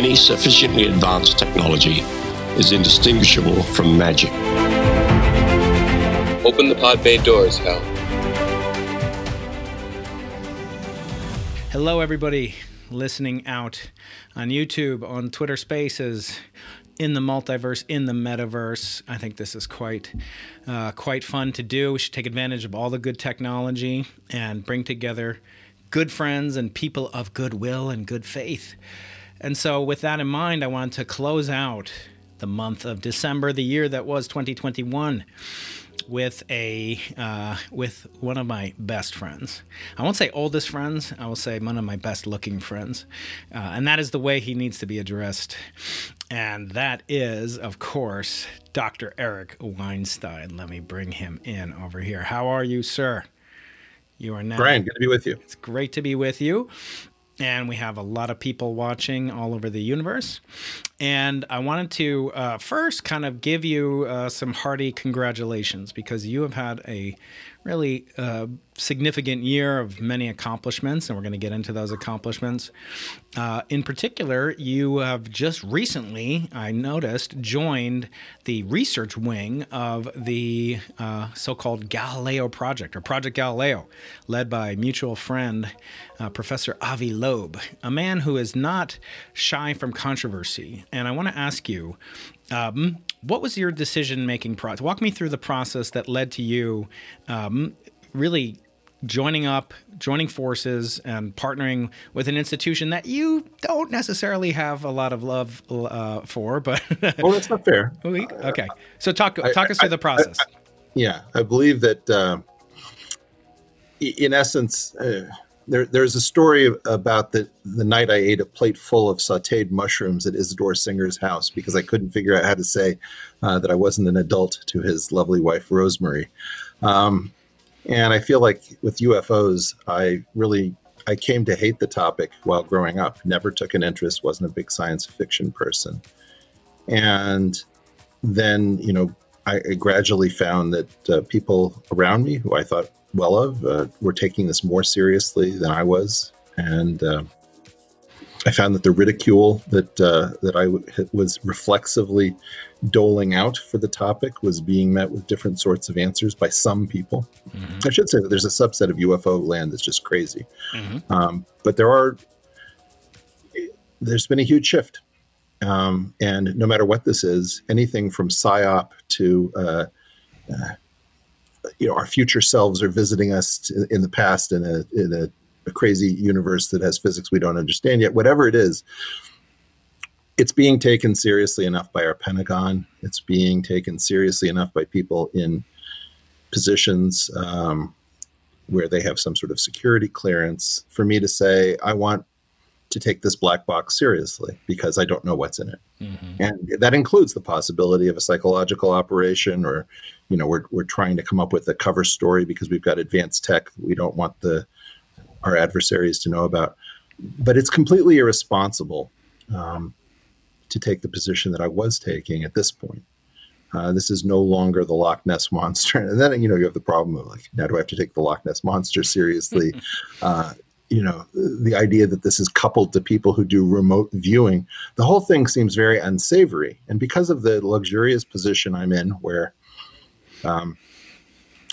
any sufficiently advanced technology is indistinguishable from magic. Open the pod bay doors, Hal. Hello, everybody listening out on YouTube, on Twitter Spaces, in the multiverse, in the metaverse. I think this is quite, uh, quite fun to do. We should take advantage of all the good technology and bring together good friends and people of goodwill and good faith. And so, with that in mind, I want to close out the month of December, the year that was 2021 with a uh, with one of my best friends. I won't say oldest friends. I will say one of my best looking friends, uh, and that is the way he needs to be addressed. And that is, of course, Dr. Eric Weinstein. Let me bring him in over here. How are you, sir? You are now. Brian, good to be with you. It's great to be with you and we have a lot of people watching all over the universe. And I wanted to uh, first kind of give you uh, some hearty congratulations because you have had a really uh, significant year of many accomplishments, and we're going to get into those accomplishments. Uh, in particular, you have just recently, I noticed, joined the research wing of the uh, so called Galileo Project, or Project Galileo, led by mutual friend uh, Professor Avi Loeb, a man who is not shy from controversy. And I want to ask you um, what was your decision making process? Walk me through the process that led to you um, really joining up, joining forces, and partnering with an institution that you don't necessarily have a lot of love uh, for. But well, that's not fair. okay, so talk talk I, us through I, the process. I, yeah, I believe that uh, in essence. Uh, there, there's a story about the, the night I ate a plate full of sauteed mushrooms at Isadore Singer's house because I couldn't figure out how to say uh, that I wasn't an adult to his lovely wife, Rosemary. Um, and I feel like with UFOs, I really I came to hate the topic while growing up. Never took an interest. wasn't a big science fiction person. And then, you know, I, gradually found that uh, people around me who I thought well of uh, were taking this more seriously than I was, and uh, I found that the ridicule that uh, that I w- was reflexively doling out for the topic was being met with different sorts of answers by some people. Mm-hmm. I should say that there's a subset of UFO land that's just crazy, mm-hmm. um, but there are. There's been a huge shift, um, and no matter what this is, anything from psyop to uh, uh, you know our future selves are visiting us in the past in a in a, a crazy universe that has physics we don't understand yet. Whatever it is, it's being taken seriously enough by our Pentagon. It's being taken seriously enough by people in positions um, where they have some sort of security clearance for me to say, I want to take this black box seriously because I don't know what's in it. Mm-hmm. And that includes the possibility of a psychological operation or you know we're, we're trying to come up with a cover story because we've got advanced tech we don't want the our adversaries to know about but it's completely irresponsible um, to take the position that i was taking at this point uh, this is no longer the Loch Ness monster, and then you know you have the problem of like now do I have to take the Loch Ness monster seriously? uh, you know the idea that this is coupled to people who do remote viewing. The whole thing seems very unsavory, and because of the luxurious position I'm in, where um,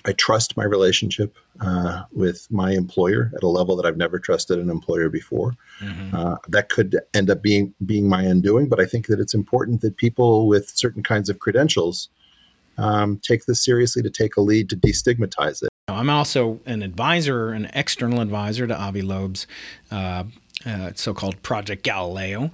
I trust my relationship uh, with my employer at a level that I've never trusted an employer before. Mm-hmm. Uh, that could end up being being my undoing, but I think that it's important that people with certain kinds of credentials um, take this seriously to take a lead to destigmatize it. I'm also an advisor, an external advisor to Avi Loeb's uh, uh, so-called Project Galileo.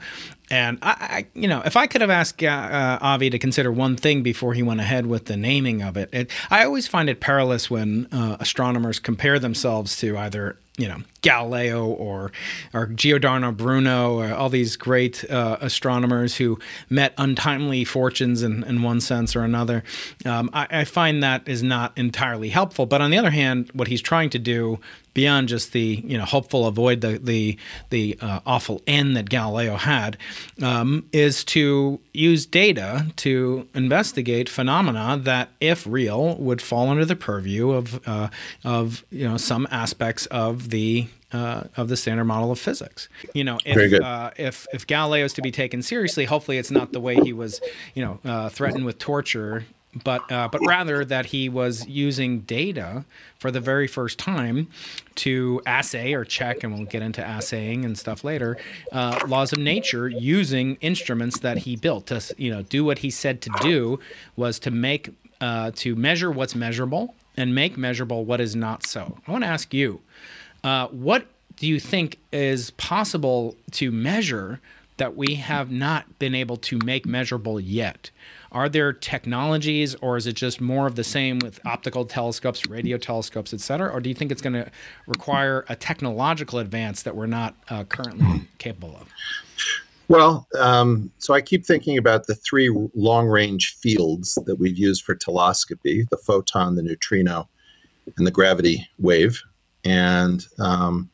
And I, I, you know, if I could have asked uh, uh, Avi to consider one thing before he went ahead with the naming of it, it I always find it perilous when uh, astronomers compare themselves to either you know Galileo or or Giordano Bruno, or all these great uh, astronomers who met untimely fortunes in, in one sense or another. Um, I, I, find that is not entirely helpful. But on the other hand, what he's trying to do beyond just the you know hopeful avoid the the the uh, awful end that Galileo had, um, is to use data to investigate phenomena that, if real, would fall under the purview of uh, of you know some aspects of the uh, of the standard model of physics. You know, if uh, if if Galileo is to be taken seriously, hopefully it's not the way he was, you know, uh, threatened with torture but uh, but rather that he was using data for the very first time to assay or check, and we'll get into assaying and stuff later, uh, laws of nature using instruments that he built to you know do what he said to do was to make uh, to measure what's measurable and make measurable what is not so. I want to ask you, uh, what do you think is possible to measure that we have not been able to make measurable yet? Are there technologies, or is it just more of the same with optical telescopes, radio telescopes, et cetera? Or do you think it's going to require a technological advance that we're not uh, currently capable of? Well, um, so I keep thinking about the three long range fields that we've used for telescopy the photon, the neutrino, and the gravity wave. And um,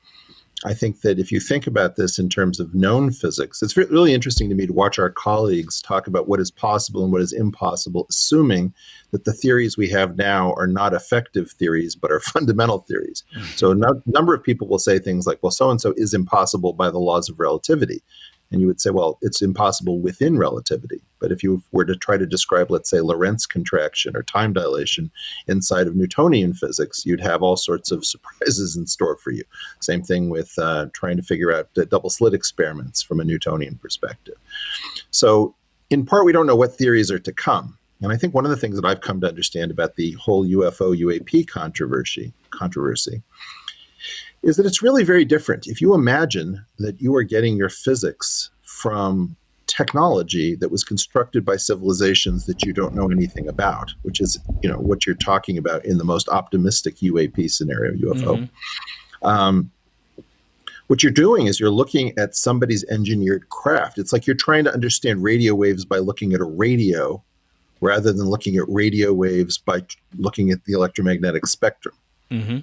I think that if you think about this in terms of known physics, it's really interesting to me to watch our colleagues talk about what is possible and what is impossible, assuming that the theories we have now are not effective theories, but are fundamental theories. Mm-hmm. So, a no- number of people will say things like, well, so and so is impossible by the laws of relativity. And you would say, well, it's impossible within relativity. But if you were to try to describe, let's say, Lorentz contraction or time dilation inside of Newtonian physics, you'd have all sorts of surprises in store for you. Same thing with uh, trying to figure out the double slit experiments from a Newtonian perspective. So, in part, we don't know what theories are to come. And I think one of the things that I've come to understand about the whole UFO UAP controversy controversy is that it's really very different. If you imagine that you are getting your physics from technology that was constructed by civilizations that you don't know anything about, which is you know what you're talking about in the most optimistic UAP scenario, UFO. Mm-hmm. Um, what you're doing is you're looking at somebody's engineered craft. It's like you're trying to understand radio waves by looking at a radio rather than looking at radio waves by looking at the electromagnetic spectrum. Mm-hmm.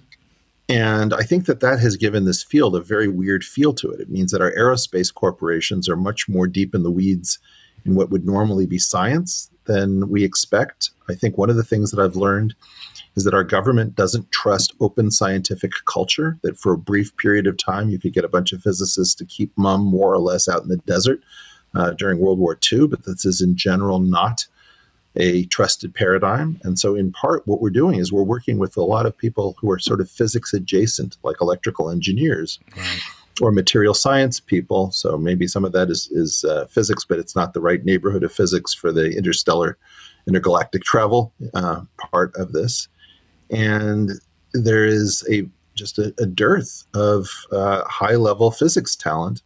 And I think that that has given this field a very weird feel to it. It means that our aerospace corporations are much more deep in the weeds in what would normally be science than we expect. I think one of the things that I've learned is that our government doesn't trust open scientific culture, that for a brief period of time you could get a bunch of physicists to keep mum more or less out in the desert uh, during World War II, but this is in general not a trusted paradigm. And so, in part, what we're doing is we're working with a lot of people who are sort of physics adjacent, like electrical engineers. Right. Or material science people, so maybe some of that is is uh, physics, but it's not the right neighborhood of physics for the interstellar, intergalactic travel uh, part of this. And there is a just a, a dearth of uh, high level physics talent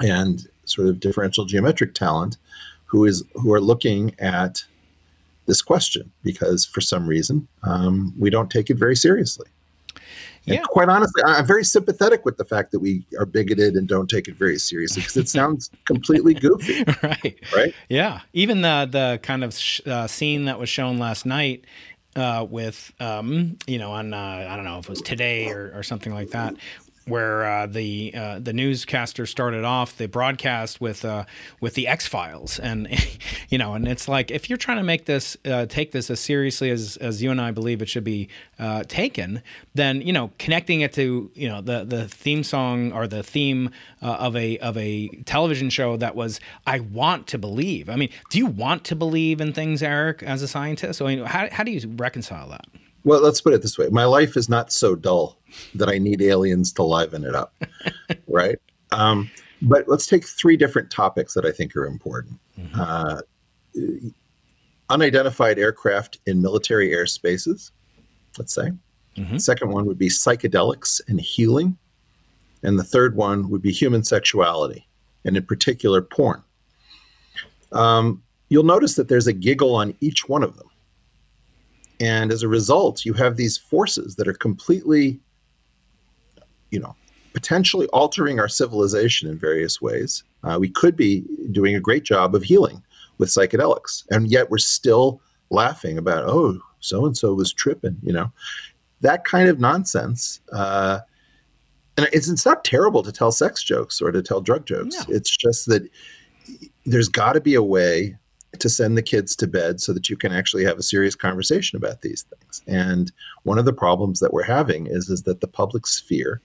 and sort of differential geometric talent who is who are looking at this question because for some reason um, we don't take it very seriously. And yeah. quite honestly, I'm very sympathetic with the fact that we are bigoted and don't take it very seriously because it sounds completely goofy. right. Right. Yeah. Even the the kind of sh- uh, scene that was shown last night uh, with, um, you know, on uh, I don't know if it was today or, or something like that, where uh, the uh, the newscaster started off the broadcast with uh, with the X Files, and you know, and it's like if you're trying to make this uh, take this as seriously as as you and I believe it should be uh, taken, then you know, connecting it to you know the the theme song or the theme uh, of a of a television show that was I want to believe. I mean, do you want to believe in things, Eric, as a scientist? I mean, how how do you reconcile that? Well, let's put it this way: my life is not so dull that I need aliens to liven it up, right? Um, but let's take three different topics that I think are important. Mm-hmm. Uh, unidentified aircraft in military airspaces, let's say. Mm-hmm. Second one would be psychedelics and healing. And the third one would be human sexuality, and in particular, porn. Um, you'll notice that there's a giggle on each one of them. And as a result, you have these forces that are completely, you know, potentially altering our civilization in various ways. Uh, we could be doing a great job of healing with psychedelics, and yet we're still laughing about, oh, so and so was tripping, you know. that kind of nonsense. Uh, and it's, it's not terrible to tell sex jokes or to tell drug jokes. No. It's just that there's got to be a way to send the kids to bed so that you can actually have a serious conversation about these things. And one of the problems that we're having is is that the public sphere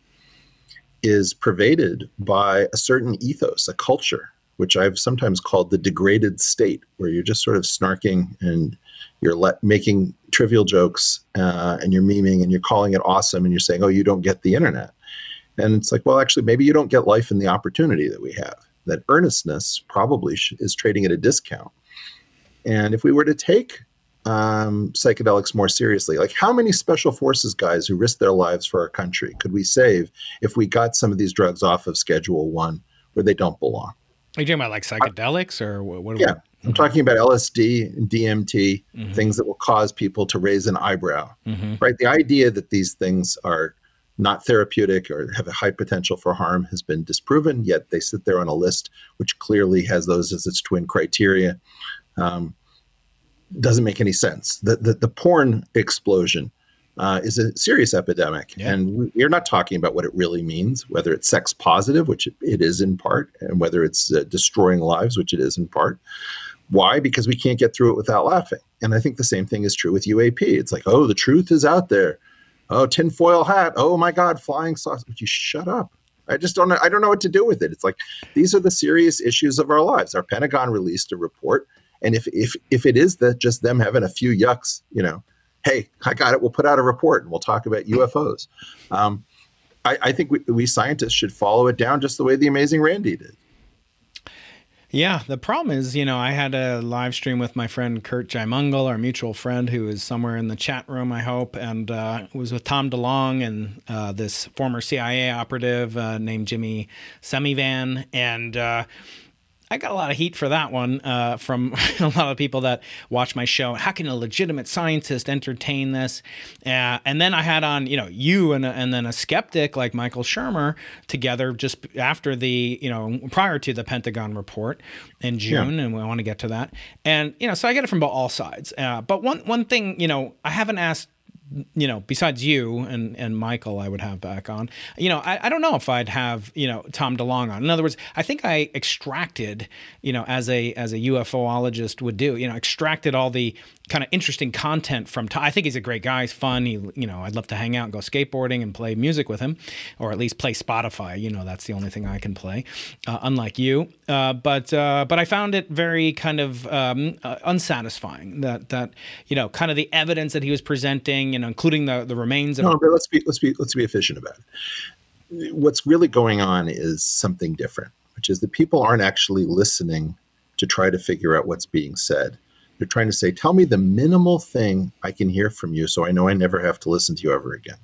is pervaded by a certain ethos, a culture, which I've sometimes called the degraded state, where you're just sort of snarking and you're let, making trivial jokes uh, and you're memeing and you're calling it awesome and you're saying, oh, you don't get the internet. And it's like, well, actually, maybe you don't get life and the opportunity that we have. That earnestness probably sh- is trading at a discount. And if we were to take um, psychedelics more seriously, like how many special forces guys who risked their lives for our country could we save if we got some of these drugs off of Schedule One where they don't belong? Are you talking about like psychedelics or what? yeah, we, I'm talking about LSD and DMT, mm-hmm. things that will cause people to raise an eyebrow. Mm-hmm. Right? The idea that these things are not therapeutic or have a high potential for harm has been disproven, yet they sit there on a list which clearly has those as its twin criteria um, doesn't make any sense. The, the, the porn explosion uh, is a serious epidemic. Yeah. And we're not talking about what it really means, whether it's sex positive, which it is in part, and whether it's uh, destroying lives, which it is in part. Why? Because we can't get through it without laughing. And I think the same thing is true with UAP. It's like, oh, the truth is out there. Oh, tinfoil hat. Oh my God, flying saucer. Would you shut up? I just don't know. I don't know what to do with it. It's like these are the serious issues of our lives. Our Pentagon released a report and if if if it is that just them having a few yucks, you know, hey, I got it. We'll put out a report and we'll talk about UFOs. Um, I, I, think we, we scientists should follow it down just the way the amazing Randi did. Yeah, the problem is, you know, I had a live stream with my friend Kurt Jaimungal, our mutual friend, who is somewhere in the chat room, I hope, and uh, was with Tom DeLonge and uh, this former CIA operative uh, named Jimmy Semivan, and uh, I got a lot of heat for that one uh, from a lot of people that watch my show. How can a legitimate scientist entertain this? Uh, and then I had on, you know, you and, and then a skeptic like Michael Shermer together just after the, you know, prior to the Pentagon report in June, yeah. and we want to get to that. And you know, so I get it from all sides. Uh, but one one thing, you know, I haven't asked you know, besides you and, and Michael, I would have back on. You know, I, I don't know if I'd have you know Tom DeLonge on. In other words, I think I extracted, you know, as a as a UFOologist would do, you know, extracted all the kind of interesting content from Tom. I think he's a great guy. He's fun. He, you know, I'd love to hang out and go skateboarding and play music with him, or at least play Spotify. You know, that's the only thing I can play, uh, unlike you. Uh, but uh, but I found it very kind of um, uh, unsatisfying that that you know, kind of the evidence that he was presenting, you know, including the the remains of. No, but let's be let's be let's be efficient about it. What's really going on is something different, which is that people aren't actually listening to try to figure out what's being said they're trying to say, tell me the minimal thing I can hear from you so I know I never have to listen to you ever again.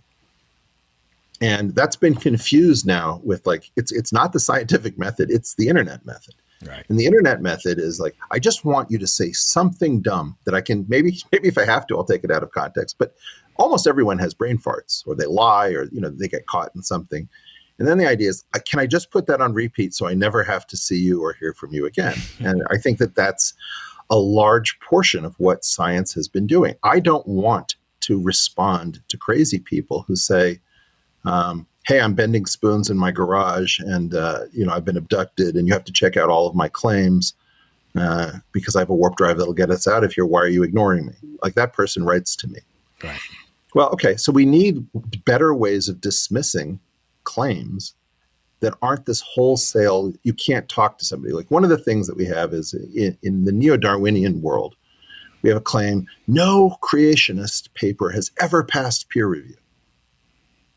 And that's been confused now with like it's it's not the scientific method, it's the internet method. Right. And the internet method is like, I just want you to say something dumb that I can maybe maybe if I have to, I'll take it out of context. But almost everyone has brain farts or they lie or you know they get caught in something. And then the idea is, uh, can I just put that on repeat so I never have to see you or hear from you again? and I think that that's a large portion of what science has been doing. I don't want to respond to crazy people who say, um, "Hey, I'm bending spoons in my garage, and uh, you know I've been abducted, and you have to check out all of my claims uh, because I have a warp drive that'll get us out of here. Why are you ignoring me?" Like that person writes to me. Right. Well, okay, so we need better ways of dismissing claims that aren't this wholesale you can't talk to somebody. Like one of the things that we have is in, in the neo-darwinian world we have a claim no creationist paper has ever passed peer review.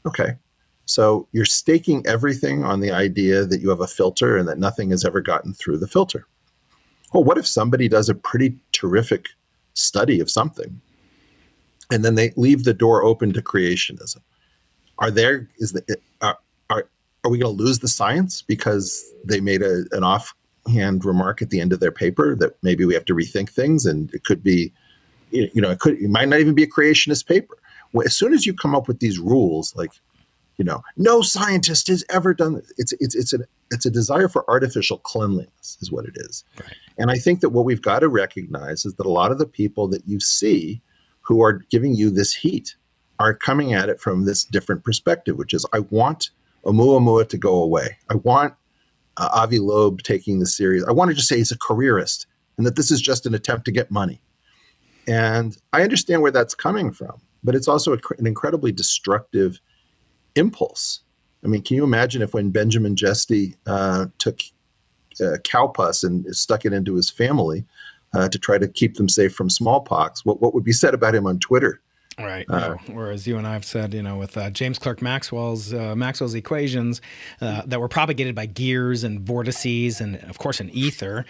Okay. So you're staking everything on the idea that you have a filter and that nothing has ever gotten through the filter. Well what if somebody does a pretty terrific study of something and then they leave the door open to creationism? Are there is the are we going to lose the science because they made a, an offhand remark at the end of their paper that maybe we have to rethink things and it could be you know it could it might not even be a creationist paper well, as soon as you come up with these rules like you know no scientist has ever done this. it's it's it's a it's a desire for artificial cleanliness is what it is right. and i think that what we've got to recognize is that a lot of the people that you see who are giving you this heat are coming at it from this different perspective, which is I want Oumuamua to go away. I want uh, Avi Loeb taking the series. I want to just say he's a careerist and that this is just an attempt to get money. And I understand where that's coming from, but it's also a, an incredibly destructive impulse. I mean, can you imagine if when Benjamin Jesty uh, took uh, cow pus and stuck it into his family uh, to try to keep them safe from smallpox, what, what would be said about him on Twitter? Right. Uh, Whereas you and I have said, you know, with uh, James Clerk Maxwell's uh, Maxwell's equations uh, that were propagated by gears and vortices and, of course, an ether,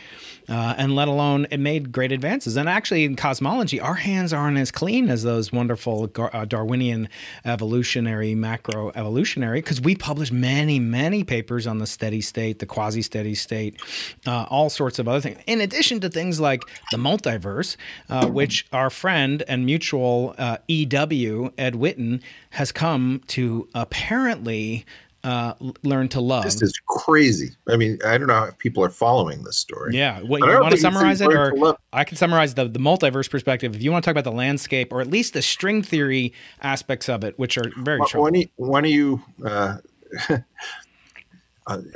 uh, and let alone it made great advances. And actually, in cosmology, our hands aren't as clean as those wonderful uh, Darwinian evolutionary, macro evolutionary, because we published many, many papers on the steady state, the quasi steady state, all sorts of other things. In addition to things like the multiverse, which our friend and mutual EW, Ed Witten, has come to apparently uh, learn to love. This is crazy. I mean, I don't know if people are following this story. Yeah. What, you want to summarize it? Or I can summarize the, the multiverse perspective. If you want to talk about the landscape or at least the string theory aspects of it, which are very well, one of you, uh,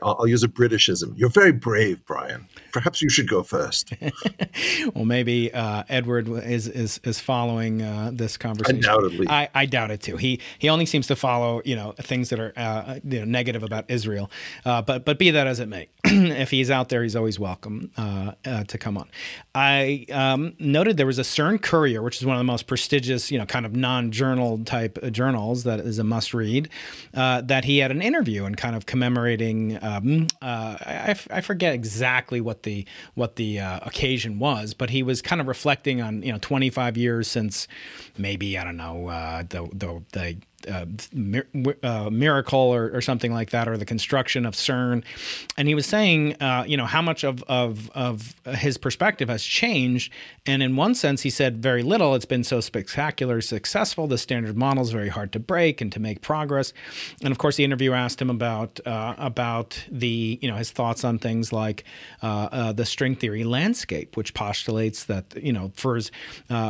I'll, I'll use a Britishism. You're very brave, Brian perhaps you should go first. well, maybe uh, Edward is is is following uh, this conversation. Undoubtedly, I, I, doubt it too. He he only seems to follow you know things that are uh, you know negative about Israel. Uh, but but be that as it may, if he's out there, he's always welcome uh, uh, to come on. I um, noted there was a CERN Courier, which is one of the most prestigious you know kind of non-journal type journals that is a must read. that he had an interview and kind of commemorating. Um, I, I forget exactly what the what the uh, occasion was, but he was kind of reflecting on you know 25 years since maybe I don't know uh, the the the uh, uh, miracle or, or, something like that, or the construction of CERN. And he was saying, uh, you know, how much of, of, of his perspective has changed. And in one sense, he said very little. It's been so spectacular, successful. The standard model is very hard to break and to make progress. And of course, the interview asked him about uh, about the you know his thoughts on things like uh, uh, the string theory landscape, which postulates that you know for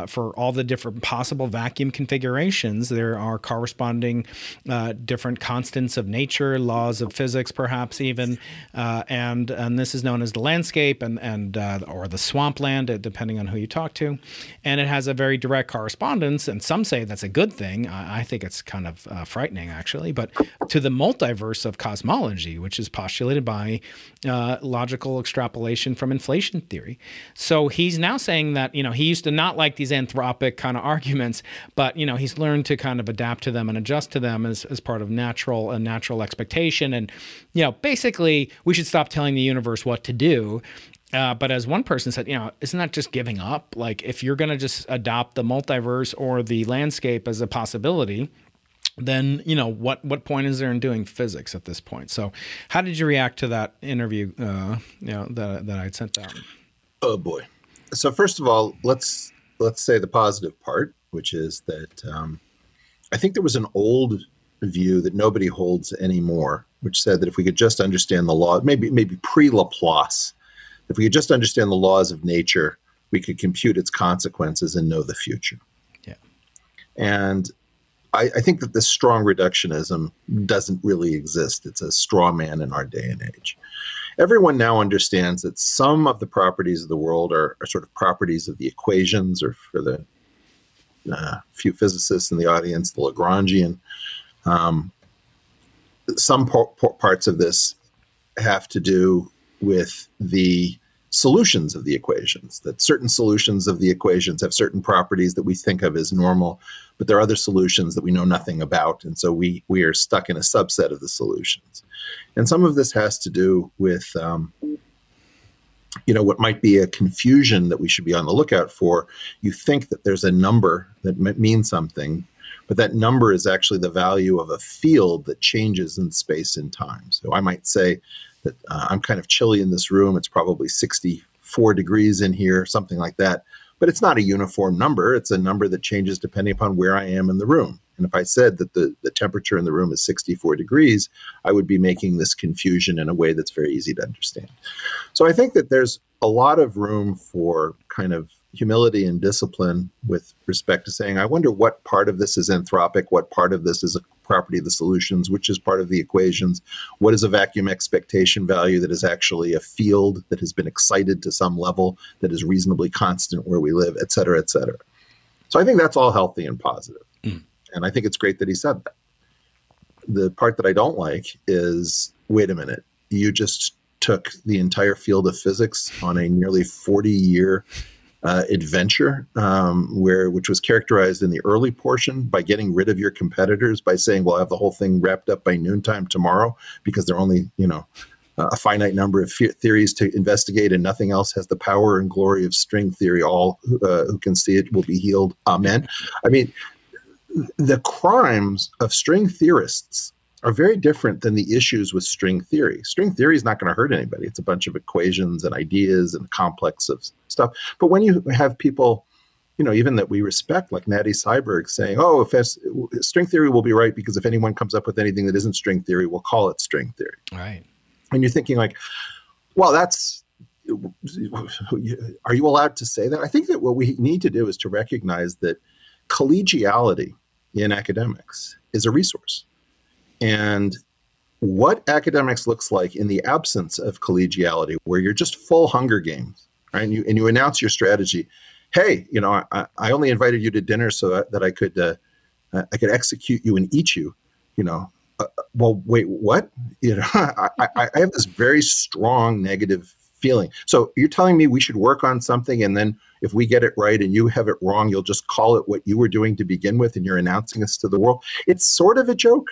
for all the different possible vacuum configurations, there are corresponding corresponding uh, different constants of nature, laws of physics, perhaps even, uh, and and this is known as the landscape and and uh, or the swampland, uh, depending on who you talk to, and it has a very direct correspondence. And some say that's a good thing. I, I think it's kind of uh, frightening, actually, but to the multiverse of cosmology, which is postulated by logical extrapolation from inflation theory. So he's now saying that you know he used to not like these anthropic kind of arguments, but you know he's learned to kind of adapt to them and adjust to them as, as part of natural a natural expectation. And you know, basically, we should stop telling the universe what to do. Uh, but as one person said, you know, isn't that just giving up? Like, if you're going to just adopt the multiverse or the landscape as a possibility, then you know what what point is there in doing physics at this point? So, how did you react to that interview? Uh, you know that that I had sent out. Oh boy! So first of all, let's let's say the positive part, which is that um, I think there was an old view that nobody holds anymore, which said that if we could just understand the law, maybe maybe pre Laplace, if we could just understand the laws of nature, we could compute its consequences and know the future. Yeah. And I, I think that this strong reductionism doesn't really exist. It's a straw man in our day and age. Everyone now understands that some of the properties of the world are, are sort of properties of the equations, or for the uh, few physicists in the audience, the Lagrangian. Um, some parts of this have to do with the solutions of the equations, that certain solutions of the equations have certain properties that we think of as normal, but there are other solutions that we know nothing about. And so we, we are stuck in a subset of the solutions. And some of this has to do with um, you know what might be a confusion that we should be on the lookout for you think that there's a number that means something but that number is actually the value of a field that changes in space and time. So i might say that uh, i'm kind of chilly in this room it's probably 64 degrees in here something like that but it's not a uniform number it's a number that changes depending upon where i am in the room and if I said that the, the temperature in the room is 64 degrees, I would be making this confusion in a way that's very easy to understand. So I think that there's a lot of room for kind of humility and discipline with respect to saying, I wonder what part of this is anthropic, what part of this is a property of the solutions, which is part of the equations, what is a vacuum expectation value that is actually a field that has been excited to some level that is reasonably constant where we live, et cetera, et cetera. So I think that's all healthy and positive. Mm. And I think it's great that he said that. The part that I don't like is wait a minute, you just took the entire field of physics on a nearly 40 year uh, adventure, um, where which was characterized in the early portion by getting rid of your competitors by saying, "Well, I have the whole thing wrapped up by noontime tomorrow," because there are only you know a finite number of theories to investigate, and nothing else has the power and glory of string theory. All uh, who can see it will be healed. Amen. I mean, the crimes of string theorists are very different than the issues with string theory. String theory is not going to hurt anybody. It's a bunch of equations and ideas and complex of stuff. But when you have people, you know, even that we respect, like Nati Seiberg, saying, "Oh, if string theory will be right because if anyone comes up with anything that isn't string theory, we'll call it string theory." Right. And you're thinking like, "Well, that's." Are you allowed to say that? I think that what we need to do is to recognize that collegiality in academics is a resource and what academics looks like in the absence of collegiality, where you're just full Hunger Games, right? And you and you announce your strategy. Hey, you know, I, I only invited you to dinner so that, I could uh, I could execute you and eat you. You know, uh, well, wait, what? You know, I, I, I have this very strong negative feeling. So you're telling me we should work on something, and then if we get it right and you have it wrong, you'll just call it what you were doing to begin with, and you're announcing this to the world. It's sort of a joke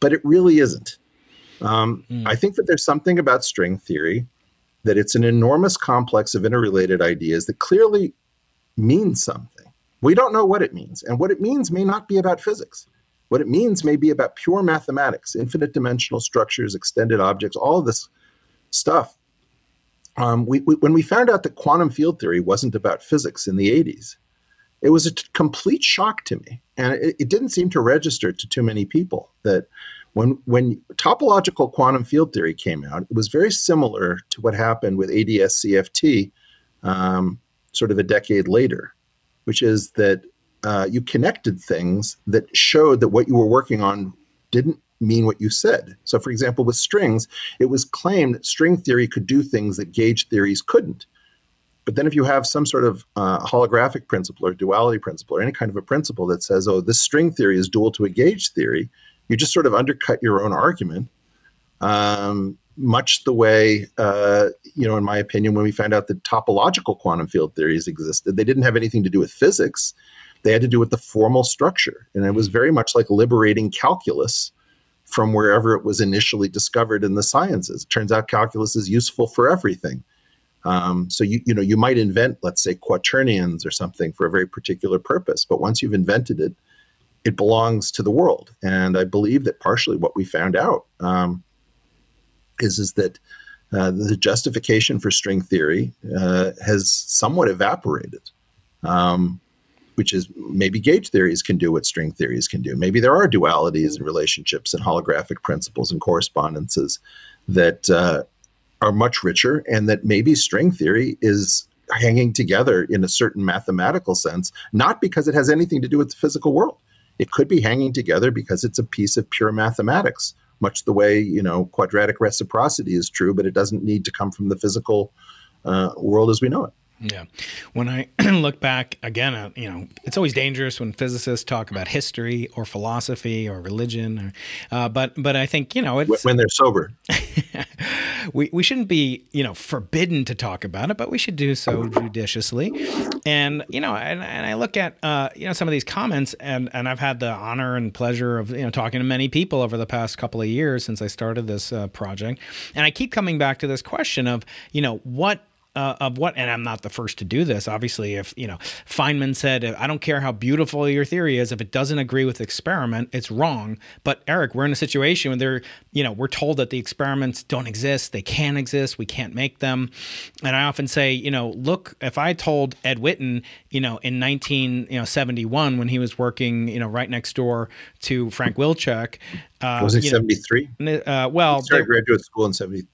but it really isn't. Um, mm. I think that there's something about string theory that it's an enormous complex of interrelated ideas that clearly means something. We don't know what it means, and what it means may not be about physics. What it means may be about pure mathematics, infinite dimensional structures, extended objects, all of this stuff. Um, we, we, when we found out that quantum field theory wasn't about physics in the 80s, it was a t- complete shock to me. And it, it didn't seem to register to too many people that when when topological quantum field theory came out, it was very similar to what happened with ADS CFT, um, sort of a decade later, which is that uh, you connected things that showed that what you were working on didn't mean what you said. So, for example, with strings, it was claimed that string theory could do things that gauge theories couldn't. But then, if you have some sort of uh, holographic principle or duality principle or any kind of a principle that says, oh, this string theory is dual to a gauge theory, you just sort of undercut your own argument. Um, much the way, uh, you know, in my opinion, when we found out that topological quantum field theories existed, they didn't have anything to do with physics. They had to do with the formal structure. And it was very much like liberating calculus from wherever it was initially discovered in the sciences. It turns out calculus is useful for everything. Um, so you you know you might invent let's say quaternions or something for a very particular purpose, but once you've invented it, it belongs to the world. And I believe that partially what we found out um, is is that uh, the justification for string theory uh, has somewhat evaporated. Um, which is maybe gauge theories can do what string theories can do. Maybe there are dualities and relationships and holographic principles and correspondences that uh, are much richer, and that maybe string theory is hanging together in a certain mathematical sense, not because it has anything to do with the physical world. It could be hanging together because it's a piece of pure mathematics, much the way you know quadratic reciprocity is true, but it doesn't need to come from the physical uh, world as we know it. Yeah. When I look back again, uh, you know, it's always dangerous when physicists talk about history or philosophy or religion. Or, uh, but but I think you know it's when they're sober. we we shouldn't be you know forbidden to talk about it, but we should do so judiciously. And you know, and, and I look at uh, you know some of these comments, and and I've had the honor and pleasure of you know talking to many people over the past couple of years since I started this uh, project, and I keep coming back to this question of you know what uh, of what, and I'm not the first to do this. Obviously, if you know Feynman said, "I don't care how beautiful your theory is, if it doesn't agree with the experiment, it's wrong." But Eric, we're in a situation where they're, you know, we're told that the experiments don't exist, they can't exist, we can't make them. And I often say, you know, look, if I told Ed Witten, you know, in 1971 when he was working, you know, right next door to Frank Wilczek, uh, was it 73? Uh, well, he started graduate school in 70.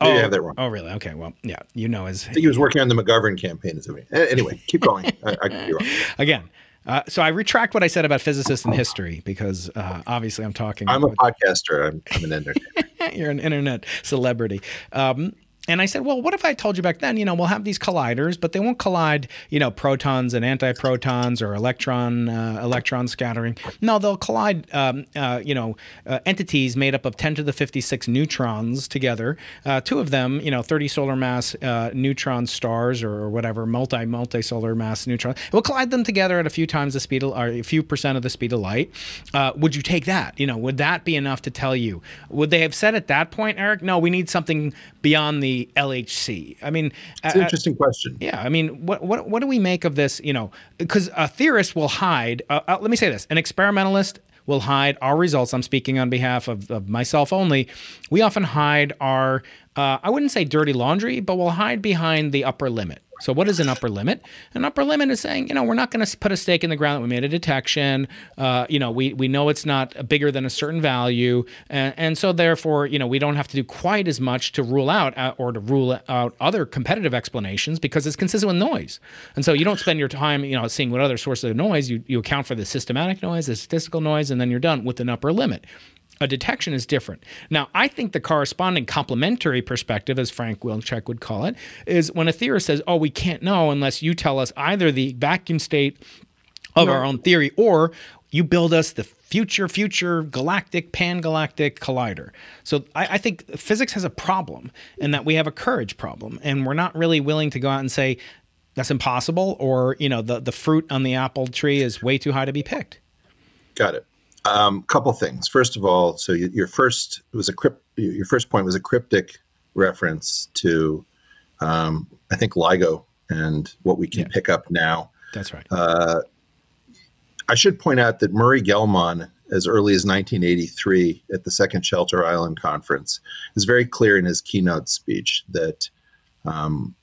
Maybe oh, I have that wrong. Oh, really? Okay. Well, yeah. You know, as I think he was working on the McGovern campaign. Anyway, keep going. I, I could be wrong. again. Uh, so I retract what I said about physicists in history because uh, obviously I'm talking. I'm a podcaster. I'm, I'm an internet. You're an internet celebrity. Um, and I said, well, what if I told you back then, you know, we'll have these colliders, but they won't collide, you know, protons and antiprotons or electron uh, electron scattering. No, they'll collide, um, uh, you know, uh, entities made up of 10 to the 56 neutrons together. Uh, two of them, you know, 30 solar mass uh, neutron stars or whatever, multi multi solar mass neutrons. We'll collide them together at a few times the speed of, or a few percent of the speed of light. Uh, would you take that? You know, would that be enough to tell you? Would they have said at that point, Eric? No, we need something beyond the LHC? I mean, it's an interesting question. Yeah, I mean, what what what do we make of this? You know, because a theorist will hide. Uh, uh, let me say this: an experimentalist will hide our results. I'm speaking on behalf of, of myself only. We often hide our, uh, I wouldn't say dirty laundry, but we'll hide behind the upper limit. So, what is an upper limit? An upper limit is saying, you know, we're not going to put a stake in the ground that we made a detection. Uh, you know, we, we know it's not bigger than a certain value. And, and so, therefore, you know, we don't have to do quite as much to rule out uh, or to rule out other competitive explanations because it's consistent with noise. And so, you don't spend your time, you know, seeing what other sources of noise. You, you account for the systematic noise, the statistical noise, and then you're done with an upper limit a detection is different. Now, I think the corresponding complementary perspective, as Frank Wilczek would call it, is when a theorist says, oh, we can't know unless you tell us either the vacuum state of no. our own theory or you build us the future, future galactic, pan galactic collider. So I, I, think physics has a problem in that we have a courage problem, and we're not really willing to go out and say that's impossible, or you know, the the fruit on the apple tree is way too high to be picked. Got it. Um, couple things. First of all, so you, your first was a crypt, your first point was a cryptic reference to, um, I think LIGO and what we can yeah. pick up now. That's right. Uh, I should point out that Murray Gell-Mann, as early as 1983 at the Second Shelter Island Conference, is very clear in his keynote speech that um,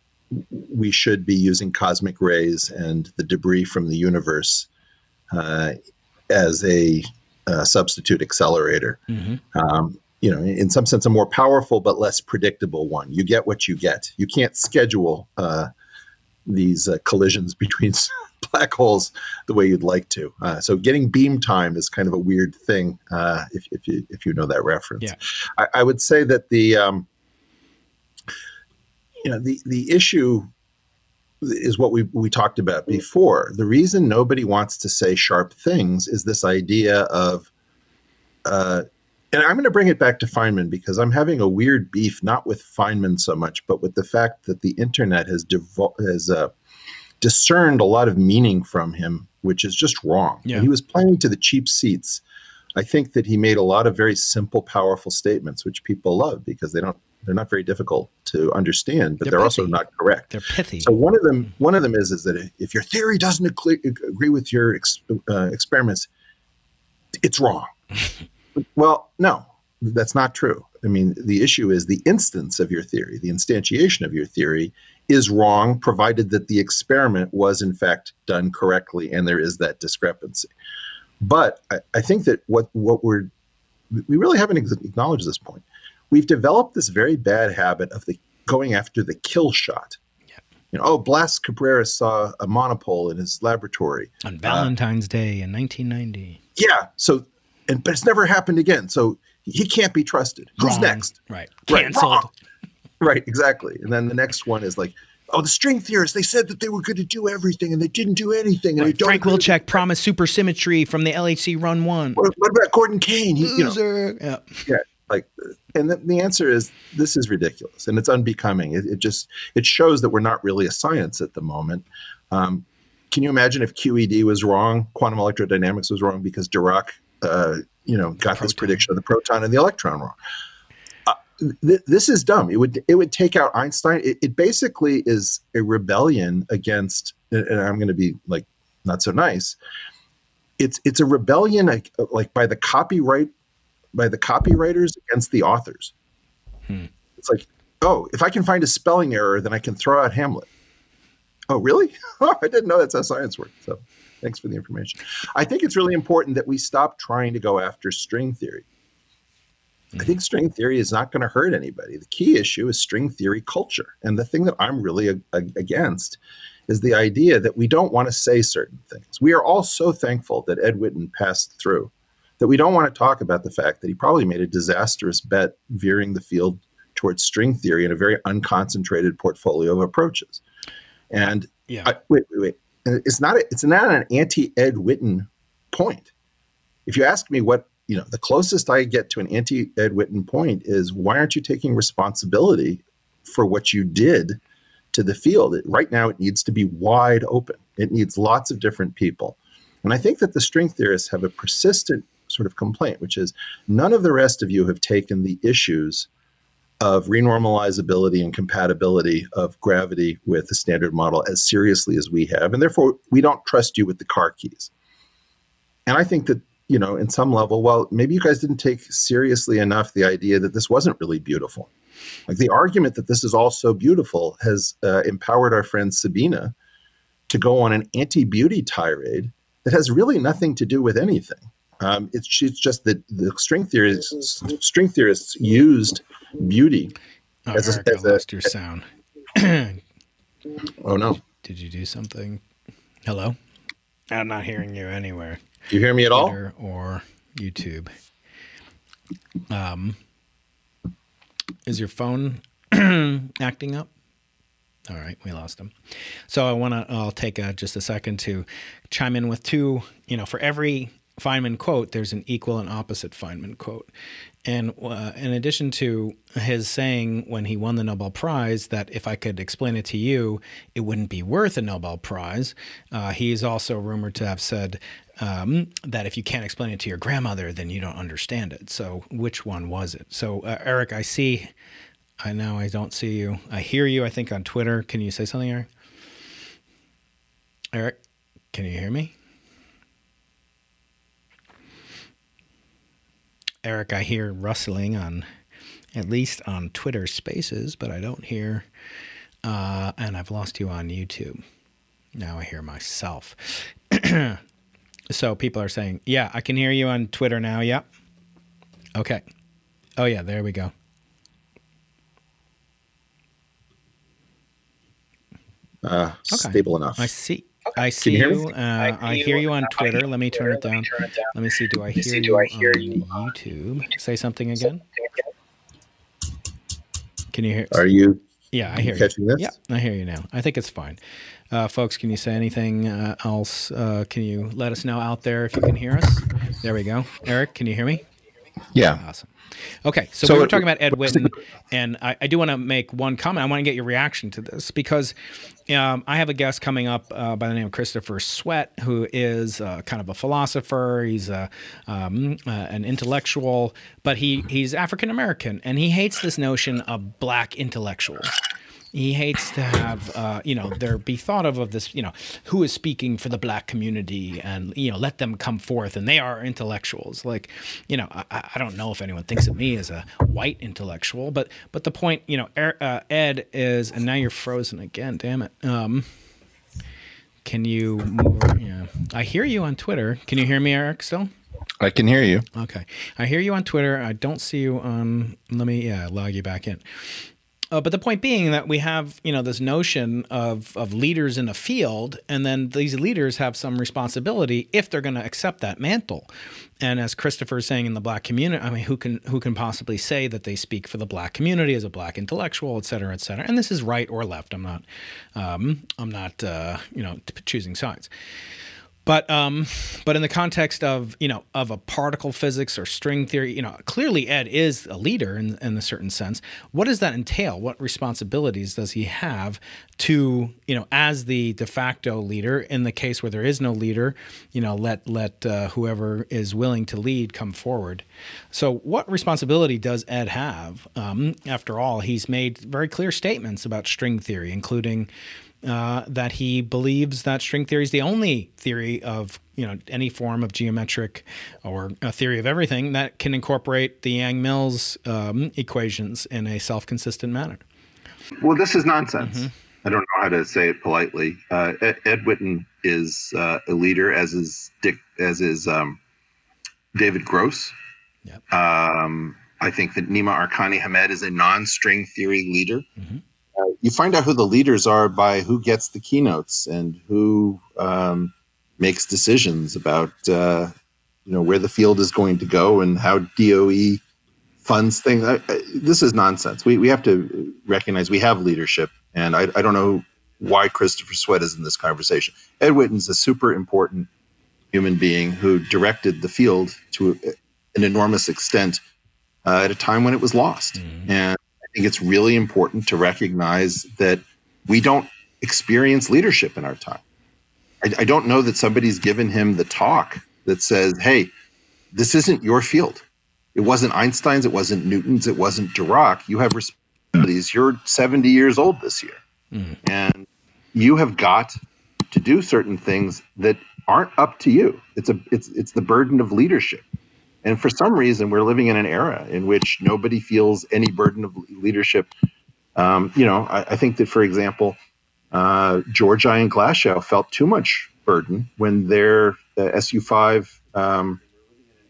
we should be using cosmic rays and the debris from the universe uh, as a uh, substitute accelerator. Mm-hmm. Um, you know, in some sense, a more powerful but less predictable one. You get what you get. You can't schedule uh, these uh, collisions between black holes the way you'd like to. Uh, so, getting beam time is kind of a weird thing uh, if, if you if you know that reference. Yeah. I, I would say that the um, you know the the issue is what we, we talked about before. The reason nobody wants to say sharp things is this idea of, uh, and I'm going to bring it back to Feynman because I'm having a weird beef, not with Feynman so much, but with the fact that the internet has, devo- has uh, discerned a lot of meaning from him, which is just wrong. Yeah. he was playing to the cheap seats. I think that he made a lot of very simple, powerful statements, which people love because they don't they're not very difficult to understand, but they're, they're also not correct. They're pithy. So one of them, one of them is is that if your theory doesn't agree with your ex, uh, experiments, it's wrong. well, no, that's not true. I mean, the issue is the instance of your theory, the instantiation of your theory is wrong, provided that the experiment was in fact done correctly, and there is that discrepancy. But I, I think that what what we're we really haven't acknowledged this point we've developed this very bad habit of the going after the kill shot. Yeah. You know, oh, Blas Cabrera saw a monopole in his laboratory on Valentine's uh, Day in 1990. Yeah. So, and but it's never happened again. So he can't be trusted. Who's next? Right. Canceled. Right, right. Exactly. And then the next one is like, oh, the string theorists, they said that they were going to do everything and they didn't do anything. And right. Frank Wilczek promised supersymmetry from the LHC run one. What, what about Gordon Kane? He, Loser. You know, yeah. Yeah like and the, the, answer is this is ridiculous and it's unbecoming. It, it, just it shows that we're not really a science at the moment. Um, can you imagine if qed was wrong quantum electrodynamics was wrong because dirac uh, you know got this prediction of the proton and the electron wrong? Uh, th- this is dumb. It would it would take out einstein. It, it basically is a rebellion against and i'm going to be like not so nice. It's it's a rebellion like, like by the copyright by the copywriters against the authors. Hmm. It's like, oh, if I can find a spelling error, then I can throw out Hamlet. Oh, really? Oh, I didn't know that's how science works. So thanks for the information. I think it's really important that we stop trying to go after string theory. I think string theory is not going to hurt anybody. The key issue is string theory culture. And the thing that I'm really a, a, against is the idea that we don't want to say certain things. We are all so thankful that Ed Witten passed through that we don't want to talk about the fact that he probably made a disastrous bet veering the field towards string theory in a very unconcentrated portfolio of approaches. And Yeah. I, wait, wait, wait. It's not. A, it's not an anti-Ed Witten point. If you ask me what you know, the closest I get to an anti-Ed Witten point is why aren't you taking responsibility for what you did to the field? It, right now, it needs to be wide open. It needs lots of different people, and I think that the string theorists have a persistent sort of complaint, which is none of the rest of you have taken the issues of renormalizability and compatibility of gravity with the standard model as seriously as we have. And therefore, we don't trust you with the car keys. And I think that, you know, in some level, well, maybe you guys didn't take seriously enough the idea that this wasn't really beautiful. Like the argument that this is all so beautiful has uh, empowered our friend Sabina to go on an anti beauty tirade that has really nothing to do with anything. Um, it's, it's just that the string theorists, string theorists used beauty Oh, as a- Eric, I as a- your sound. Oh no! Did you do something? Hello? I'm not hearing you anywhere. Do you hear me at all? Twitter or YouTube. Um, is your phone acting up? All right, we lost him. So I want to. I'll take a, just a second to chime in with two. You know, for every Feynman quote, there's an equal and opposite Feynman quote. And uh, in addition to his saying when he won the Nobel Prize that if I could explain it to you, it wouldn't be worth a Nobel Prize, uh, he's also rumored to have said um, that if you can't explain it to your grandmother, then you don't understand it. So which one was it? So uh, Eric, I see. I know I don't see you. I hear you. I think on Twitter. Can you say something, Eric? Eric, can you hear me? Eric, I hear rustling on, at least on Twitter Spaces, but I don't hear. Uh, and I've lost you on YouTube. Now I hear myself. so people are saying, "Yeah, I can hear you on Twitter now." Yep. Okay. Oh yeah, there we go. Uh, Okay. Stable enough. I see. I see you hear you. me? Uh, I hear you on Twitter. Let me turn it down. Let me see. Do I hear you on YouTube? Say something again. Can you hear? Are you Yeah, I hear you. this? Yeah, I hear you now. I think it's fine. Uh, folks, can you say anything uh, else? Uh, can you let us know out there if you can hear us? There we go. Eric, can you hear me? Yeah. Awesome. Okay, so, So we were talking about Ed Witten, and I, I do want to make one comment. I want to get your reaction to this because um, I have a guest coming up uh, by the name of Christopher Sweat, who is uh, kind of a philosopher. He's a, um, uh, an intellectual, but he he's African American, and he hates this notion of black intellectuals. He hates to have, uh, you know, there be thought of of this, you know, who is speaking for the black community, and you know, let them come forth, and they are intellectuals. Like, you know, I, I don't know if anyone thinks of me as a white intellectual, but but the point, you know, Er- uh, Ed is, and now you're frozen again. Damn it. Um, can you move? Yeah, I hear you on Twitter. Can you hear me, Eric? Still? I can hear you. Okay. I hear you on Twitter. I don't see you on. Let me yeah log you back in. Uh, but the point being that we have you know this notion of of leaders in a field, and then these leaders have some responsibility if they're going to accept that mantle. And as Christopher is saying in the black community, I mean, who can who can possibly say that they speak for the black community as a black intellectual, et cetera, et cetera? And this is right or left. I'm not um, I'm not uh, you know choosing sides. But um, but in the context of you know of a particle physics or string theory, you know clearly Ed is a leader in in a certain sense. What does that entail? What responsibilities does he have to you know as the de facto leader in the case where there is no leader? You know let let uh, whoever is willing to lead come forward. So what responsibility does Ed have? Um, after all, he's made very clear statements about string theory, including uh, that he believes that string theory is the only theory of you know any form of geometric or a theory of everything that can incorporate the Yang-Mills um, equations in a self-consistent manner. Well, this is nonsense. Mm-hmm. I don't know how to say it politely. Uh, Ed, Ed Witten is uh, a leader, as is Dick, as is um, David Gross. Yep. Um, I think that Nima Arkani Hamed is a non-string theory leader. Mm-hmm. Uh, you find out who the leaders are by who gets the keynotes and who um, makes decisions about uh, you know where the field is going to go and how DOE funds things. I, I, this is nonsense. We we have to recognize we have leadership, and I, I don't know why Christopher Sweat is in this conversation. Ed Witten's a super important human being who directed the field to an enormous extent uh, at a time when it was lost. Mm-hmm. And think it's really important to recognize that we don't experience leadership in our time. I, I don't know that somebody's given him the talk that says, hey, this isn't your field. It wasn't Einstein's, it wasn't Newton's, it wasn't Dirac. You have responsibilities. You're 70 years old this year. Mm. And you have got to do certain things that aren't up to you. It's a it's it's the burden of leadership. And for some reason, we're living in an era in which nobody feels any burden of leadership. Um, you know, I, I, think that, for example, uh, Georgi and Glashow felt too much burden when their uh, SU5 um,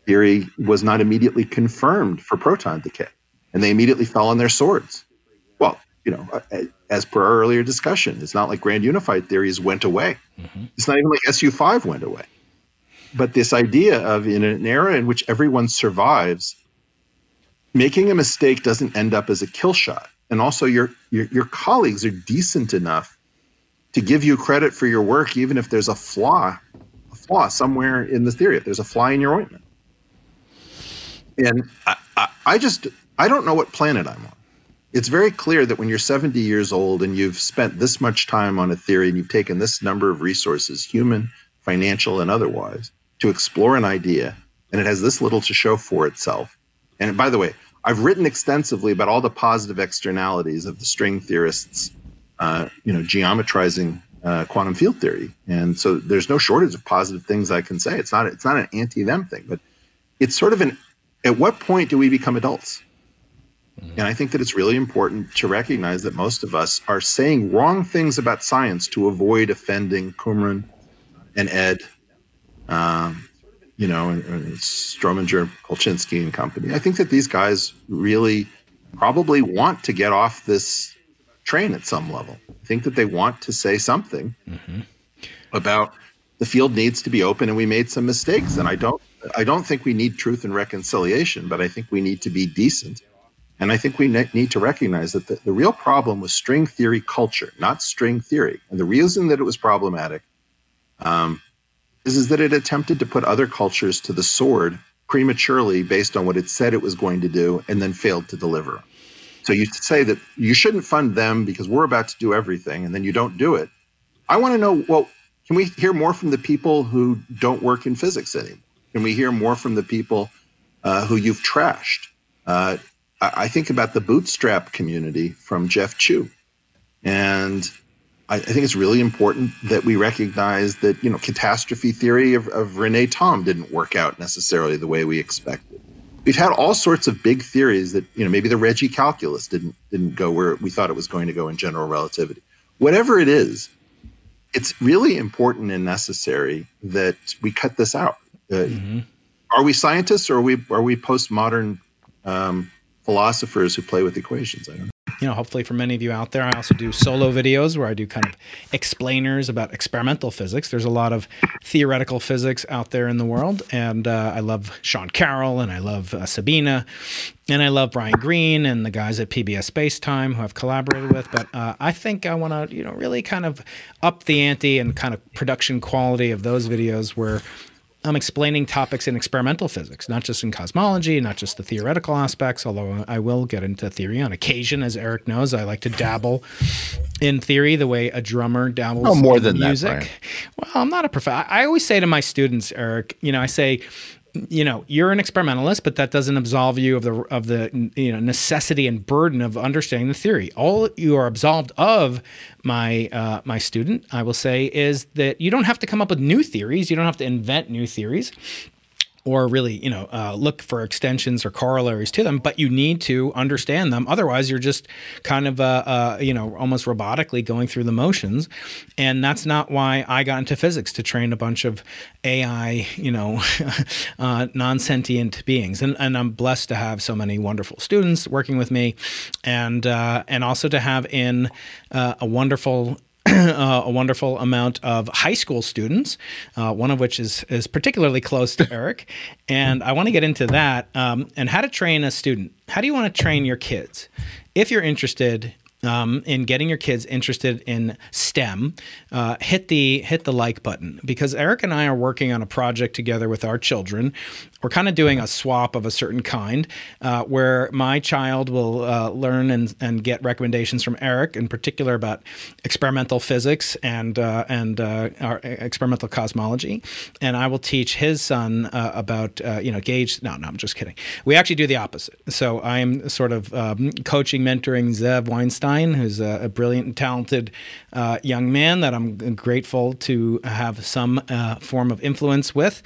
theory was not immediately confirmed for proton decay, and they immediately fell on their swords. Well, you know, as per our earlier discussion, it's not like grand unified theories went away. Mm-hmm. It's not even like SU5 went away. But this idea of in an era in which everyone survives, making a mistake doesn't end up as a kill shot. And also, your, your, your colleagues are decent enough to give you credit for your work, even if there's a flaw, a flaw somewhere in the theory, if there's a fly in your ointment. And I, I, I just, I don't know what planet I'm on it's very clear that when you're 70 years old and you've spent this much time on a theory and you've taken this number of resources, human, financial, and otherwise, to explore an idea, and it has this little to show for itself. And by the way, I've written extensively about all the positive externalities of the string theorists, uh, you know, geometrizing uh, quantum field theory, and so there's no shortage of positive things I can say. It's not it's not an anti-them thing, but it's sort of an. At what point do we become adults? Mm-hmm. And I think that it's really important to recognize that most of us are saying wrong things about science to avoid offending Kumrun and Ed, um, you know, and, and Strominger, Polchinski, and company. I think that these guys really probably want to get off this train at some level. I think that they want to say something mm-hmm. about the field needs to be open and we made some mistakes. And I don't I don't think we need truth and reconciliation, but I think we need to be decent and I think we ne- need to recognize that the, the real problem was string theory culture, not string theory. And the reason that it was problematic um, is, is that it attempted to put other cultures to the sword prematurely based on what it said it was going to do and then failed to deliver. So you say that you shouldn't fund them because we're about to do everything and then you don't do it. I want to know well, can we hear more from the people who don't work in physics anymore? Can we hear more from the people uh, who you've trashed? Uh, I think about the bootstrap community from Jeff Chew. And I, I, think it's really important that we recognize that, you know, catastrophe theory of, of René Thom didn't work out necessarily the way we expected. We've had all sorts of big theories that, you know, maybe the Regge calculus didn't didn't go where we thought it was going to go in general relativity. Whatever it is, it's really important and necessary that we cut this out. Uh, mm-hmm. Are we scientists or are we are we postmodern um, philosophers who play with equations. I don't know. You know, hopefully for many of you out there, I also do solo videos where I do kind of explainers about experimental physics. There's a lot of theoretical physics out there in the world, and uh, I love Sean Carroll and I love uh, Sabina, and I love Brian Greene and the guys at PBS Space Time who I've collaborated with. But uh, I think I want to, you know, really kind of up the ante and kind of production quality of those videos where I'm explaining topics in experimental physics, not just in cosmology, not just the theoretical aspects, although I will get into theory on occasion. As Eric knows, I like to dabble in theory the way a drummer dabbles oh, more than music. That, well, I'm not a professor. I always say to my students, Eric, you know, I say, you know you're an experimentalist but that doesn't absolve you of the of the you know necessity and burden of understanding the theory. All you are absolved of my uh, my student i will say is that you don't have to come up with new theories. You don't have to invent new theories or really, you know, uh, look for extensions or corollaries to them, but you need to understand them. Otherwise, you're just kind of, uh, uh, you know, almost robotically going through the motions. And that's not why I got into physics to train a bunch of AI, you know, uh, non sentient beings. And, and I'm blessed to have so many wonderful students working with me, and uh, and also to have in a wonderful uh, a wonderful amount of high school students, uh, one of which is is particularly close to Eric, and I want to get into that um, and how to train a student. How do you want to train your kids? If you're interested um, in getting your kids interested in STEM, uh, hit the hit the like button because Eric and I are working on a project together with our children. We're kind of doing a swap of a certain kind, uh, where my child will uh, learn and, and get recommendations from Eric, in particular about experimental physics and uh, and uh, our experimental cosmology, and I will teach his son uh, about you know gauge. No, no, I'm just kidding. We actually do the opposite. So I am sort of um, coaching, mentoring Zev Weinstein, who's a, a brilliant and talented young man that I'm grateful to have some form of influence with,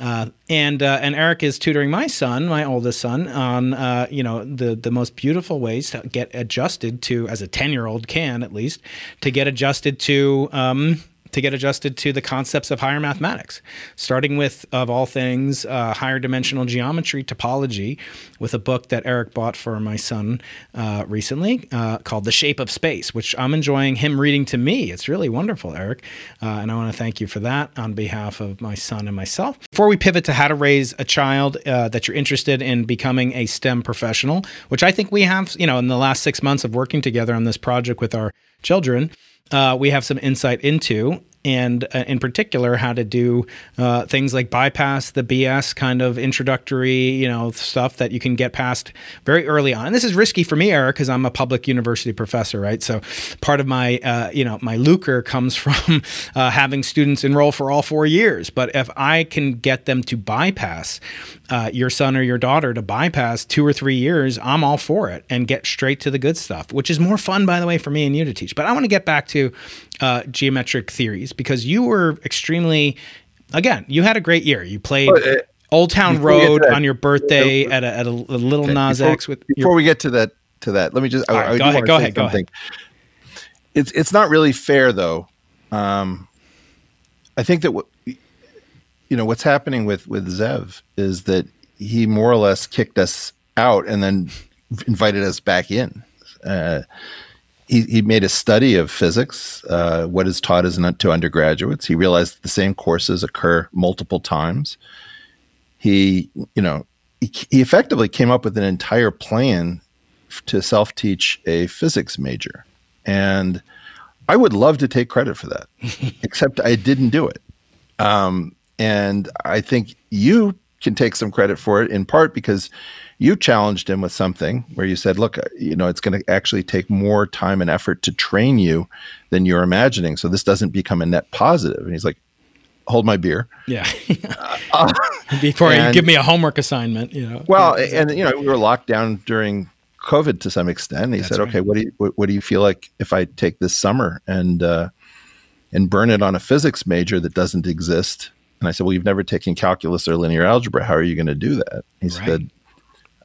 and and Eric is tutoring my son, my oldest son, on uh, you know the the most beautiful ways to get adjusted to, as a ten year old can at least, to get adjusted to. Um, to get adjusted to the concepts of higher mathematics, starting with, of all things, uh, higher dimensional geometry topology, with a book that Eric bought for my son uh, recently uh, called The Shape of Space, which I'm enjoying him reading to me. It's really wonderful, Eric. Uh, and I want to thank you for that on behalf of my son and myself. Before we pivot to how to raise a child uh, that you're interested in becoming a STEM professional, which I think we have, you know, in the last six months of working together on this project with our children, uh, we have some insight into and uh, in particular how to do uh, things like bypass the BS kind of introductory, you know, stuff that you can get past very early on. And this is risky for me, Eric, because I'm a public university professor, right? So part of my, uh, you know, my lucre comes from uh, having students enroll for all four years. But if I can get them to bypass uh, your son or your daughter to bypass two or three years, I'm all for it and get straight to the good stuff, which is more fun, by the way, for me and you to teach. But I want to get back to uh, geometric theories because you were extremely, again, you had a great year. You played. uh, Old Town Road on your birthday at a, at a, a little okay, Nas before, X with before your, we get to that to that let me just I, right, I go ahead go ahead go ahead it's it's not really fair though um, I think that what you know what's happening with with Zev is that he more or less kicked us out and then invited us back in uh, he, he made a study of physics, uh, what is taught as an, to undergraduates. He realized that the same courses occur multiple times. He, you know, he, he effectively came up with an entire plan to self teach a physics major. And I would love to take credit for that, except I didn't do it. Um, and I think you can take some credit for it in part because you challenged him with something where you said, look, you know, it's going to actually take more time and effort to train you than you're imagining. So this doesn't become a net positive. And he's like, hold my beer. Yeah. uh, Before and, you give me a homework assignment, you know. Well, and, you know, we were locked down during COVID to some extent. He That's said, right. okay, what do you, what, what, do you feel like if I take this summer and, uh, and burn it on a physics major that doesn't exist? And I said, well, you've never taken calculus or linear algebra. How are you going to do that? He right. said,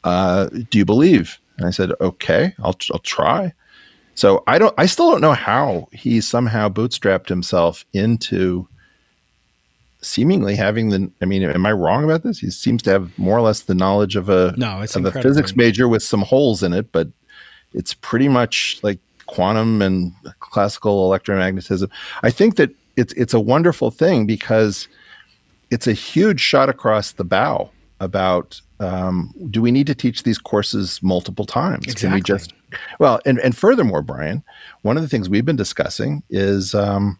uh, do you believe? And I said, okay, I'll, I'll try. So I don't, I still don't know how he somehow bootstrapped himself into seemingly having the, I mean, am I wrong about this? He seems to have more or less the knowledge of a, no, it's of a physics major with some holes in it, but it's pretty much like quantum and classical electromagnetism. I think that it's, it's a wonderful thing because it's a huge shot across the bow about um, do we need to teach these courses multiple times? Exactly. Can we just well, and and furthermore, Brian, one of the things we've been discussing is um,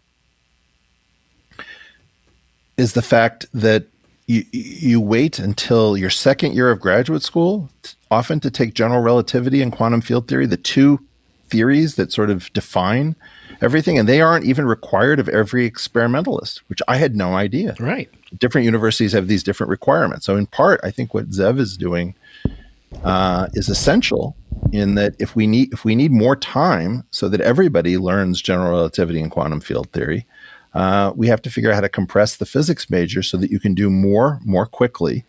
is the fact that you you wait until your second year of graduate school, often to take general relativity and quantum field theory, the two theories that sort of define everything, and they aren't even required of every experimentalist, which I had no idea. Right. Different universities have these different requirements. So, in part, I think what Zev is doing uh, is essential in that if we need if we need more time so that everybody learns general relativity and quantum field theory, uh, we have to figure out how to compress the physics major so that you can do more more quickly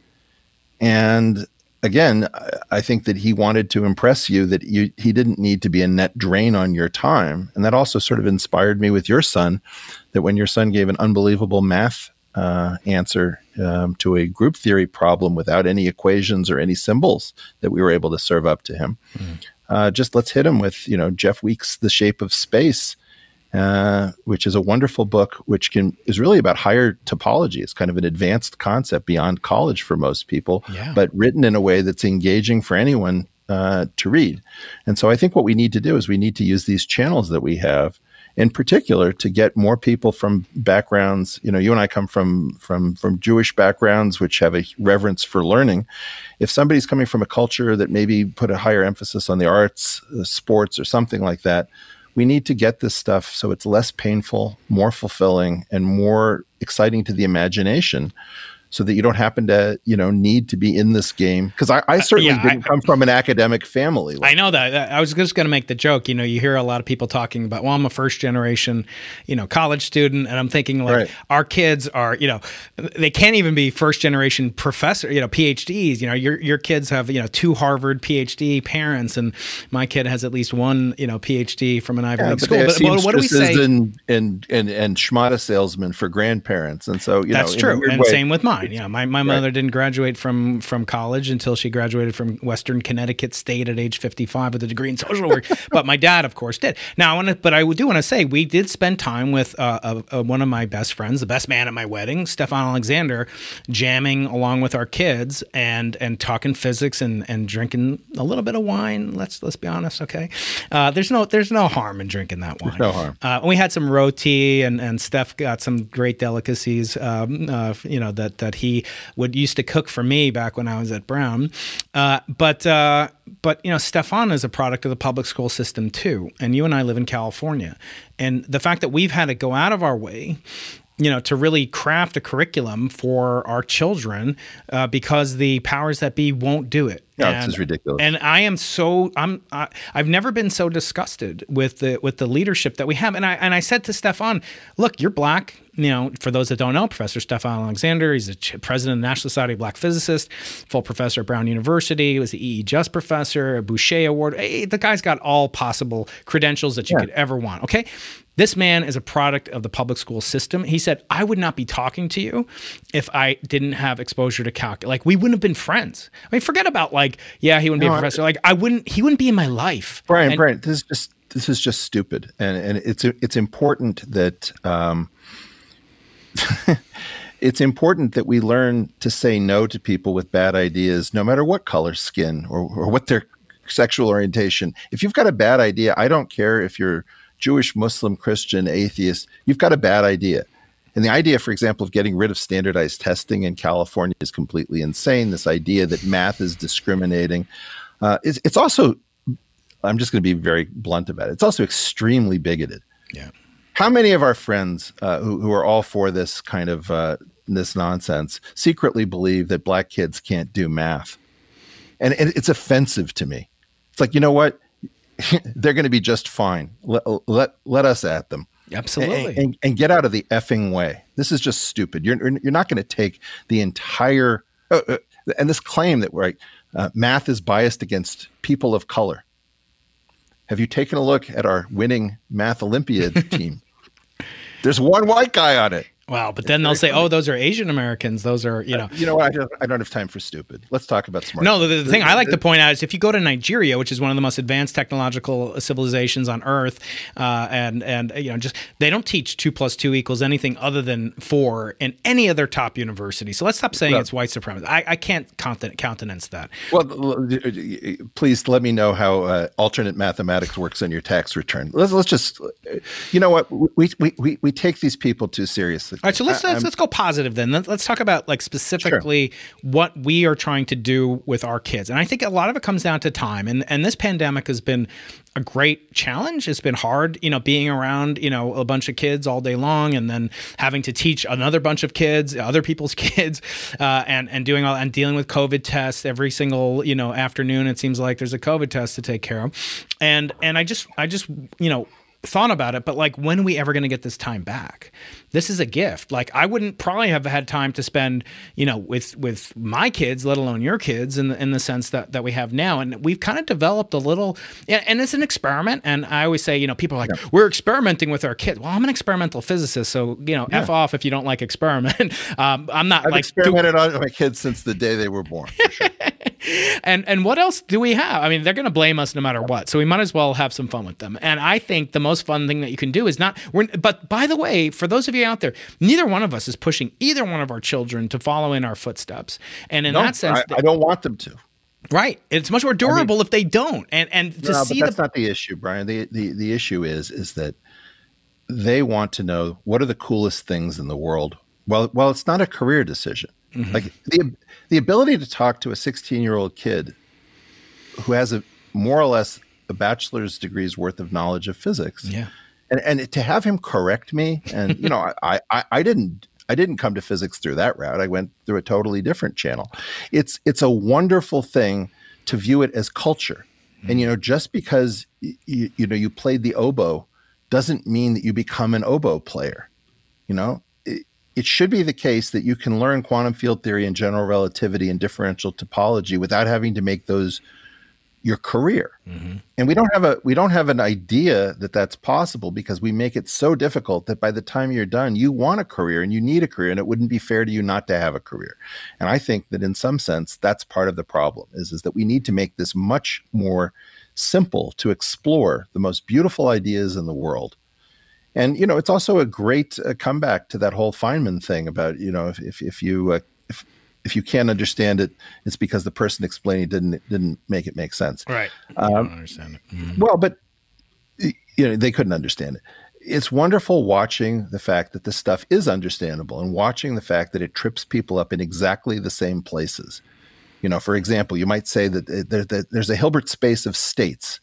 And again, I think that he wanted to impress you that you, he didn't need to be a net drain on your time. And that also sort of inspired me with your son that when your son gave an unbelievable math uh, answer um, to a group theory problem without any equations or any symbols that we were able to serve up to him. Mm. Uh, just let's hit him with, you know, Jeff Weeks' The Shape of Space uh, which is a wonderful book, which can is really about higher topology. It's kind of an advanced concept beyond college for most people, yeah. but written in a way that's engaging for anyone uh, to read. And so I think what we need to do is we need to use these channels that we have, in particular, to get more people from backgrounds. You know, you and I come from from from Jewish backgrounds, which have a reverence for learning. If somebody's coming from a culture that maybe put a higher emphasis on the arts, uh, sports, or something like that we need to get this stuff so it's less painful, more fulfilling, and more exciting to the imagination so that you don't happen to you know need to be in this game. Because I, I, uh, certainly uh, yeah, didn't I, come from an academic family. Like, i know that. I was just going to make the joke you know you hear a lot of people talking about well i'm a first generation you know college student and i'm thinking like right. our kids are you know they can't even be first generation professor you know phds you know your your kids have you know two harvard phd parents and my kid has at least one you know phd from an ivy yeah, league school. but, but what do we say? and and and, and schmata salesmen for grandparents and so you that's know, true and way, same with mine yeah, my, my mother right. didn't graduate from from college until she graduated from Western Connecticut State at age 55 with a degree in social work. but my dad, of course, did. Now, I want to, but I do want to say we did spend time with uh, a, a, one of my best friends, the best man at my wedding, Stephon Alexander, jamming along with our kids and and talking physics and and drinking a little bit of wine. Let's let's be honest, okay? Uh, there's no there's no harm in drinking that wine. No harm. Uh, we had some roti and and Steph got some great delicacies. Um, uh, you know that that he would used to cook for me back when I was at Brown. Uh, but uh, but you know, Stephon is a product of the public school system too, and you and I live in California, and the fact that we've had to go out of our way you know, to really craft a curriculum for our children uh, because the powers that be won't do it. Yeah, and, this is ridiculous. And I am so I'm I, I've never been so disgusted with the with the leadership that we have. And I and I said to Stephon, look, you're black. You know, for those that don't know, Professor Stephon Alexander, he's the president of the National Society of Black Physicists, full professor at Brown University. He was the E. E. Just professor, a Bouchet Award. Hey, the guy's got all possible credentials that you yeah. could ever want. Okay, this man is a product of the public school system. He said, I would not be talking to you if I didn't have exposure to calculus. Like, we wouldn't have been friends. I mean, forget about like, yeah, he wouldn't no, be a professor. like, I wouldn't, he wouldn't be in my life. Brian, and, Brian, this is just, this is just stupid. And, and it's, it's important that, um, it's important that we learn to say no to people with bad ideas, no matter what color skin or, or what their sexual orientation. If you've got a bad idea, I don't care if you're, Jewish, Muslim, Christian, atheist, you've got a bad idea. And the idea, for example, of getting rid of standardized testing in California is completely insane. This idea that math is discriminating. Uh, it's, it's also, I'm just going to be very blunt about it, it's also extremely bigoted. Yeah. How many of our friends uh, who, who are all for this kind of uh, this nonsense secretly believe that black kids can't do math? And, and it's offensive to me. It's like, you know what? they're going to be just fine. Let, let, let us at them. Absolutely. And, and, and, get out of the effing way. This is just stupid. You're, you're not going to take the entire, uh, uh, and this claim that right, uh, math is biased against people of color. Have you taken a look at our winning math Olympiad team? There's one white guy on it. Wow, but then they'll say, funny. "Oh, those are Asian Americans. Those are you know." Uh, you know what? I don't, I don't have time for stupid. Let's talk about smart. No, the, the thing I like to point out is if you go to Nigeria, which is one of the most advanced technological civilizations on Earth, uh, and and you know, just they don't teach two plus two equals anything other than four in any other top university. So let's stop saying it's white supremacy. I, I can't countenance that. Well, please let me know how uh, alternate mathematics works on your tax return. Let's let's just, you know what, we we we, we take these people too seriously all right, so let's I, let's, let's go positive then. Let's talk about like specifically sure. what we are trying to do with our kids, and I think a lot of it comes down to time. And and this pandemic has been a great challenge. It's been hard, you know, being around you know a bunch of kids all day long, and then having to teach another bunch of kids, other people's kids, uh, and and doing all and dealing with COVID tests every single you know afternoon. It seems like there's a COVID test to take care of, and and I just I just you know thought about it, but like, when are we ever going to get this time back? This is a gift. Like, I wouldn't probably have had time to spend, you know, with with my kids, let alone your kids, in the, in the sense that that we have now. And we've kind of developed a little, and it's an experiment. And I always say, you know, people are like, yeah. we're experimenting with our kids. Well, I'm an experimental physicist, so you know, yeah. f off if you don't like experiment. um, I'm not I've like experimented do- on my kids since the day they were born. Sure. and and what else do we have? I mean, they're going to blame us no matter what, so we might as well have some fun with them. And I think the most fun thing that you can do is not. We're, but by the way, for those of you out there, neither one of us is pushing either one of our children to follow in our footsteps. And in no, that sense, I, I, don't want them to. Right. It's much more durable I mean, if they don't. And and to no, see that's the, not the issue, Brian. The, the the issue is is that they want to know what are the coolest things in the world. Well, well, it's not a career decision. Mm-hmm. Like the the ability to talk to a 16 year old kid who has a more or less a bachelor's degree's worth of knowledge of physics. Yeah. And and to have him correct me, and you know, I, I I didn't I didn't come to physics through that route. I went through a totally different channel. It's it's a wonderful thing to view it as culture. Mm-hmm. And you know, just because you, you know you played the oboe doesn't mean that you become an oboe player. You know, it should be the case that you can learn quantum field theory and general relativity and differential topology without having to make those your career. Mm-hmm. And we don't have a we don't have an idea that that's possible because we make it so difficult that by the time you're done you want a career and you need a career and it wouldn't be fair to you not to have a career. And I think that in some sense that's part of the problem is is that we need to make this much more simple to explore the most beautiful ideas in the world and you know, it's also a great uh, comeback to that whole Feynman thing about you know if if, if you uh, if if you can't understand it, it's because the person explaining didn't didn't make it make sense. Right. Um, don't understand it. Mm-hmm. Well, but you know they couldn't understand it. It's wonderful watching the fact that this stuff is understandable and watching the fact that it trips people up in exactly the same places. You know, for example, you might say that, that, that there's a Hilbert space of states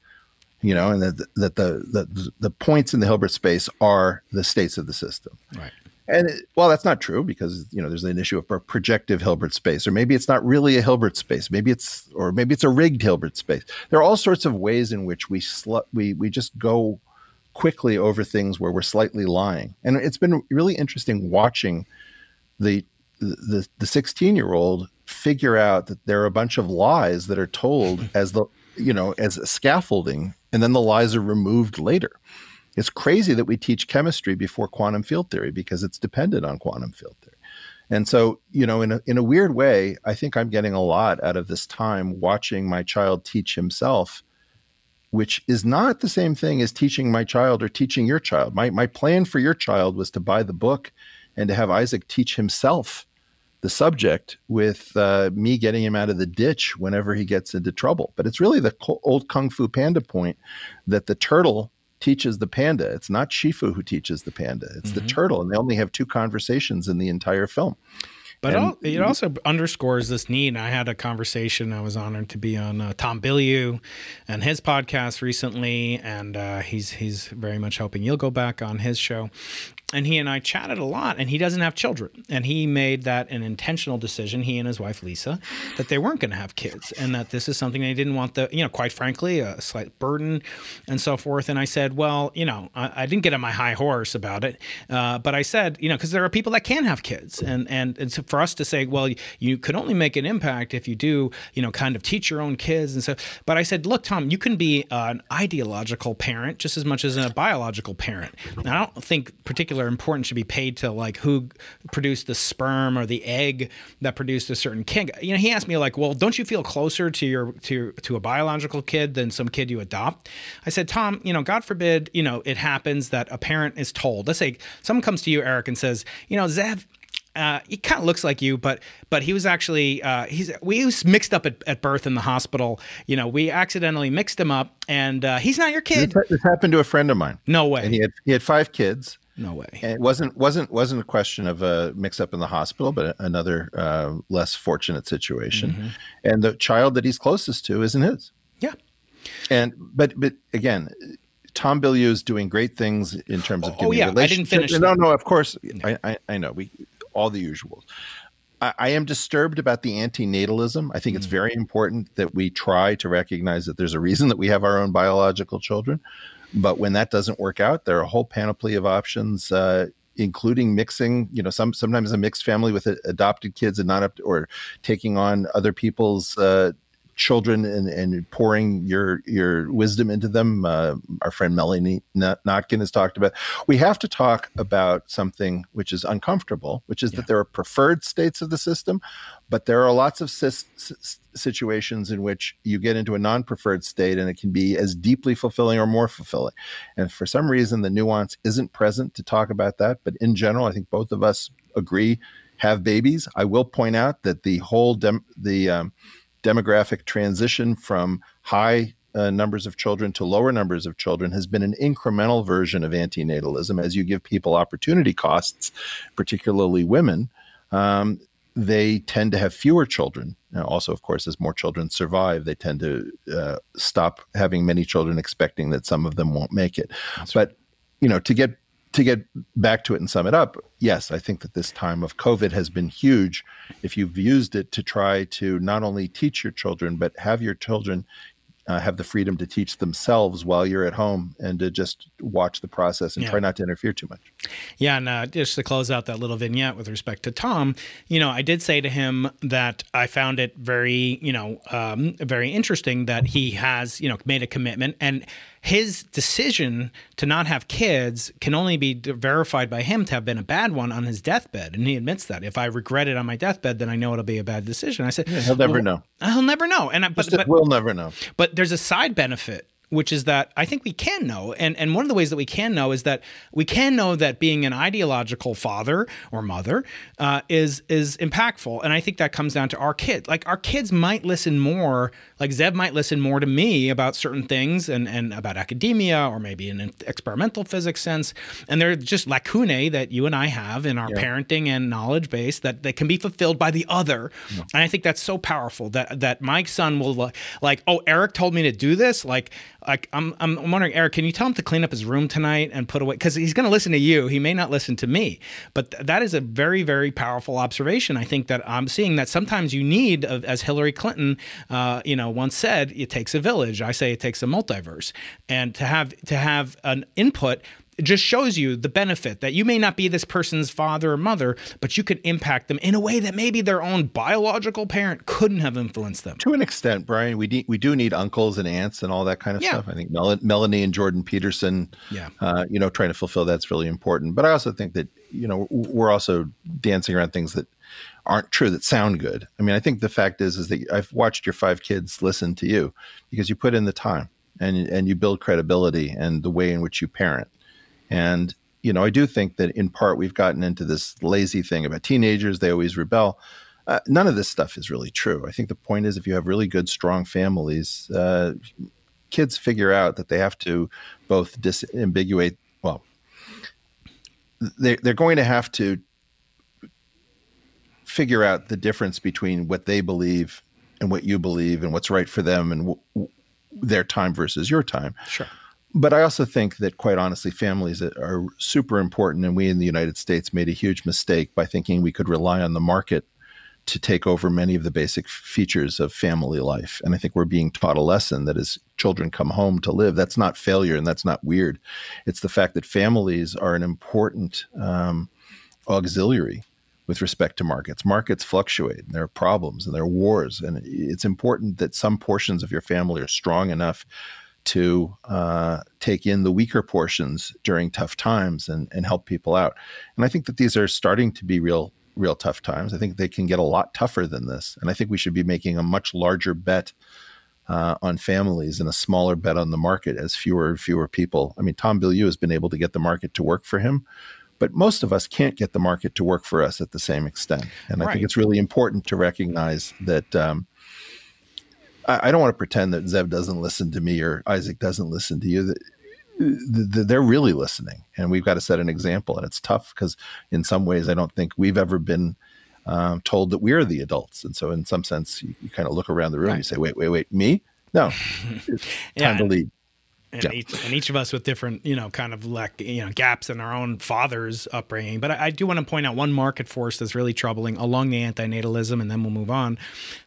you know, and that that the, the the points in the Hilbert space are the states of the system. Right. And it, well, that's not true because you know there's an issue of a projective Hilbert space, or maybe it's not really a Hilbert space. Maybe it's or maybe it's a rigged Hilbert space. There are all sorts of ways in which we sl- we we just go quickly over things where we're slightly lying, and it's been really interesting watching the the the 16 year old figure out that there are a bunch of lies that are told as the you know as scaffolding and then the lies are removed later. It's crazy that we teach chemistry before quantum field theory because it's dependent on quantum field theory. And so, you know, in a, in a weird way, I think I'm getting a lot out of this time watching my child teach himself, which is not the same thing as teaching my child or teaching your child. My, my plan for your child was to buy the book and to have Isaac teach himself the subject with uh, me getting him out of the ditch whenever he gets into trouble. But it's really the old Kung Fu Panda point that the turtle teaches the panda. It's not Shifu who teaches the panda, it's mm-hmm. the turtle. And they only have two conversations in the entire film. But and, it also underscores this need. I had a conversation. I was honored to be on uh, Tom Bilyeu and his podcast recently, and uh, he's he's very much hoping you'll go back on his show and he and I chatted a lot, and he doesn't have children. And he made that an intentional decision, he and his wife Lisa, that they weren't going to have kids and that this is something they didn't want the, you know, quite frankly, a slight burden and so forth. And I said, well, you know, I, I didn't get on my high horse about it, uh, but I said, you know, because there are people that can have kids. And, and it's for us to say, well, you could only make an impact if you do, you know, kind of teach your own kids. And so, but I said, look, Tom, you can be an ideological parent just as much as a biological parent. And I don't think particular particular importance should be paid to like who produced the sperm or the egg that produced a certain kid. You know, he asked me like, "Well, don't you feel closer to your to to a biological kid than some kid you adopt?" I said, "Tom, you know, God forbid, you know, it happens that a parent is told. Let's say someone comes to you, Eric, and says, you know, Zev, uh, he kind of looks like you, but but he was actually uh, he's we was mixed up at, at birth in the hospital. You know, we accidentally mixed him up, and uh, he's not your kid. This, this, happened to a friend of mine. No way. And he had he had five kids. No way. And it wasn't wasn't wasn't a question of a mix up in the hospital, but another uh, less fortunate situation. Mm-hmm. And the child that he's closest to isn't his. Yeah. And but but again, Tom Bilyeu is doing great things in terms of oh, giving oh, yeah. I didn't finish. No, no, of course. No. I, I, I know we all the usuals. I, I am disturbed about the antinatalism. I think mm. it's very important that we try to recognize that there's a reason that we have our own biological children. But when that doesn't work out, there are a whole panoply of options. Uh, including mixing you know some sometimes a mixed family with adopted kids and not up to, or taking on other people's uh, children and, and pouring your your wisdom into them. Uh, our friend Melanie Notkin has talked about. We have to talk about something which is uncomfortable, which is yeah. that there are preferred states of the system, but there are lots of situations in which you get into a non-preferred state and it can be as deeply fulfilling or more fulfilling. And for some reason, the nuance isn't present to talk about that. But in general, I think both of us agree have babies. I will point out that the whole dem- the um, demographic transition from high uh, numbers of children to lower numbers of children has been an incremental version of antinatalism. As you give people opportunity costs, particularly women, um, they tend to have fewer children. Now, also, of course, as more children survive, they tend to uh, stop having many children, expecting that some of them won't make it. That's but you know, to get to get back to it and sum it up, yes, I think that this time of COVID has been huge. If you've used it to try to not only teach your children, but have your children uh, have the freedom to teach themselves while you're at home and to just watch the process and yeah. try not to interfere too much. Yeah, and uh, just to close out that little vignette with respect to Tom, you know, I did say to him that I found it very, you know, um, very interesting that he has, you know, made a commitment and his decision to not have kids can only be verified by him to have been a bad one on his deathbed. And he admits that. If I regret it on my deathbed, then I know it'll be a bad decision. I said, yeah, he'll never well, know. He'll never know. And I, but, but we'll never know. But there's a side benefit which is that I think we can know. And, and one of the ways that we can know is that we can know that being an ideological father or mother uh, is is impactful. And I think that comes down to our kids. Like our kids might listen more, like Zev might listen more to me about certain things and, and about academia or maybe in an experimental physics sense. And they're just lacunae that you and I have in our yeah. parenting and knowledge base that, that can be fulfilled by the other. Yeah. And I think that's so powerful that that my son will like, oh, Eric told me to do this. Like like I'm, I'm wondering, Eric, can you tell him to clean up his room tonight and put away? Because he's going to listen to you. He may not listen to me. But th- that is a very, very powerful observation. I think that I'm seeing that sometimes you need, as Hillary Clinton, uh, you know, once said, it takes a village. I say it takes a multiverse, and to have to have an input it just shows you the benefit that you may not be this person's father or mother, but you could impact them in a way that maybe their own biological parent couldn't have influenced them. To an extent, Brian, we need, we do need uncles and aunts and all that kind of yeah. stuff. I think Mel- Melanie and Jordan Peterson, yeah. Uh, you know, trying to fulfill that's really important. But I also think that you know we're also dancing around things that aren't true that sound good. I mean, I think the fact is is that I've watched your five kids listen to you because you put in the time and and you build credibility and the way in which you parent. And, you know, I do think that in part we've gotten into this lazy thing about teenagers, they always rebel. Uh, none of this stuff is really true. I think the point is if you have really good, strong families, uh, kids figure out that they have to both disambiguate, well, they, they're going to have to figure out the difference between what they believe and what you believe and what's right for them and w- their time versus your time. Sure but I also think that, quite honestly, families are super important. And we in the United States made a huge mistake by thinking we could rely on the market to take over many of the basic features of family life. And I think we're being taught a lesson that as children come home to live, that's not failure and that's not weird. It's the fact that families are an important um, auxiliary with respect to markets. Markets fluctuate and there are problems and there are wars. And it's important that some portions of your family are strong enough to uh, take in the weaker portions during tough times and, and help people out. And I think that these are starting to be real real tough times. I think they can get a lot tougher than this. And I think we should be making a much larger bet uh, on families and a smaller bet on the market as fewer and fewer people. I mean, Tom Bilyeu has been able to get the market to work for him, but most of us can't get the market to work for us at the same extent. And I right. think it's really important to recognize that um, I, I don't want to pretend that Zev doesn't listen to me or Isaac doesn't listen to you. They're really listening, and we've got to set an example. And it's tough because, in some ways, I don't think we've ever been um, told that we're the adults. And so, in some sense, you, you kind of look around the room right. and you say, "Wait, wait, wait, me? No, it's yeah, time to lead." and, yeah. each, and each of us with different, you know, kind of like, you know, gaps in our own father's upbringing. But I, I do want to point out one market force that's really troubling along the antinatalism, and then we'll move on.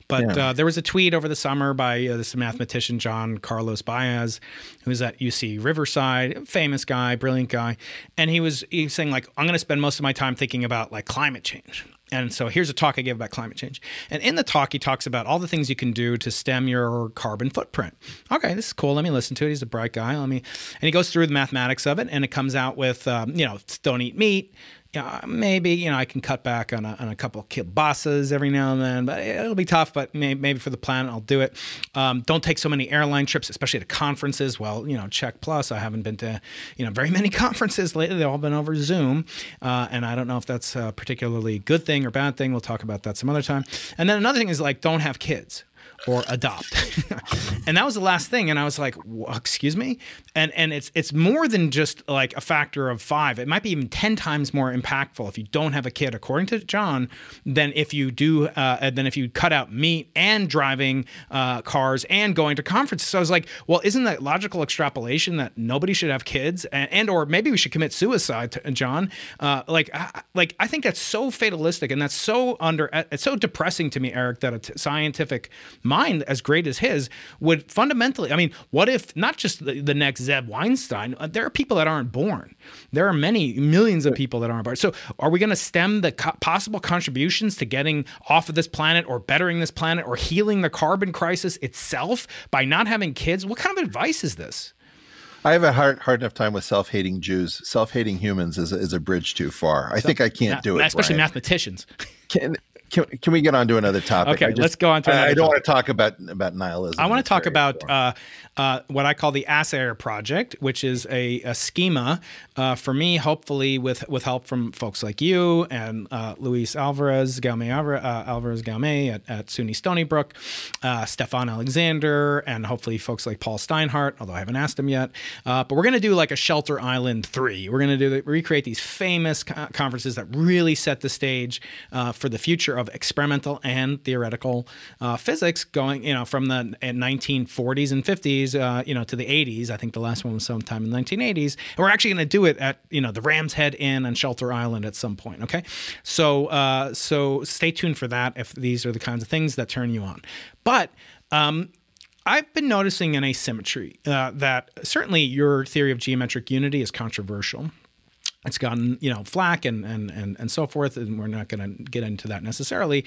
But Yeah. uh, there was a tweet over the summer by uh, this mathematician John Carlos Baez, who's at UC Riverside, famous guy, brilliant guy, and he was he was saying like, I'm going to spend most of my time thinking about like climate change. And so here's a talk I gave about climate change. And in the talk, he talks about all the things you can do to stem your carbon footprint. Okay, this is cool. Let me listen to it. He's a bright guy. Let me. And he goes through the mathematics of it, and it comes out with, um, you know, don't eat meat. Yeah, maybe you know I can cut back on a, on a couple of kielbasa's every now and then, but it'll be tough. But maybe, maybe for the planet, I'll do it. Um, don't take so many airline trips, especially to conferences. Well, you know, check plus. I haven't been to you know very many conferences lately. They've all been over Zoom, uh, and I don't know if that's a particularly good thing or bad thing. We'll talk about that some other time. And then another thing is like don't have kids or adopt. and that was the last thing. And I was like, excuse me? And and it's it's more than just like a factor of five. It might be even 10 times more impactful if you don't have a kid, according to John, than if you do, uh, than if you cut out meat and driving uh, cars and going to conferences. So I was like, well, isn't that logical extrapolation that nobody should have kids and, and or maybe we should commit suicide, to, John? Uh, like, I, like I think that's so fatalistic and that's so under, it's so depressing to me, Eric, that a t- scientific mind as great as his would fundamentally i mean what if not just the, the next Zev Weinstein uh, there are people that aren't born there are many millions of people that aren't born so are we going to stem the co- possible contributions to getting off of this planet or bettering this planet or healing the carbon crisis itself by not having kids what kind of advice is this I have a hard hard enough time with self hating Jews. Self hating humans is a, is a bridge too far. I think I can't do it. especially Brian. mathematicians Can, can, can we get on to another topic? Okay, I let's go on to I- I, don't want to talk about about nihilism. I want to talk about uh, uh, what I call the Assayer Project, which is a, a schema uh, for me, hopefully with with help from folks like you and uh, Luis Alvarez, Gaume Alvarez, uh, Alvarez Gaume at, at SUNY Stony Brook, uh, Stephon Alexander, and hopefully folks like Paul Steinhardt, although I haven't asked him yet. Uh, but we're going to do like a Shelter Island 3. We're going to do the, recreate these famous co- conferences that really set the stage uh, for the future of experimental and theoretical uh, physics going, you know, from the uh, 1940s and 50s, uh, you know, to the 80s. I think the last one was sometime in the 1980s. And we're actually going to do it at, you know, the Ram's Head Inn on Shelter Island at some point. Okay. So, uh, so stay tuned for that if these are the kinds of things that turn you on. But, um, I've been noticing an asymmetry uh, that certainly your theory of geometric unity is controversial. It's gotten you know flack and and and, and so forth, and we're not going to get into that necessarily.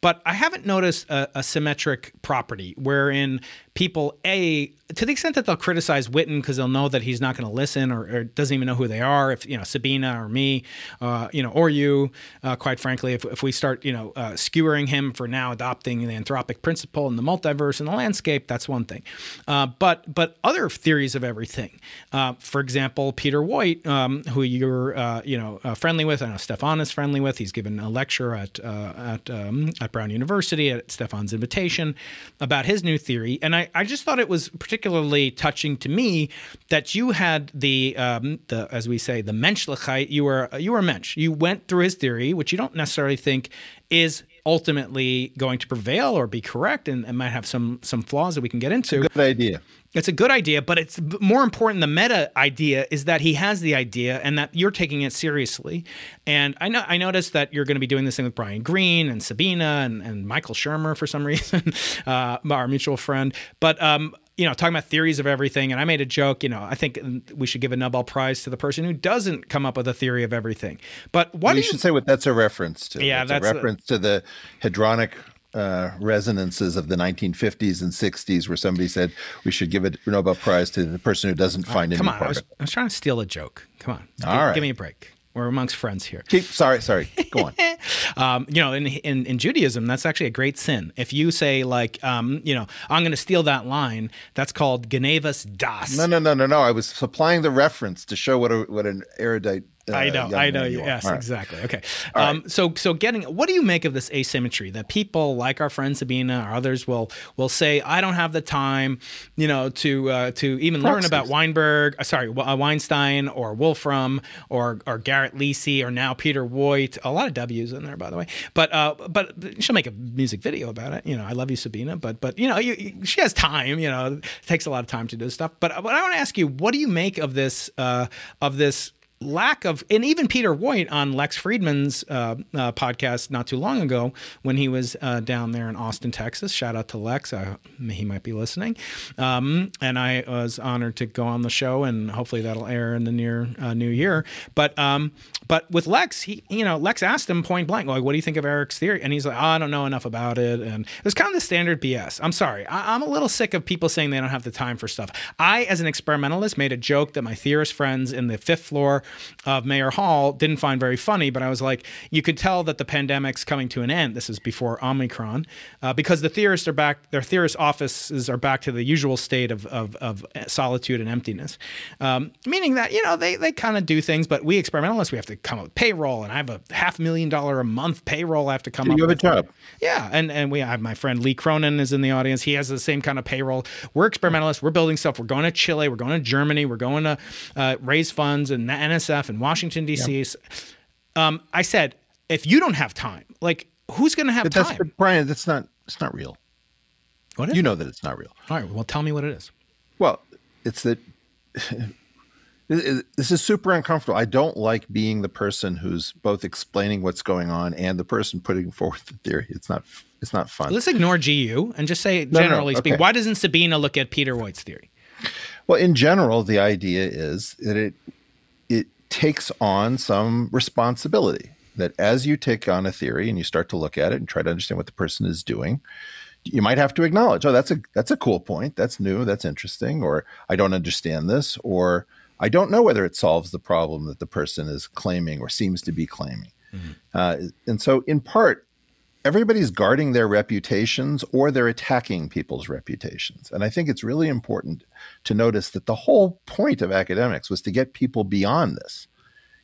But I haven't noticed a, a symmetric property wherein people a to the extent that they'll criticize Witten because they'll know that he's not going to listen or, or doesn't even know who they are. If you know Sabina or me, uh, you know, or you, uh, quite frankly, if, if we start you know uh, skewering him for now adopting the anthropic principle and the multiverse and the landscape, that's one thing. Uh, but but other theories of everything, uh, for example, Peter Woit, um, who you're uh, you know friendly with, I know Stephon is friendly with. He's given a lecture at at um, at Brown University at Stephon's invitation about his new theory, and I, I just thought it was particularly touching to me that you had the um, the as we say the Menschlichkeit. You were you were a Mensch. You went through his theory, which you don't necessarily think is ultimately going to prevail or be correct, and, and might have some some flaws that we can get into. good idea. It's a good idea, but it's more important. The meta idea is that he has the idea and that you're taking it seriously. And I know I noticed that you're going to be doing this thing with Brian Greene and Sabina and, and Michael Shermer for some reason, uh, our mutual friend. But um, you know, talking about theories of everything. And I made a joke. You know, I think we should give a Nobel Prize to the person who doesn't come up with a theory of everything. But what Well, you you should say what that's a reference to. Yeah, It's that's a a- reference to the hadronic uh, resonances of the 1950s and 60s, where somebody said we should give a Nobel Prize to the person who doesn't find come any on? I was. I was trying to steal a joke. Come on, All Gi- right. give me a break. We're amongst friends here. Keep, sorry, sorry. Go on. Um, you know, in, in in Judaism, that's actually a great sin. If you say like, um, you know, I'm going to steal that line, that's called genevas das. No, no, no, no, no. I was supplying the reference to show what a, what an erudite. Uh, I know, I know. You, yes, right. exactly. Okay. Um, so, so getting. What do you make of this asymmetry that people like our friend Sabina or others will will say, I don't have the time, you know, to uh, to even learn about Weinberg. Uh, sorry, uh, Weinstein or Wolfram or or Garrett Lisi or now Peter Woit. A lot of W's in there, by the way. But uh, but she'll make a music video about it. You know, I love you, Sabina. But but you know, you, you- she has time. You know, it takes a lot of time to do this stuff. But but I want to ask you, what do you make of this uh, of this? Lack of, and even Peter Woit on Lex Fridman's uh, uh, podcast not too long ago when he was uh, down there in Austin, Texas. Shout out to Lex. he might be listening. Um, and I was honored to go on the show, and hopefully that'll air in the near uh, new year. But um, but with Lex, he you know Lex asked him point blank, like, "What do you think of Eric's theory?" And he's like, oh, "I don't know enough about it." And it was kind of the standard BS. I'm sorry, I- I'm a little sick of people saying they don't have the time for stuff. I, as an experimentalist, made a joke that my theorist friends in the fifth floor of Mayer Hall didn't find very funny, but I was like, you could tell that the pandemic's coming to an end. This is before Omicron, uh, because the theorists are back, their theorist offices are back to the usual state of, of, of solitude and emptiness. Um, meaning that, you know, they, they kind of do things, but we experimentalists, we have to come up with payroll, and I have a half million dollar a month payroll I have to come you up have with. a job. Yeah, and and we have my friend Lee Cronin is in the audience. He has the same kind of payroll. We're experimentalists. We're building stuff. We're going to Chile. We're going to Germany. We're going to uh, raise funds and NSF and Washington D.C. Um, I said, if you don't have time, like who's going to have But that's time? but Brian. That's not. It's not real. What is You it? know that it's not real. All right. Well, tell me what it is. Well, it's that this is super uncomfortable. I don't like being the person who's both explaining what's going on and the person putting forward the theory. It's not. It's not fun. Let's ignore GU and just say, no, generally speaking, okay. why doesn't Sabina look at Peter Woit's theory? Well, in general, the idea is that it takes on some responsibility. That as you take on a theory and you start to look at it and try to understand what the person is doing, you might have to acknowledge, oh, that's a that's a cool point. That's new. That's interesting. Or I don't understand this. Or I don't know whether it solves the problem that the person is claiming or seems to be claiming. Uh, and so, in part, everybody's guarding their reputations or they're attacking people's reputations. And I think it's really important to notice that the whole point of academics was to get people beyond this.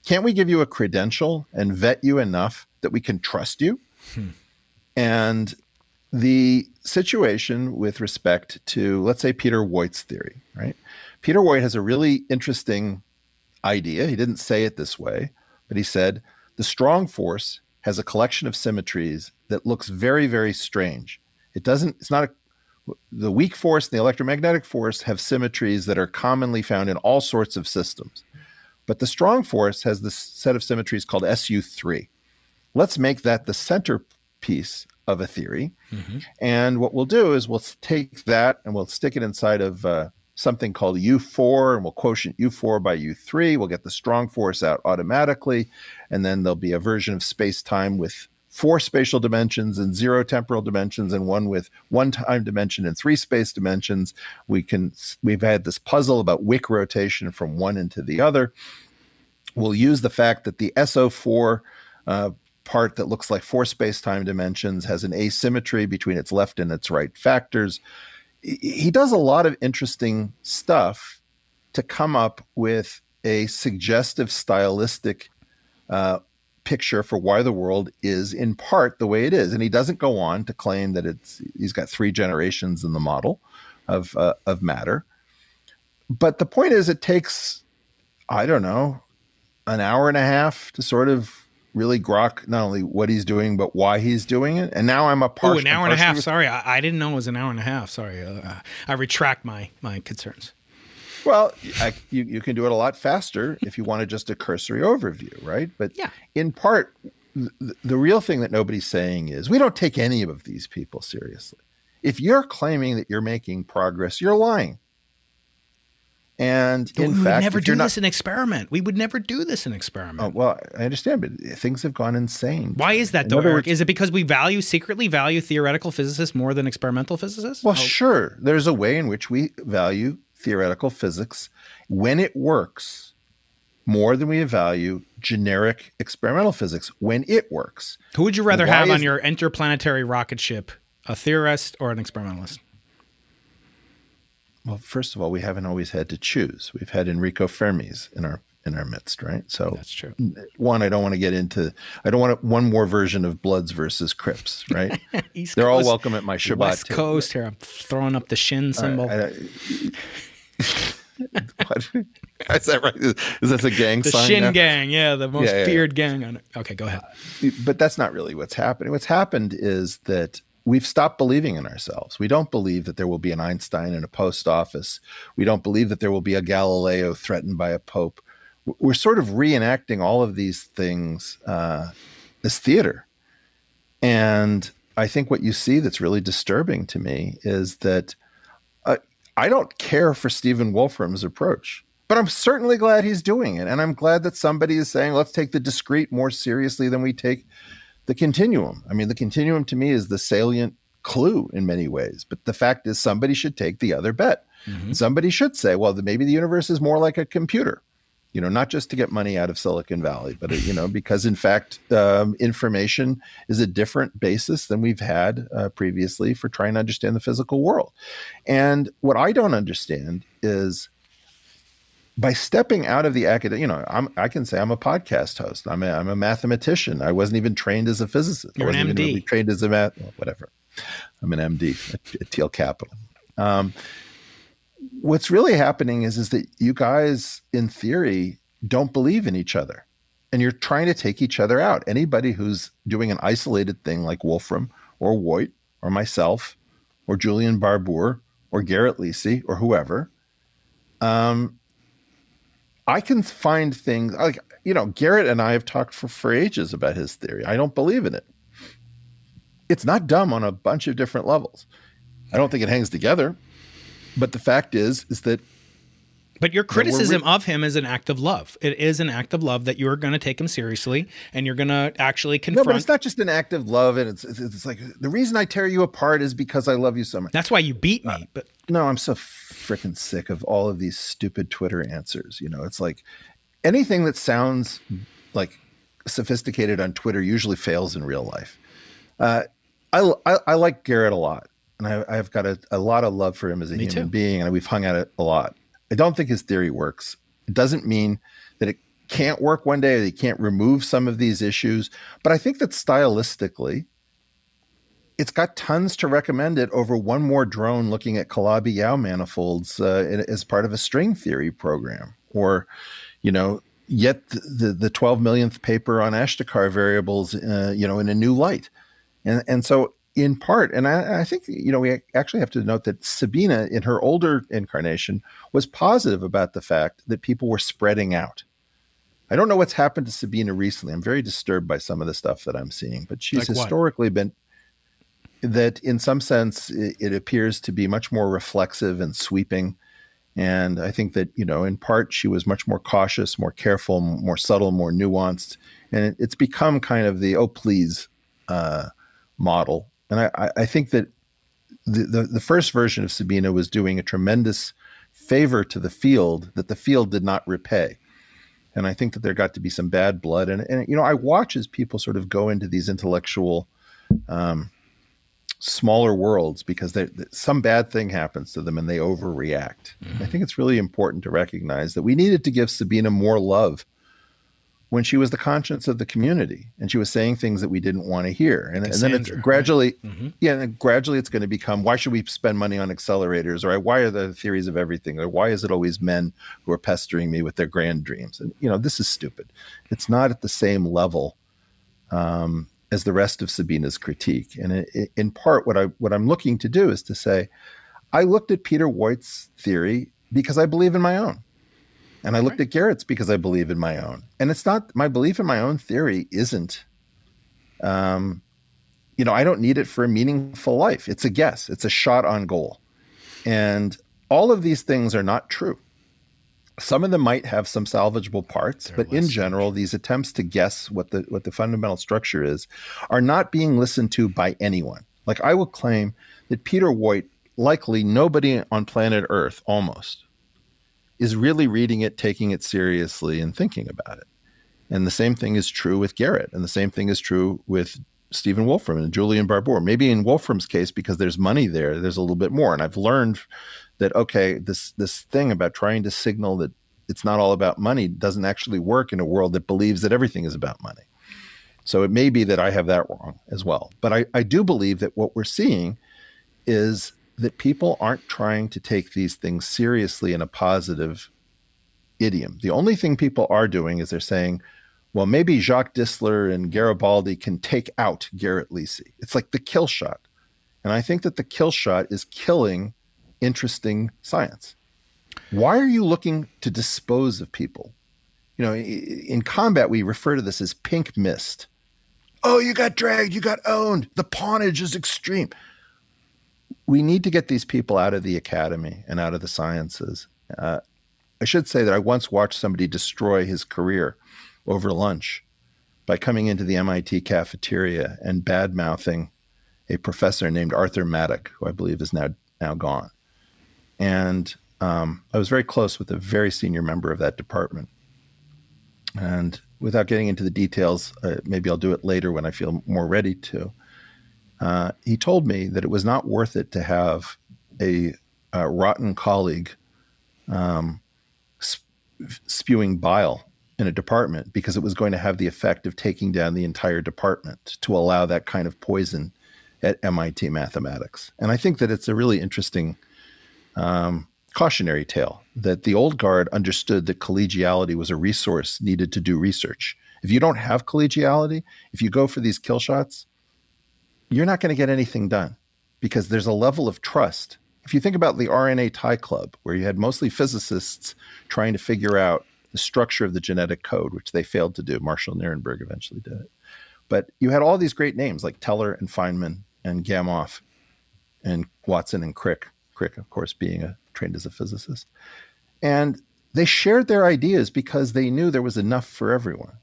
Can't we give you a credential and vet you enough that we can trust you? Hmm. And the situation with respect to, let's say, Peter Woit's theory, right? Peter Woit has a really interesting idea. He didn't say it this way, but he said the strong force has a collection of symmetries that looks very, very strange. It doesn't, it's not a, the weak force and the electromagnetic force have symmetries that are commonly found in all sorts of systems. But the strong force has this set of symmetries called SU3. Let's make that the centerpiece of a theory. And what we'll do is we'll take that and we'll stick it inside of uh, something called U4, and we'll quotient U4 by U3. We'll get the strong force out automatically. And then there'll be a version of space time with four spatial dimensions and zero temporal dimensions, and one with one time dimension and three space dimensions. We can we've had this puzzle about wick rotation from one into the other. We'll use the fact that the SO4 uh, part that looks like four space-time dimensions has an asymmetry between its left and its right factors. He- does a lot of interesting stuff to come up with a suggestive stylistic uh, picture for why the world is in part the way it is. And he doesn't go on to claim that it's he's got three generations in the model of uh, of matter. But the point is, it takes I don't know an hour and a half to sort of really grok not only what he's doing but why he's doing it. And now I'm a part. Oh, an hour and a half. Sorry, I, I didn't know it was an hour and a half. Sorry, uh, I retract my my concerns. Well, I, you, you can do it a lot faster if you wanted just a cursory overview, right? But Yeah. in part, the, the real thing that nobody's saying is we don't take any of these people seriously. If you're claiming that you're making progress, you're lying. And But in we would fact, never do not- this in experiment. We would never do this in experiment. Oh, well, I understand, but things have gone insane. Why is that In though, Eric? words- Is it because we value secretly value theoretical physicists more than experimental physicists? Well, oh. sure. There's a way in which we value theoretical physics when it works more than we value generic experimental physics when it works. Who would you rather Why have on your interplanetary rocket ship, a theorist or an experimentalist? Well, first of all, we haven't always had to choose. We've had Enrico Fermi's in our in our midst, right? So That's true. one, I don't want to get into. I don't want to, one more version of Bloods versus Crips, right? East They're all Coast, welcome at my Shabbat. West table. Coast here. I'm throwing up the shin symbol. I- what? Is that right? Is, is this a gang the sign? Shin now? Gang, yeah, the most Yeah, yeah, yeah. feared gang on it. Okay, go ahead. Uh, but that's not really what's happening. What's happened is that we've stopped believing in ourselves. We don't believe that there will be an Einstein in a post office. We don't believe that there will be a Galileo threatened by a pope. we're sort of reenacting all of these things uh, as theater. And I think what you see that's really disturbing to me is that uh, I don't care for Stephen Wolfram's approach, but I'm certainly glad he's doing it. And I'm glad that somebody is saying, let's take the discrete more seriously than we take the continuum. I mean, the continuum to me is the salient clue in many ways. But the fact is, somebody should take the other bet. Mm-hmm. Somebody should say, well, maybe the universe is more like a computer you know, not just to get money out of Silicon Valley, but you know, because in fact, um, information is a different basis than we've had uh, previously for trying to understand the physical world. And what I don't understand is by stepping out of the academic, you know, I'm, i can say I'm a podcast host. I'm a, I'm a mathematician. I wasn't even trained as a physicist. You're I wasn't an MD. even really trained as a math, whatever. I'm an MD at, at Thiel Capital. Um, what's really happening is is that you guys in theory don't believe in each other and you're trying to take each other out anybody who's doing an isolated thing like wolfram or Woit or myself or julian barbour or garrett lisi or whoever um, i can find things like you know garrett and i have talked for, for ages about his theory i don't believe in it it's not dumb on a bunch of different levels i don't think it hangs together but the fact is, is that. But your criticism re- of him is an act of love. It is an act of love that you're going to take him seriously and you're going to actually confront. No, but it's not just an act of love, and it's, it's, it's like the reason I tear you apart is because I love you so much. That's why you beat me. Uh, but no, I'm so freaking sick of all of these stupid Twitter answers. You know, it's like anything that sounds like sophisticated on Twitter usually fails in real life. Uh, I, I, I like Garrett a lot and I, have got a, a, lot of love for him as a Me human too. being, and we've hung out it a lot. I don't think his theory works. It doesn't mean that it can't work one day, or he can't remove some of these issues, but I think that stylistically, it's got tons to recommend it over one more drone looking at Calabi Yau manifolds uh, as part of a string theory program, or, you know, yet the the 12 millionth paper on Ashtekar variables, uh, you know, in a new light. And, and so in part, and I, I, think you know we actually have to note that Sabina, in her older incarnation, was positive about the fact that people were spreading out. I don't know what's happened to Sabina recently. I'm very disturbed by some of the stuff that I'm seeing, but she's like historically been that in some sense it, appears to be much more reflexive and sweeping. And I think that, you know, in part she was much more cautious, more careful, more subtle, more nuanced. And it, it's become kind of the, oh, please uh, model and I, I think that the, the, the first version of Sabina was doing a tremendous favor to the field that the field did not repay. And I think that there got to be some bad blood. And, and you know, I watch as people sort of go into these intellectual, um, smaller worlds because they, some bad thing happens to them and they overreact. Mm-hmm. I think it's really important to recognize that we needed to give Sabina more love when she was the conscience of the community and she was saying things that we didn't want to hear. And, and then it's gradually, right? mm-hmm. yeah, and gradually it's going to become why should we spend money on accelerators or why are the theories of everything or why is it always men who are pestering me with their grand dreams? And, you know, this is stupid. It's not at the same level um, as the rest of Sabina's critique. And it, in part, what I what I'm looking to do is to say, I looked at Peter Woit's theory because I believe in my own. And I looked at Garrett's because I believe in my own. And it's not my belief in my own theory isn't um you know, I don't need it for a meaningful life. It's a guess. It's a shot on goal. And all of these things are not true. Some of them might have some salvageable parts, They're but in general, these attempts to guess what the what the fundamental structure is are not being listened to by anyone. Like I will claim that Peter Woit, likely nobody on planet Earth, almost is really reading it, taking it seriously, and thinking about it. And the same thing is true with Garrett, and the same thing is true with Stephen Wolfram and Julian Barbour. Maybe in Wolfram's case, because there's money there, there's a little bit more. And I've learned that okay, this this thing about trying to signal that it's not all about money doesn't actually work in a world that believes that everything is about money. So it may be that I have that wrong as well. But I, I do believe that what we're seeing is that people aren't trying to take these things seriously in a positive idiom. The only thing people are doing is they're saying, well, maybe Jacques Distler and Garibaldi can take out Garrett Lisi. It's like the kill shot. And I think that the kill shot is killing interesting science. Why are you looking to dispose of people? you know, in combat, we refer to this as pink mist. Oh, you got dragged, you got owned. The pawnage is extreme. We need to get these people out of the academy and out of the sciences. Uh, I should say that I once watched somebody destroy his career over lunch by coming into the MIT cafeteria and bad mouthing a professor named Arthur Mattuck, who I believe is now now gone. And um, I was very close with a very senior member of that department. And without getting into the details, uh, maybe I'll do it later when I feel more ready to. Uh, he told me that it was not worth it to have a, a rotten colleague um, sp- spewing bile in a department because it was going to have the effect of taking down the entire department to allow that kind of poison at MIT mathematics. And I think that it's a really interesting um, cautionary tale that the old guard understood that collegiality was a resource needed to do research. If you don't have collegiality, if you go for these kill shots, you're not going to get anything done because there's a level of trust. If you think about the RNA tie club, where you had mostly physicists trying to figure out the structure of the genetic code, which they failed to do, Marshall Nirenberg eventually did it. But you had all these great names like Teller and Feynman and Gamow and Watson and Crick. Crick, of course, being a trained as a physicist. And they shared their ideas because they knew there was enough for everyone.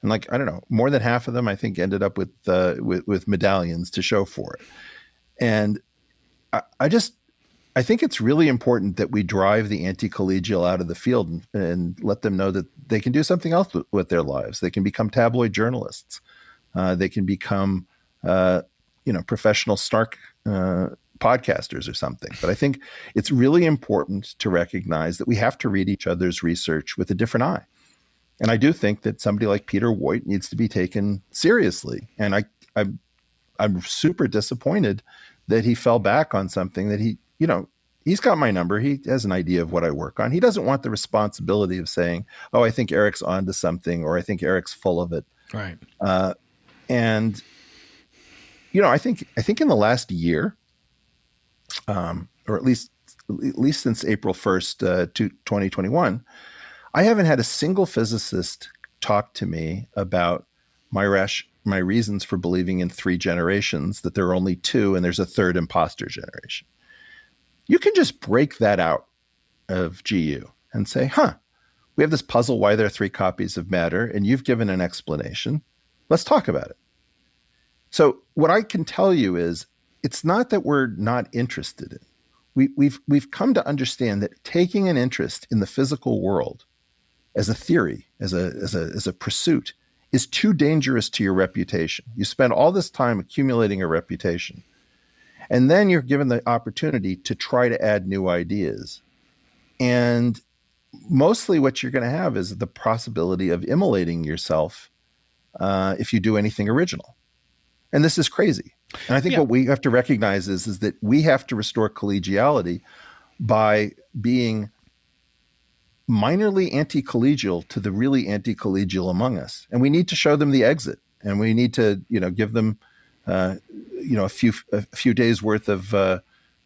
And like I don't know, more than half of them I think ended up with uh, with, with medallions to show for it. And I, I, just I think it's really important that we drive the anti-collegial out of the field and, and let them know that they can do something else with, with their lives. They can become tabloid journalists. Uh, they can become uh, you know professional snark uh, podcasters or something. But I think it's really important to recognize that we have to read each other's research with a different eye. And I do think that somebody like Peter Woit needs to be taken seriously. And I, I'm, I'm super disappointed that he fell back on something that he, you know, he's got my number. He has an idea of what I work on. He doesn't want the responsibility of saying, "Oh, I think Eric's onto something," or "I think Eric's full of it." Right. Uh, and you know, I think I think in the last year, um, or at least at least since April first, uh, 2021, I haven't had a single physicist talk to me about my rash my reasons for believing in three generations that there are only two and there's a third imposter generation. You can just break that out of GU and say, huh, we have this puzzle why there are three copies of matter, and you've given an explanation. Let's talk about it. So, what I can tell you is it's not that we're not interested in. We, we've we've come to understand that taking an interest in the physical world as a theory, as a as a as a pursuit, is too dangerous to your reputation. You spend all this time accumulating a reputation, and then you're given the opportunity to try to add new ideas. And mostly, what you're going to have is the possibility of immolating yourself uh, if you do anything original. And this is crazy. And I think yeah. what we have to recognize is, is that we have to restore collegiality by being minorly anti-collegial to the really anti-collegial among us. And we need to show them the exit. And we need to, you know, give them, uh, you know, a few a few days worth of uh,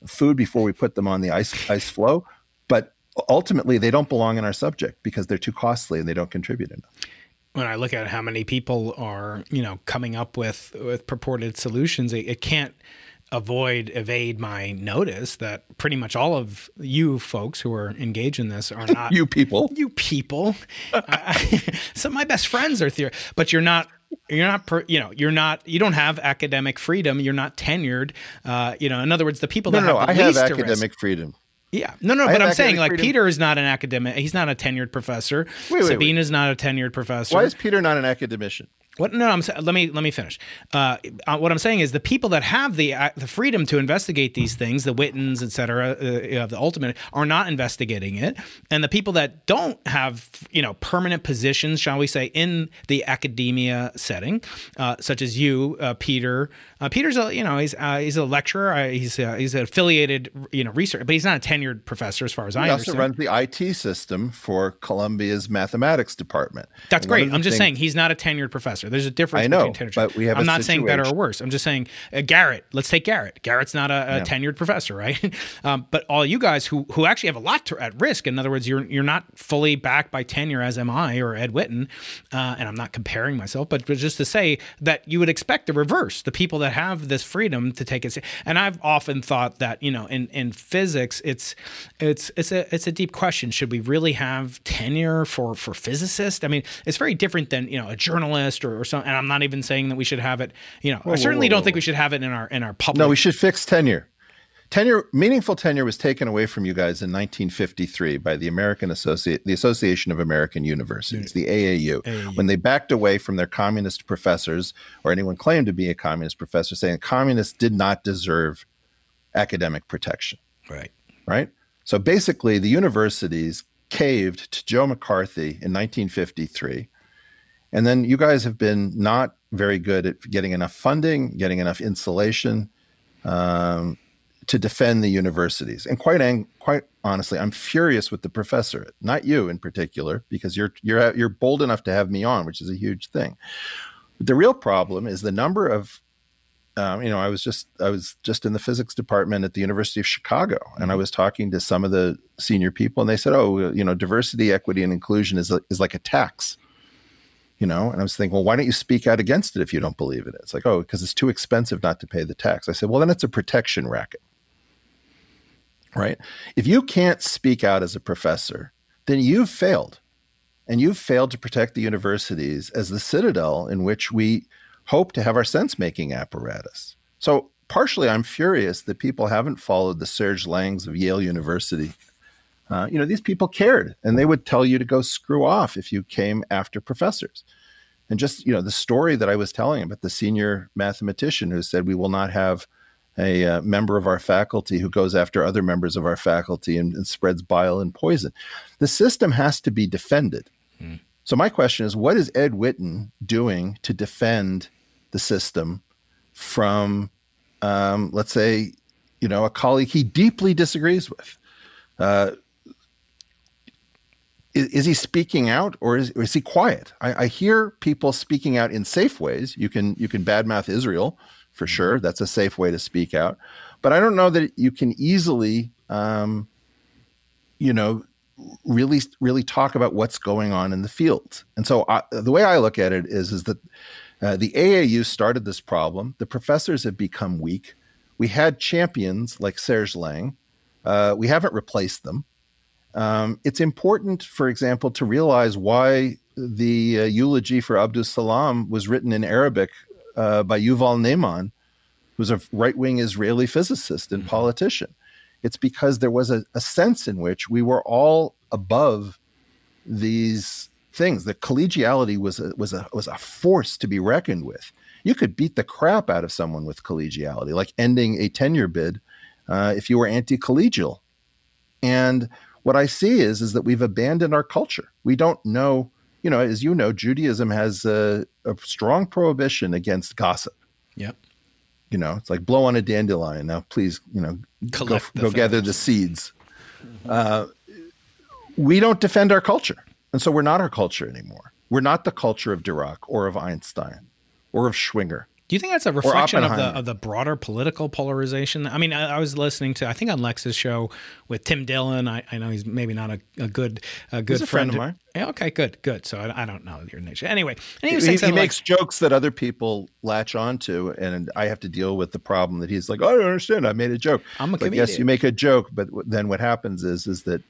food before we put them on the ice ice floe. But ultimately, they don't belong in our subject because they're too costly and they don't contribute enough when I look at how many people are, you know, coming up with with purported solutions, it, it can't avoid evade my notice that pretty much all of you folks who are engaged in this are not you people. You people. Uh, some of my best friends are theory but you're not you're not per, you know you're not you don't have academic freedom. You're not tenured. Uh, you know in other words the people no, that no, have no, the I least have academic freedom yeah, no, no, I but I'm saying like freedom. Peter is not an academic. He's not a tenured professor. Wait, wait, Sabine wait. is not a tenured professor. Why is Peter not an academician? What? No, I'm let me let me finish. Uh, uh, what I'm saying is the people that have the uh, the freedom to investigate these things, the Wittens, et cetera, uh, the ultimate, are not investigating it, and the people that don't have you know permanent positions, shall we say, in the academia setting, uh, such as you, uh, Peter. Peter's a you know he's he's a lecturer. he's he's an affiliated you know research, but he's not a tenured professor as far as he I understand. He also runs the IT system for Columbia's mathematics department. That's great. I'm just things- saying he's not a tenured professor. There's a difference I know, between tenured. but we have I'm not saying better or worse. I'm just saying uh, Garrett. Let's take Garrett. Garrett's not a, a Yeah. tenured professor, right? um, but all you guys who who actually have a lot to, at risk. In other words, you're you're not fully backed by tenure as am I or Ed Witten, uh, and I'm not comparing myself, but, but just to say that you would expect the reverse. The people that have this freedom to take it. And I've often thought that you know in in physics, it's it's it's a it's a deep question. Should we really have tenure for for physicists? I mean, it's very different than you know a journalist or, or something. And I'm not even saying that we should have it. You know, I certainly whoa, don't whoa, think we should have it in our in our public. No, we should fix tenure. Tenure, meaningful tenure, was taken away from you guys in 1953 by the American Associate, the Association of American Universities, the AAU, when they backed away from their communist professors or anyone claimed to be a communist professor, saying communists did not deserve academic protection. right. right? So basically, the universities caved to Joe McCarthy in 1953. And then you guys have been not very good at getting enough funding, getting enough insulation um, to defend the universities. And quite ang- quite honestly, I'm furious with the professor, not you in particular, because you're you're you're bold enough to have me on, which is a huge thing. But the real problem is the number of um, you know, I was just I was just in the physics department at the University of Chicago, and I was talking to some of the senior people, and they said, "Oh, you know, diversity, equity, and inclusion is is like a tax." You know, and I was thinking, well, why don't you speak out against it if you don't believe in it? It's like, oh, because it's too expensive not to pay the tax. I said, well, then it's a protection racket, right? If you can't speak out as a professor, then you've failed, and you've failed to protect the universities as the citadel in which we hope to have our sense making apparatus. So, partially, I'm furious that people haven't followed the Serge Langs of Yale University. Uh, you know, these people cared and they would tell you to go screw off if you came after professors. And just, you know, the story that I was telling about the senior mathematician who said, we will not have a uh, member of our faculty who goes after other members of our faculty and, and spreads bile and poison. The system has to be defended. So my question is, what is Ed Witten doing to defend the system from, um, let's say, you know, a colleague he deeply disagrees with? Uh, is, is he speaking out or is, or is he quiet? I, I hear people speaking out in safe ways. You can you can badmouth Israel for sure. That's a safe way to speak out, but I don't know that you can easily, um, you know, really really talk about what's going on in the field. And so I, the way I look at it is is that uh, the AAU started this problem. The professors have become weak. We had champions like Serge Lang. Uh, we haven't replaced them. Um, it's important, for example, to realize why the uh, eulogy for Abdus Salam was written in Arabic uh, by Yuval Ne'eman, who's a right-wing Israeli physicist and politician. It's because there was a, a sense in which we were all above these things. The collegiality was a, was a was a force to be reckoned with. You could beat the crap out of someone with collegiality, like ending a tenure bid uh, if you were anti-collegial. And what I see is is that we've abandoned our culture. We don't know, you know, as you know, Judaism has a, a strong prohibition against gossip. Yep. You know, it's like blow on a dandelion. Now, please, you know, go, Collect the go gather the seeds. Uh, we don't defend our culture. And so we're not our culture anymore. We're not the culture of Dirac or of Einstein or of Schwinger. Do you think that's a reflection of the of the broader political polarization? I mean, I, I was listening to I think on Lex's show with Tim Dillon. I, I know he's maybe not a, a good a good a friend of mine. Yeah, okay, good, good. So I, I don't know your nature. Anyway, and he He, was saying he something like- makes jokes that other people latch onto, and I have to deal with the problem that he's like, oh, "I don't understand. I made a joke." I'm a Like, yes, you make a joke, but then what happens is is that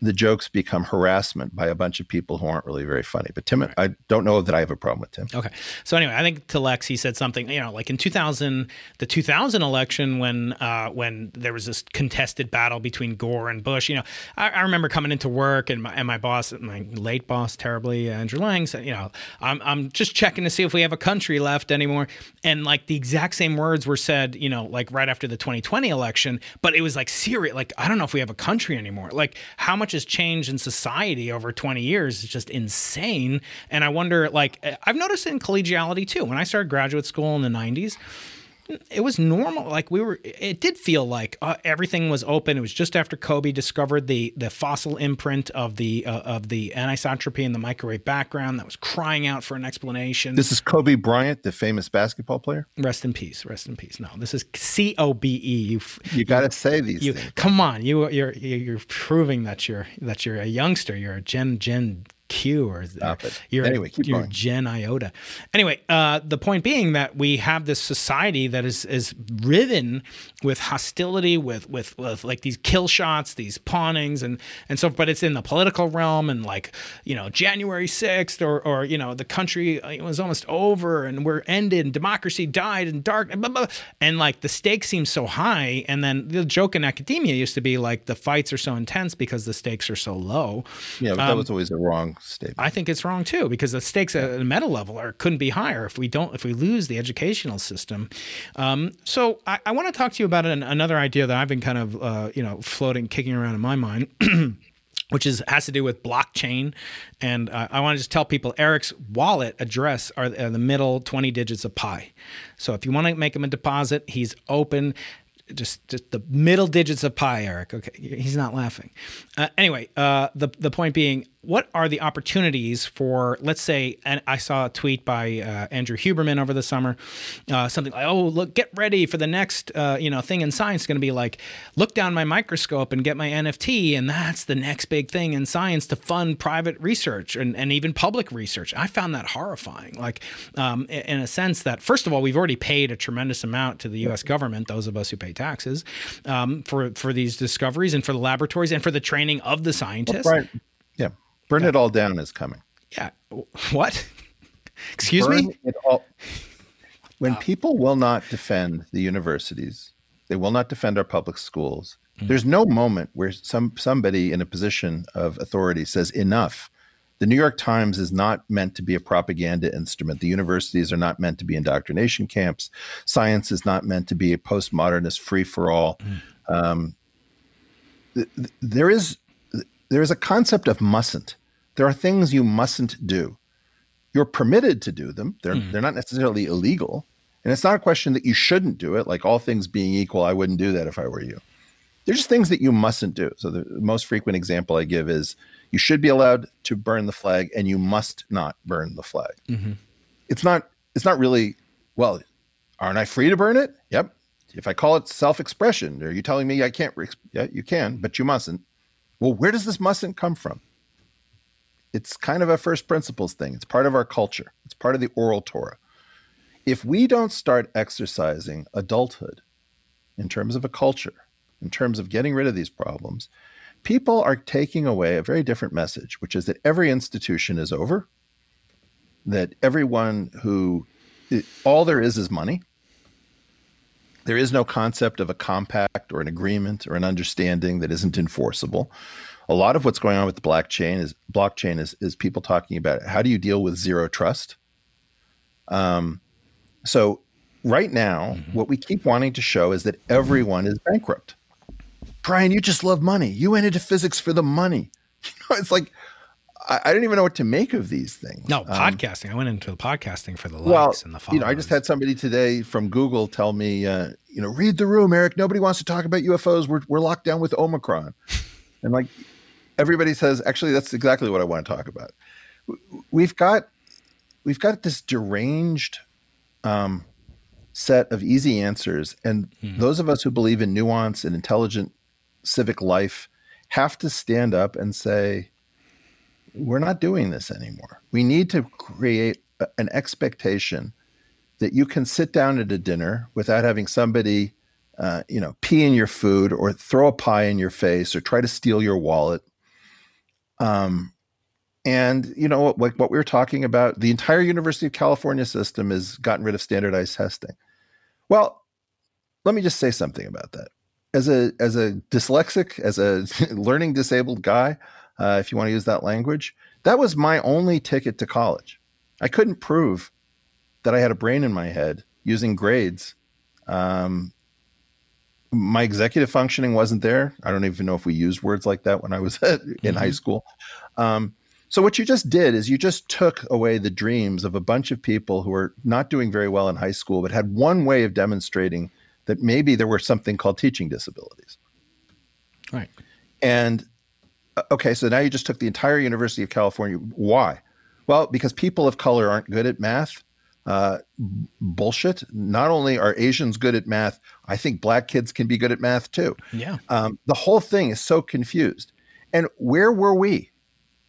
the jokes become harassment by a bunch of people who aren't really very funny. But Tim, I don't know that I have a problem with Tim. Okay. So anyway, I think to Lex, he said something, you know, like in 2000, the 2000 election when uh, when there was this contested battle between Gore and Bush, you know, I, I remember coming into work and my, and my boss, my late boss, terribly, Andrew Lange said, you know, I'm, I'm just checking to see if we have a country left anymore. And like the exact same words were said, you know, like right after the 2020 election, but it was like serious. Like, I don't know if we have a country anymore. Like how much has changed in society over 20 years is just insane. And I wonder, like, eh, I've noticed in collegiality too. When I started graduate school in the 90s, it was normal. Like we were, it did feel like uh, everything was open. It was just after COBE discovered the the fossil imprint of the uh, of the anisotropy in the microwave background that was crying out for an explanation. This is Kobe Bryant, the famous basketball player. Rest in peace. Rest in peace. No, this is C O B E. You you got to say these you, things. Come on, you you're you're proving that you're that you're a youngster. You're a Gen Gen Q or Stop it. you're, Anyway, going. Gen Iota. Anyway, uh, the point being that we have this society that is is riven with hostility, with with with like these kill shots, these pawnings, and and so. But it's in the political realm, and like you know January sixth, or or you know the country was almost over, and we're ended, and democracy died, and dark, and blah, blah, blah. and like the stakes seem so high. And then the joke in academia used to be like the fights are so intense because the stakes are so low. Yeah, but Um, that was always a wrong statement. I think it's wrong too because the stakes at a meta level are couldn't be higher if we don't if we lose the educational system. Um, so I, I want to talk to you about an, another idea that I've been kind of uh, you know floating, kicking around in my mind. Which is has to do with blockchain, and uh, I want to just tell people Eric's wallet address are the, middle twenty digits of pi. So if you want to make him a deposit, he's open just just the middle digits of pi, Eric. Okay, he's not laughing. Uh, anyway, uh, the the point being, what are the opportunities for, let's say, and I saw a tweet by uh, Andrew Huberman over the summer, uh, something like, "Oh, look, get ready for the next, uh, you know, thing in science. Is going to be like, look down my microscope and get my NFT, and that's the next big thing in science to fund private research and, and even public research." I found that horrifying. Like, um, in a sense that, first of all, we've already paid a tremendous amount to the U.S. government, those of us who pay taxes, um, for for these discoveries and for the laboratories and for the training of the scientists. Right. Yeah. Burn it all down is coming. Yeah. What? Excuse Burn me? all- When people will not defend the universities, they will not defend our public schools. Hmm. There's no moment where some somebody in a position of authority says enough. The New York Times is not meant to be a propaganda instrument. The universities are not meant to be indoctrination camps. Science is not meant to be a postmodernist free for all. Um, th- th- there is there is a concept of mustn't. There are things you mustn't do. You're permitted to do them. They're hmm. they're not necessarily illegal. And it's not a question that you shouldn't do it. Like all things being equal, I wouldn't do that if I were you. There's just things that you mustn't do. So the most frequent example I give is you should be allowed to burn the flag and you must not burn the flag. Mm-hmm. It's not it's not really well, aren't I free to burn it? Yep. If I call it self-expression, are you telling me I can't? Re- yeah, you can, but you mustn't. Well, where does this mustn't come from? It's kind of a first principles thing. It's part of our culture. It's part of the oral Torah. If we don't start exercising adulthood in terms of a culture, in terms of getting rid of these problems, people are taking away a very different message, which is that every institution is over, that everyone who all there is is money. There is no concept of a compact or an agreement or an understanding that isn't enforceable. A lot of what's going on with the blockchain is blockchain is, is people talking about how do you deal with zero trust. Um, so right now, what we keep wanting to show is that everyone is bankrupt. Brian, you just love money. You went into physics for the money. You know, it's like I, I don't even know what to make of these things. No, Um, podcasting. I went into the podcasting for the likes well, and the followers. you know, I just had somebody today from Google tell me, uh, you know, read the room, Eric. Nobody wants to talk about UFOs. We're we're locked down with Omicron, and like everybody says, actually, that's exactly what I want to talk about. We've got we've got this deranged um, set of easy answers, and those of us who believe in nuance and intelligent civic life have to stand up and say, we're not doing this anymore. We need to create a- an expectation that you can sit down at a dinner without having somebody, uh, you know, pee in your food or throw a pie in your face or try to steal your wallet. Um, and you know like what we were talking about, the entire University of California system has gotten rid of standardized testing. Well, let me just say something about that. As a as a dyslexic, as a learning disabled guy, uh, if you want to use that language, that was my only ticket to college. I couldn't prove that I had a brain in my head using grades. Um, my executive functioning wasn't there. I don't even know if we used words like that when I was in high school. Um, So what you just did is you just took away the dreams of a bunch of people who were not doing very well in high school, but had one way of demonstrating that maybe there were something called teaching disabilities. Right. And uh, okay, so now you just took the entire University of California. Why? Well, because people of color aren't good at math. Uh, bullshit. Not only are Asians good at math, I think black kids can be good at math too. Yeah. Um, the whole thing is so confused. And where were we?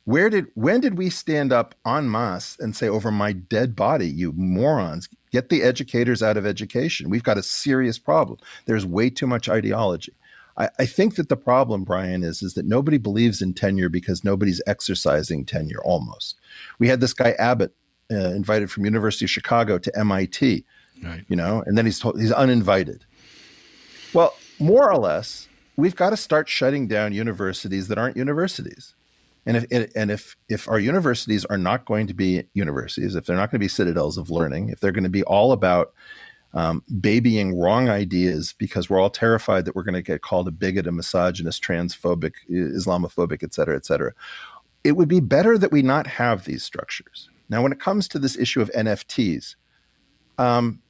Where did when did we stand up en masse and say, "Over my dead body, you morons, get the educators out of education"? We've got a serious problem. There's way too much ideology. I, I think that the problem, Brian, is is that nobody believes in tenure because nobody's exercising tenure. Almost, we had this guy Abbot uh, invited from University of Chicago to MIT, Right. you know, and then he's told he's uninvited. Well, more or less, we've got to start shutting down universities that aren't universities. And if and if if our universities are not going to be universities, if they're not going to be citadels of learning, if they're going to be all about um, babying wrong ideas because we're all terrified that we're going to get called a bigot, a misogynist, transphobic, Islamophobic, et cetera, et cetera, it would be better that we not have these structures. Now, when it comes to this issue of NFTs, um,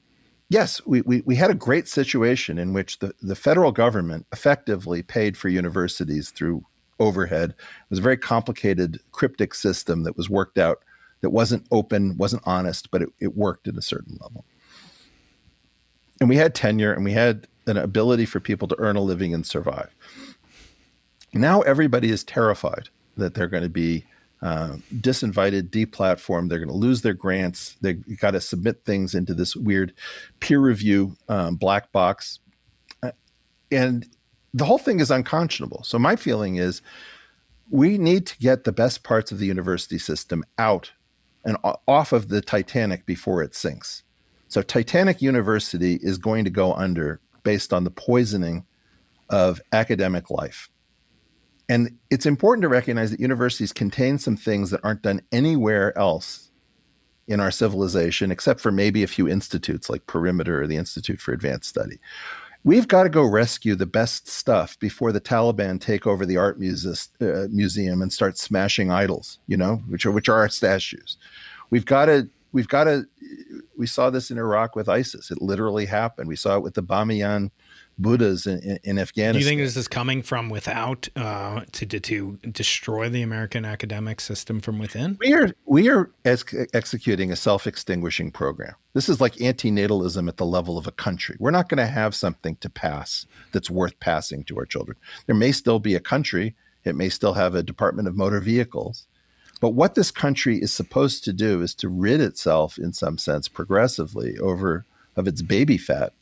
yes, we, we, we had a great situation in which the, the federal government effectively paid for universities through overhead. It was a very complicated, cryptic system that was worked out that wasn't open, wasn't honest, but it, it worked at a certain level. And we had tenure and we had an ability for people to earn a living and survive. Now everybody is terrified that they're going to be uh, disinvited, deplatformed. They're going to lose their grants. They've got to submit things into this weird peer review um, black box. Uh, and the whole thing is unconscionable. So, my feeling is we need to get the best parts of the university system out and off of the Titanic before it sinks. So, Titanic University is going to go under based on the poisoning of academic life. And it's important to recognize that universities contain some things that aren't done anywhere else in our civilization, except for maybe a few institutes like Perimeter or the Institute for Advanced Study. We've got to go rescue the best stuff before the Taliban take over the art uh, museum and start smashing idols, you know, which are which are our statues. We've got to we've got to we saw this in Iraq with ISIS. It literally happened. We saw it with the Bamiyan Buddhas in, in, Afghanistan. Do you think this is coming from without uh, to, to to destroy the American academic system from within? We are we are ex- executing a self-extinguishing program. This is like antinatalism at the level of a country. We're not going to have something to pass that's worth passing to our children. There may still be a country. It may still have a Department of Motor Vehicles. But what this country is supposed to do is to rid itself, in some sense, progressively over of its baby fat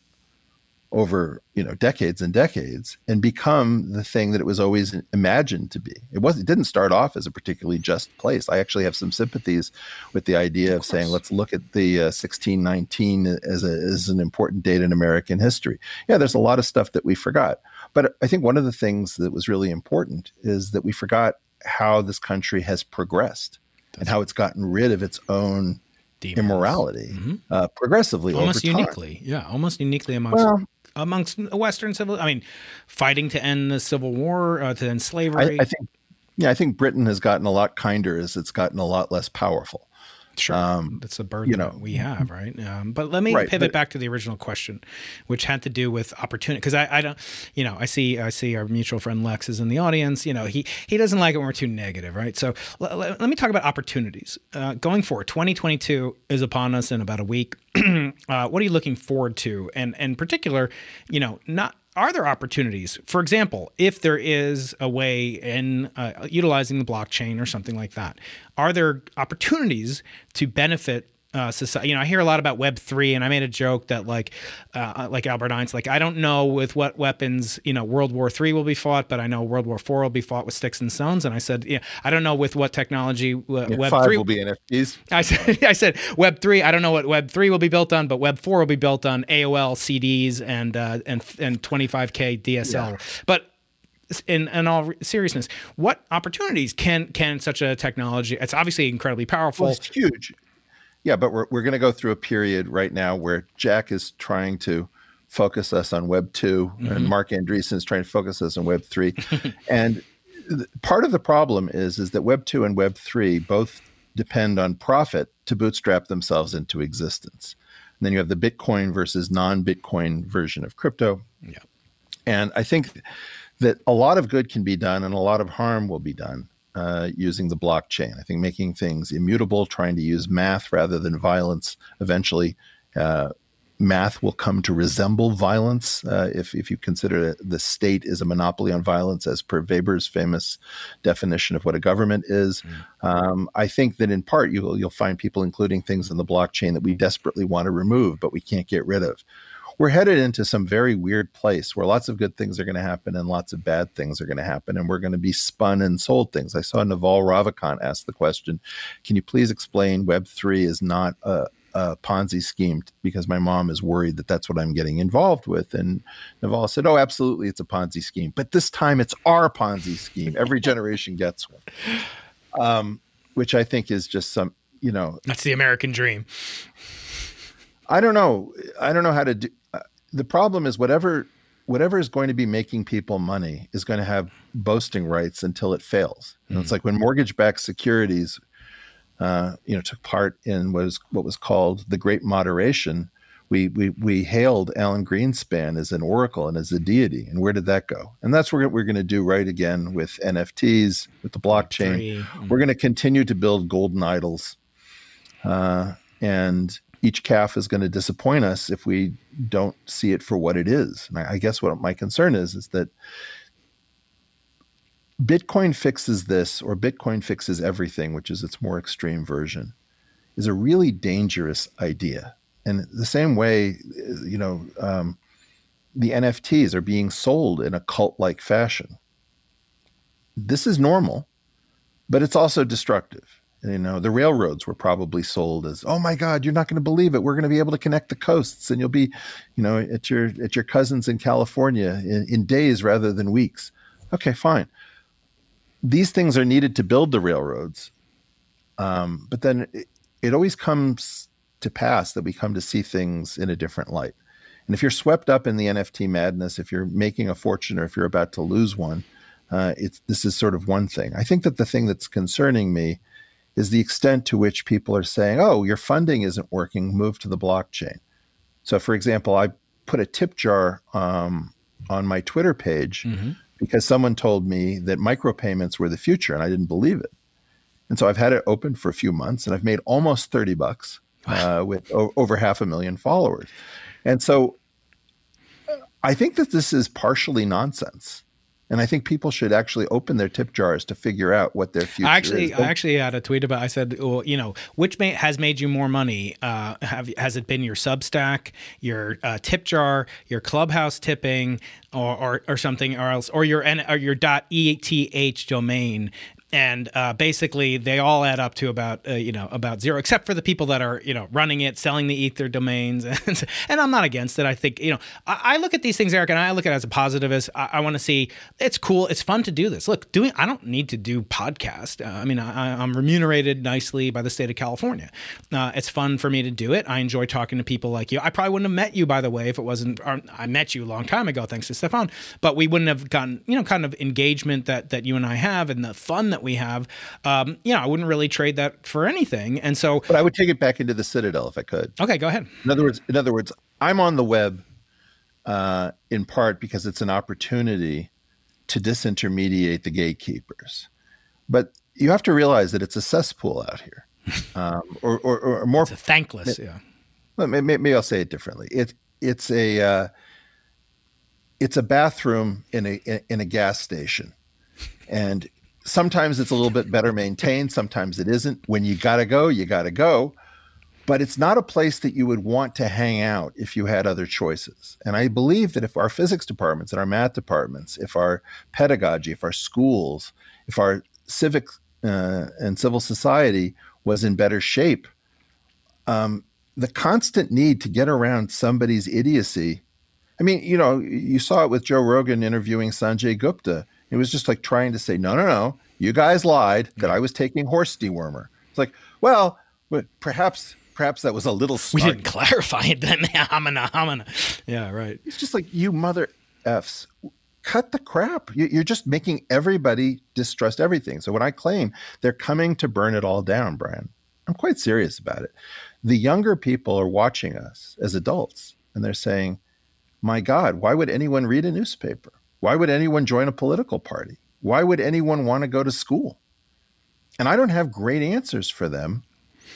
over you know decades and decades and become the thing that it was always imagined to be. It was it didn't start off as a particularly just place. I actually have some sympathies with the idea of, of saying let's look at the uh, 1619 as, a, as an important date in american history. Yeah there's a lot of stuff that we forgot. But i think one of the things that was really important is that we forgot how this country has progressed That's and how it's gotten rid of its own Demons. immorality mm-hmm. uh, progressively almost uniquely. Yeah almost uniquely amongst well, amongst Western civil. I mean, fighting to end the Civil War, uh, to end slavery. I, I, think, yeah, I think Britain has gotten a lot kinder as it's gotten a lot less powerful. Sure, um, that's a burden you know, we have, right? Um, but let me right, pivot but, back to the original question, which had to do with opportunity. Because I, I don't, you know, I see, I see our mutual friend Lex is in the audience. You know, he he doesn't like it when we're too negative, right? So l- l- let me talk about opportunities uh, going forward. 2022 is upon us in about a week. uh, what are you looking forward to? And in particular, you know, not are there opportunities? For example, if there is a way in uh, utilizing the blockchain or something like that, are there opportunities to benefit uh, society. You know, I hear a lot about Web three, and I made a joke that like, uh, like Albert Einstein, like I don't know with what weapons you know World War three will be fought, but I know World War four will be fought with sticks and stones. And I said, yeah, I don't know with what technology uh, yeah, Web three will be NFTs. I said, I said Web three. I don't know what Web three will be built on, but Web four will be built on AOL CDs and uh, and and twenty five K DSL. Yeah. But in, in all seriousness, what opportunities can can such a technology? It's obviously incredibly powerful. Well, it's huge. Yeah, but we're, we're going to go through a period right now where Jack is trying to focus us on Web 2 mm-hmm. and Marc Andreessen is trying to focus us on Web 3. and part of the problem is is that Web two and Web three both depend on profit to bootstrap themselves into existence. And then you have the Bitcoin versus non-Bitcoin version of crypto. Yeah. And I think that a lot of good can be done and a lot of harm will be done uh, using the blockchain. I think making things immutable, trying to use math rather than violence eventually uh, math will come to resemble violence uh, if, if you consider the state is a monopoly on violence, as per Weber's famous definition of what a government is. Mm. Um, I think that in part you'll, you'll find people including things in the blockchain that we desperately want to remove, but we can't get rid of. We're headed into some very weird place where lots of good things are going to happen and lots of bad things are going to happen, and we're going to be spun and sold things. I saw Naval Ravikant ask the question Can you please explain Web3 is not a, a Ponzi scheme because my mom is worried that that's what I'm getting involved with. And Naval said, "Oh, absolutely, it's a Ponzi scheme, but this time it's our Ponzi scheme. Every generation gets one." Um, which I think is just some, you know, that's the American dream. I don't know. I don't know how to do. The problem is whatever whatever is going to be making people money is going to have boasting rights until it fails. Mm. It's like when mortgage-backed securities uh, you know, took part in what was what was called the Great Moderation. We, we, we hailed Alan Greenspan as an oracle and as a deity. And where did that go? And that's what we're going to do right again with NFTs, with the blockchain. Mm-hmm. We're going to continue to build golden idols. Uh, and each calf is going to disappoint us if we don't see it for what it is. And I, I guess what my concern is is that Bitcoin fixes this, or Bitcoin fixes everything, which is its more extreme version, is a really dangerous idea. And the same way, you know, um, the NFTs are being sold in a cult like fashion. This is normal, but it's also destructive. You know, the railroads were probably sold as, "Oh my God, you're not going to believe it. We're going to be able to connect the coasts, and you'll be, you know, at your at your cousins in California in, in days rather than weeks." Okay, fine these things are needed to build the railroads. Um, but then it, it, always comes to pass that we come to see things in a different light. And if you're swept up in the NFT madness, if you're making a fortune or if you're about to lose one, uh, it's this is sort of one thing. I think that the thing that's concerning me is the extent to which people are saying, "Oh, your funding isn't working. Move to the blockchain." So, for example, I put a tip jar um, on my Twitter page. Mm-hmm because someone told me that micropayments were the future and I didn't believe it. And so I've had it open for a few months and I've made almost 30 bucks uh, with o- over half a million followers. And so I think that this is partially nonsense. And I think people should actually open their tip jars to figure out what their future I actually, is. I actually had a tweet about. I said, well, you know, which may, has made you more money? Uh, have has it been your Substack, your uh, tip jar, your Clubhouse tipping, or, or, or something, or else, or your or your .eth domain? And uh, basically they all add up to about uh, you know about zero except for the people that are you know running it selling the ether domains. And, and i'm not against it. I think you know I, I, look at these things eric and i look at it as a positivist. I, I want to see it's cool. It's fun to do this. Look doing i don't need to do podcast. Uh, i mean I, am remunerated nicely by the state of california. Uh, it's fun for me to do it. I enjoy talking to people like you. I probably wouldn't have met you by the way if it wasn't i met you a long time ago thanks to Stephon. But we wouldn't have gotten you know kind of engagement that that you and i have and the fun that we have, um, you know, I wouldn't really trade that for anything. And so, but I would take it back into the Citadel if I could. Okay, go ahead. In other words, in other words, I'm on the web uh, in part because it's an opportunity to disintermediate the gatekeepers. But you have to realize that it's a cesspool out here, um, or, or, or, more. It's a thankless, yeah. Maybe, maybe, I'll say it differently. It, it's a uh, it's a bathroom in a in a gas station, and sometimes it's a little bit better maintained, sometimes it isn't. When you got to go, you got to go. But it's not a place that you would want to hang out if you had other choices. And I believe that if our physics departments and our math departments, if our pedagogy, if our schools, if our civic uh, and civil society was in better shape, um, the constant need to get around somebody's idiocy. I mean, you know, you saw it with Joe Rogan interviewing Sanjay Gupta it was just like trying to say, no, no, no, you guys lied that I was taking horse dewormer. It's like, well, perhaps perhaps that was a little. We didn't clarify it then. Yeah, right. It's just like you mother f's. cut the crap. You're just making everybody distrust everything. So when I claim they're coming to burn it all down, Brian, I'm quite serious about it. The younger people are watching us as adults and they're saying, my God, why would anyone read a newspaper? Why would anyone join a political party? Why would anyone want to go to school? And I don't have great answers for them.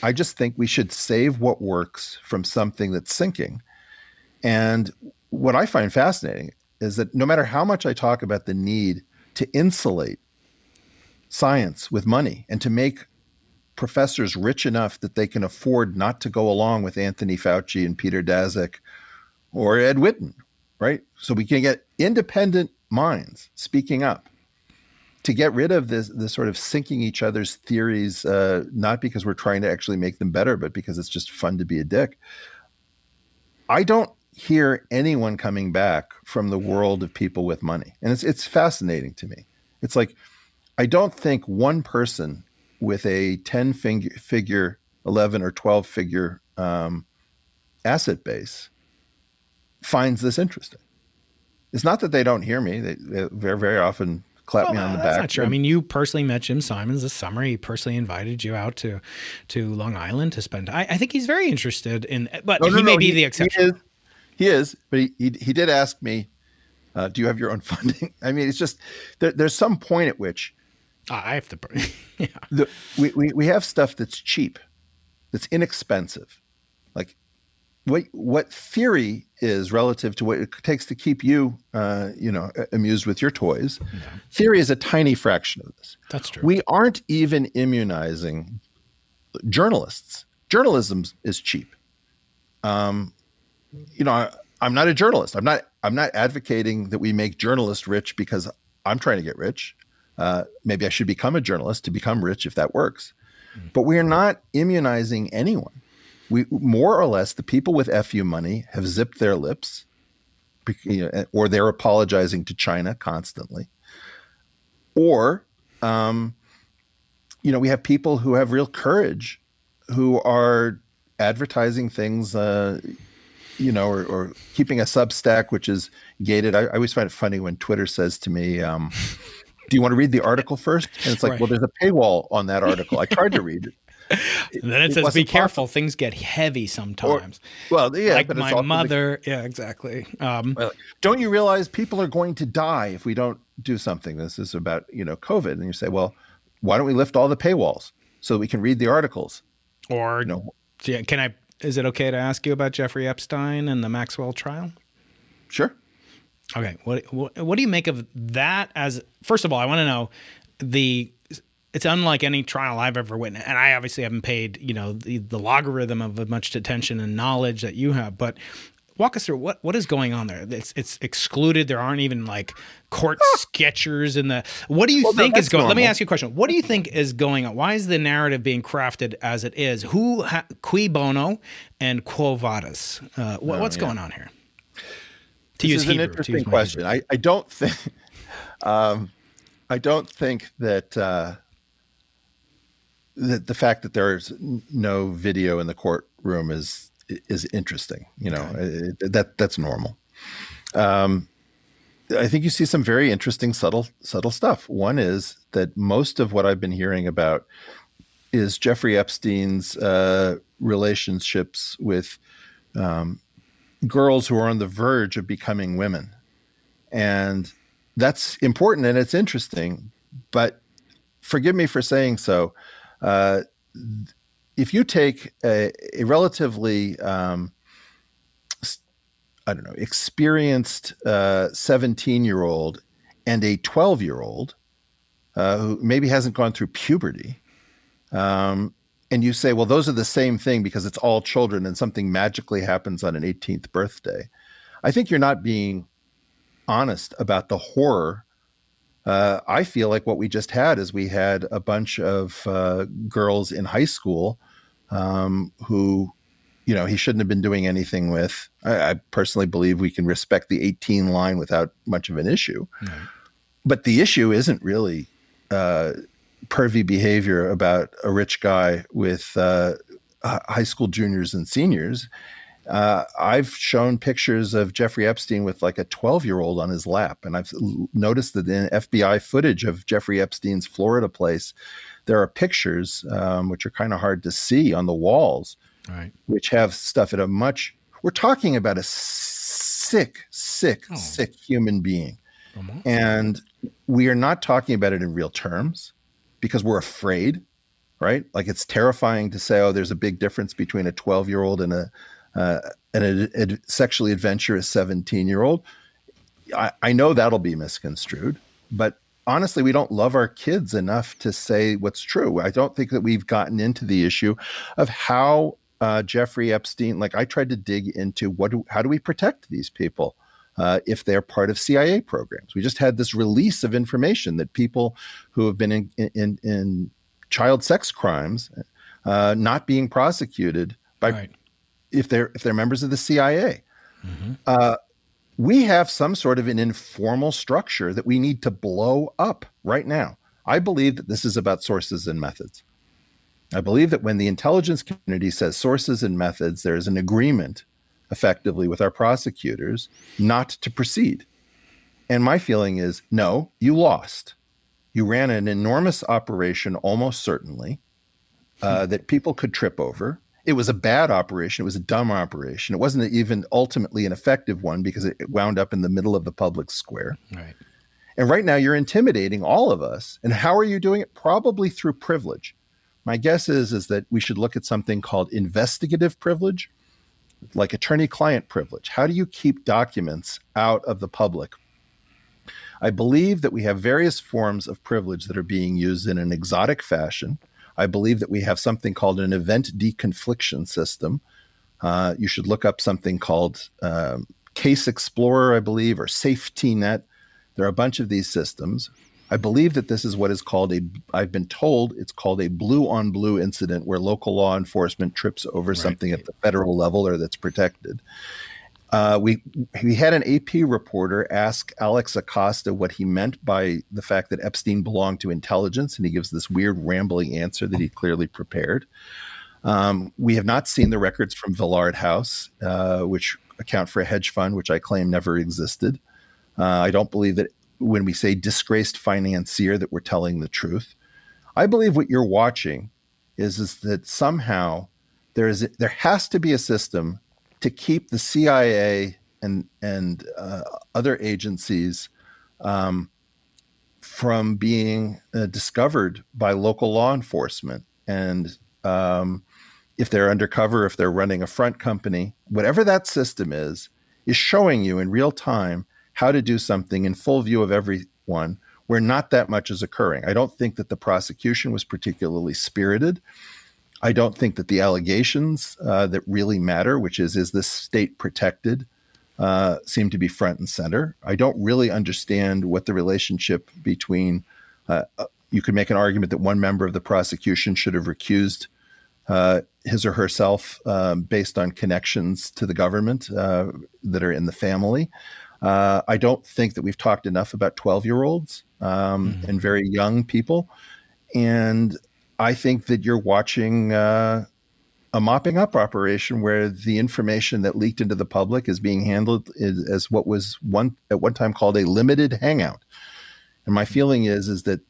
I just think we should save what works from something that's sinking. And what I find fascinating is that no matter how much I talk about the need to insulate science with money and to make professors rich enough that they can afford not to go along with Anthony Fauci and Peter Daszak or Ed Witten, right? So we can get independent minds speaking up to get rid of this this sort of sinking each other's theories, uh, not because we're trying to actually make them better, but because it's just fun to be a dick. I don't hear anyone coming back from the world of people with money, and it's it's fascinating to me. It's like I don't think one person with a ten figure, figure eleven or twelve figure um, asset base finds this interesting. It's not that they don't hear me; they, they very very often clap well, me on the that's back. Not true. I mean, you personally met Jim Simons this summer. He personally invited you out to to Long Island to spend. I, I think he's very interested in, but no, no, he may no, be he, the exception. He is, he is, but he, he, he did ask me, uh, "Do you have your own funding?" I mean, it's just there, there's some point at which uh, I have to. yeah. The, we, we we have stuff that's cheap, that's inexpensive, what what theory is relative to what it takes to keep you, uh, you know, amused with your toys. Yeah. Theory is a tiny fraction of this. That's true. We aren't even immunizing journalists. Journalism is cheap. Um, you know, I, I'm not a journalist. I'm not. I'm not advocating that we make journalists rich because I'm trying to get rich. Uh, maybe I should become a journalist to become rich if that works. Mm. But we are not immunizing anyone we more or less the people with fu money have zipped their lips you know, or they're apologizing to china constantly. Or um, you know we have people who have real courage who are advertising things uh, you know or, or, keeping a substack which is gated. I, I, always find it funny when twitter says to me um, do you want to read the article first? And it's like right. well there's a paywall on that article. I tried to read it and then it, it says, "Be careful. Possible. Things get heavy sometimes." Or, well, yeah, like my mother. The, yeah, exactly. Um, well, don't you realize people are going to die if we don't do something? This is about you know COVID, and you say, "Well, why don't we lift all the paywalls so we can read the articles?" Or you know, can I? Is it okay to ask you about Jeffrey Epstein and the Maxwell trial? Sure. Okay. What, what what do you make of that? As first of all, I want to know the it's unlike any trial I've ever witnessed. And I obviously haven't paid, you know, the, the logarithm of as much attention and knowledge that you have. But walk us through what what is going on there. It's it's excluded. There aren't even like court sketchers in the. What do you well, think is going? Let me ask you a question. What do you think is going on? Why is the narrative being crafted as it is? Who ha, cui bono and quo vadis? Uh, what, oh, what's yeah. going on here? To this use is Hebrew, an interesting question. I, I don't think. Um, I don't think that. Uh, the, the fact that there's no video in the courtroom is is interesting. You know, okay. it, that that's normal. Um, I think you see some very interesting subtle subtle stuff. One is that most of what I've been hearing about is Jeffrey Epstein's uh, relationships with um, girls who are on the verge of becoming women, and that's important and it's interesting. But forgive me for saying so. Uh, if you take a, a relatively um, I don't know, experienced 17 uh, year old and a 12 year old uh, who maybe hasn't gone through puberty, um, and you say, well, those are the same thing because it's all children and something magically happens on an 18th birthday. I think you're not being honest about the horror uh, I feel like what we just had is we had a bunch of uh, girls in high school um, who, you know, he shouldn't have been doing anything with. I, I, personally believe we can respect the 18 line without much of an issue. Mm-hmm. But the issue isn't really uh, pervy behavior about a rich guy with uh, high school juniors and seniors. Uh, I've shown pictures of Jeffrey Epstein with like a 12 year old on his lap. And I've noticed that in FBI footage of Jeffrey Epstein's Florida place, there are pictures, um, which are kind of hard to see on the walls, Right. which have stuff at a much, we're talking about a sick, sick, Oh. sick human being. And we are not talking about it in real terms because we're afraid, right? Like it's terrifying to say, oh, there's a big difference between a 12 year old and a, uh, and a, a sexually adventurous 17 year old. I, I know that'll be misconstrued, but honestly, we don't love our kids enough to say what's true. I don't think that we've gotten into the issue of how uh, Jeffrey Epstein, like I tried to dig into what do, how do we protect these people? uh, if they're part of CIA programs. We just had this release of information that people who have been in, in, in child sex crimes uh, not being prosecuted by Right. If they're if they're members of the CIA. Uh, we have some sort of an informal structure that we need to blow up right now. I believe that this is about sources and methods. I believe that when the intelligence community says sources and methods, there is an agreement effectively with our prosecutors not to proceed. And my feeling is no, you lost. You ran an enormous operation, almost certainly, uh, that people could trip over. It was a bad operation. It was a dumb operation. It wasn't even ultimately an effective one because it wound up in the middle of the public square. Right. And right now you're intimidating all of us. And how are you doing it? Probably through privilege. My guess is is that we should look at something called investigative privilege, like attorney-client privilege. How do you keep documents out of the public? I believe that we have various forms of privilege that are being used in an exotic fashion. I believe that we have something called an event deconfliction system. Uh, you should look up something called um, Case Explorer, I believe, or Safety Net. There are a bunch of these systems. I believe that this is what is called a, I've been told it's called a blue on blue incident where local law enforcement trips over something at the federal level or that's protected. Uh, we we had an AP reporter ask Alex Acosta what he meant by the fact that Epstein belonged to intelligence, and he gives this weird rambling answer that he clearly prepared. Um, we have not seen the records from Villard House, uh, which account for a hedge fund, which I claim never existed. Uh, I don't believe that when we say disgraced financier that we're telling the truth. I believe what you're watching is is that somehow there is there has to be a system to keep the CIA and and uh, other agencies um, from being uh, discovered by local law enforcement and um, if they're undercover, if they're running a front company, whatever that system is, is showing you in real time how to do something in full view of everyone where not that much is occurring. I don't think that the prosecution was particularly spirited. I don't think that the allegations uh, that really matter, which is, is this state protected, uh, seem to be front and center. I don't really understand what the relationship between, uh, uh, you could make an argument that one member of the prosecution should have recused uh, his or herself um, based on connections to the government uh, that are in the family. Uh, I don't think that we've talked enough about 12 year olds um, and very young people. And I think that you're watching uh, a mopping up operation where the information that leaked into the public is being handled as, what was one at one time called a limited hangout. And my feeling is is that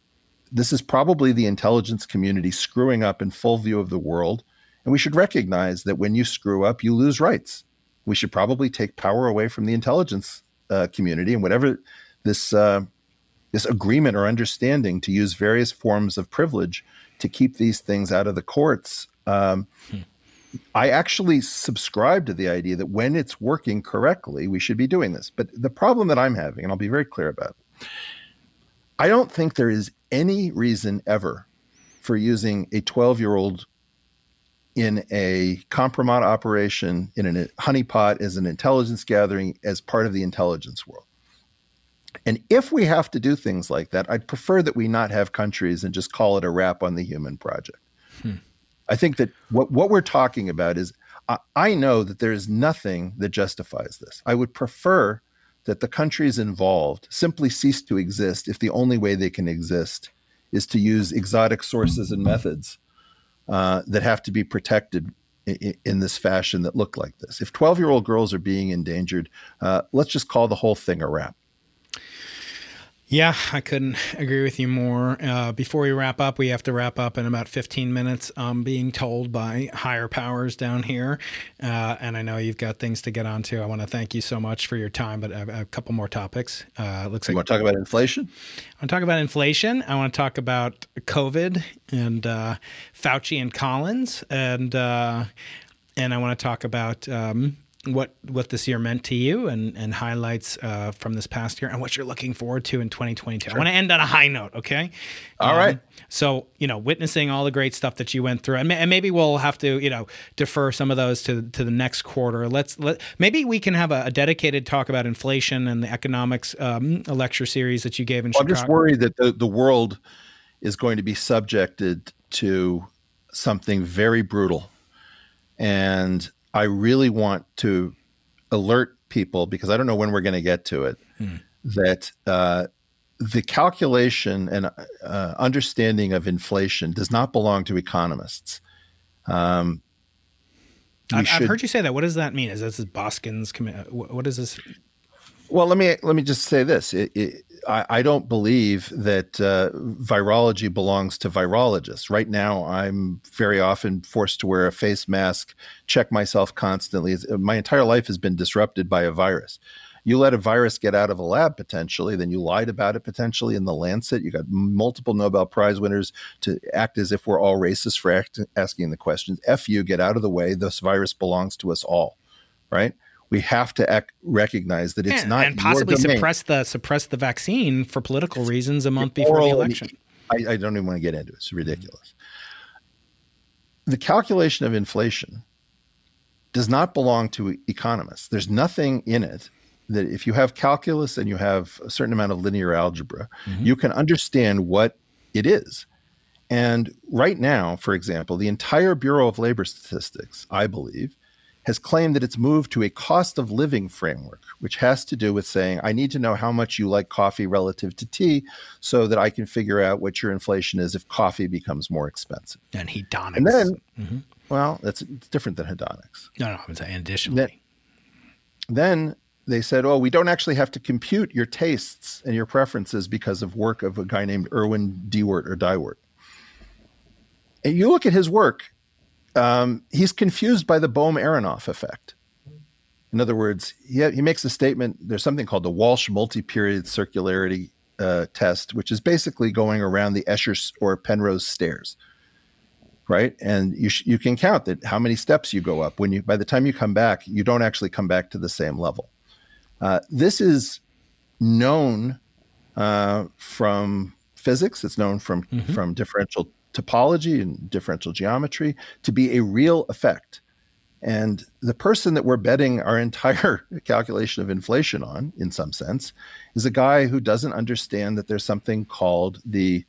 this is probably the intelligence community screwing up in full view of the world. And we should recognize that when you screw up, you lose rights. We should probably take power away from the intelligence uh, community and whatever this uh, this agreement or understanding to use various forms of privilege to keep these things out of the courts. Um, I actually subscribe to the idea that when it's working correctly, we should be doing this. But the problem that I'm having, and I'll be very clear about it, I don't think there is any reason ever for using a 12 year old in a compromat operation, in a honeypot, as an intelligence gathering, as part of the intelligence world. And if we have to do things like that, I'd prefer that we not have countries and just call it a wrap on the human project. I think that what, what we're talking about is I, I know that there is nothing that justifies this. I would prefer that the countries involved simply cease to exist if the only way they can exist is to use exotic sources and methods uh, that have to be protected in, in this fashion that look like this. If 12 year old girls are being endangered, uh, let's just call the whole thing a wrap. Yeah, I couldn't agree with you more. Uh, before we wrap up, we have to wrap up in about 15 minutes. I'm being told by higher powers down here. Uh, and I know you've got things to get onto. I want to thank you so much for your time, but a, a couple more topics. Uh, looks You like want to talk about inflation? I want to talk about inflation. I want to talk about COVID and uh, Fauci and Collins, and uh, and I want to talk about um, what what this year meant to you and and highlights uh, from this past year and what you're looking forward to in 2022. I want to end on a high note. Okay. All All right. So you know, witnessing all the great stuff that you went through, and, ma- and maybe we'll have to you know defer some of those to to the next quarter. Let's let maybe we can have a, a dedicated talk about inflation and the economics um, a lecture series that you gave in Well, I'm just worried that the, the world is going to be subjected to something very brutal. And I really want to alert people because I don't know when we're going to get to it that uh, the calculation and uh, understanding of inflation does not belong to economists. Um, I've, I've heard you say that. What does that mean? Is this Boskin's? What what is this? Well, let me let me just say this. It, it, I, I don't believe that uh, virology belongs to virologists. Right now, I'm very often forced to wear a face mask, check myself constantly. My entire life has been disrupted by a virus. You let a virus get out of a lab potentially, then you lied about it potentially in the Lancet. You got multiple Nobel Prize winners to act as if we're all racist for act, asking the questions. F you, get out of the way. This virus belongs to us all, right? We have to ac- recognize that it's and, not and possibly suppress the suppress the vaccine for political reasons a month before the election. I, I don't even want to get into it. It's mm-hmm. ridiculous. The calculation of inflation does not belong to economists. There's nothing in it that if you have calculus and you have a certain amount of linear algebra, mm-hmm. you can understand what it is. And right now, for example, the entire Bureau of Labor Statistics, I believe, has claimed that it's moved to a cost of living framework, which has to do with saying, I need to know how much you like coffee relative to tea so that I can figure out what your inflation is if coffee becomes more expensive. And hedonics. And then, Mhm. well, that's it's different than hedonics. no, no, I'm saying additionally. Then they said, oh, we don't actually have to compute your tastes and your preferences because of work of a guy named Erwin Dewart or Dywart. And you look at his work, um, he's confused by the Bohm Aharonov effect. In other words, he, he makes a statement. There's something called the Walsh multi-period circularity uh, test, which is basically going around the Escher or Penrose stairs, right? And you sh- you can count that how many steps you go up. When you by the time you come back, you don't actually come back to the same level. Uh, this is known uh, from physics. It's known from from differential topology and differential geometry to be a real effect. And the person that we're betting our entire calculation of inflation on, in some sense, is a guy who doesn't understand that there's something called the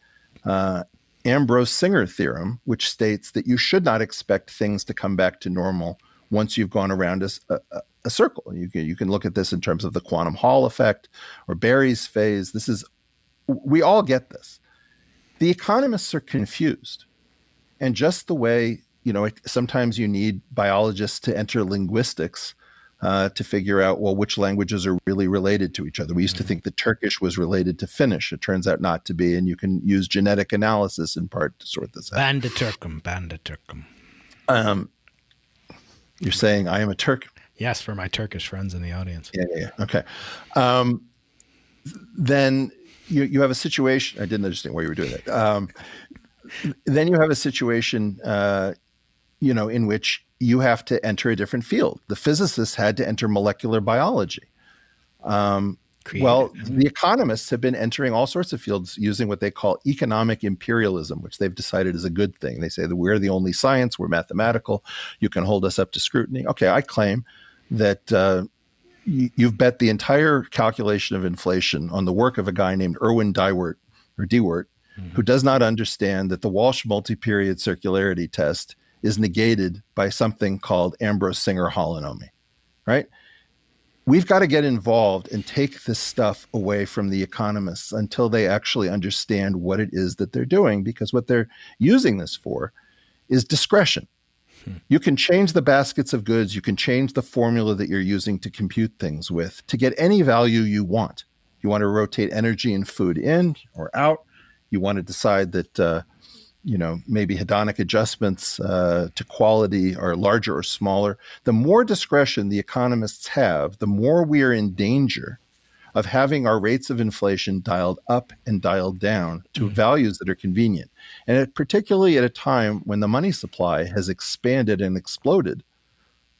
uh, Ambrose Singer theorem, which states that you should not expect things to come back to normal once you've gone around a circle. You can, you can look at this in terms of the quantum Hall effect or Berry's phase. This is, we all get this. The economists are confused. And just the way, you know, sometimes you need biologists to enter linguistics uh, to figure out, well, which languages are really related to each other. We used to think that Turkish was related to Finnish. It turns out not to be. And you can use genetic analysis in part to sort this out. Banditurkum, banditurkum. Um, you're saying I am a Turk. Yes, for my Turkish friends in the audience. Yeah, yeah, yeah. Okay. Um, then you you have a situation. I didn't understand why you were doing that. Um, then you have a situation, uh, you know, in which you have to enter a different field. The physicists had to enter molecular biology. Um, well, the economists have been entering all sorts of fields using what they call economic imperialism, which they've decided is a good thing. They say that we're the only science, we're mathematical, you can hold us up to scrutiny. Okay, I claim that uh, you've bet the entire calculation of inflation on the work of a guy named Erwin Dywart or Dewart, mm-hmm. who does not understand that the Walsh multi-period circularity test is negated by something called Ambrose Singer holonomy, right? We've got to get involved and take this stuff away from the economists until they actually understand what it is that they're doing, because what they're using this for is discretion. You can change the baskets of goods, you can change the formula that you're using to compute things with to get any value you want. You want to rotate energy and food in or out. You want to decide that, uh, you know, maybe hedonic adjustments uh, to quality are larger or smaller. The more discretion the economists have, the more we are in danger of having our rates of inflation dialed up and dialed down to mm-hmm. values that are convenient. And it, particularly at a time when the money supply has expanded and exploded.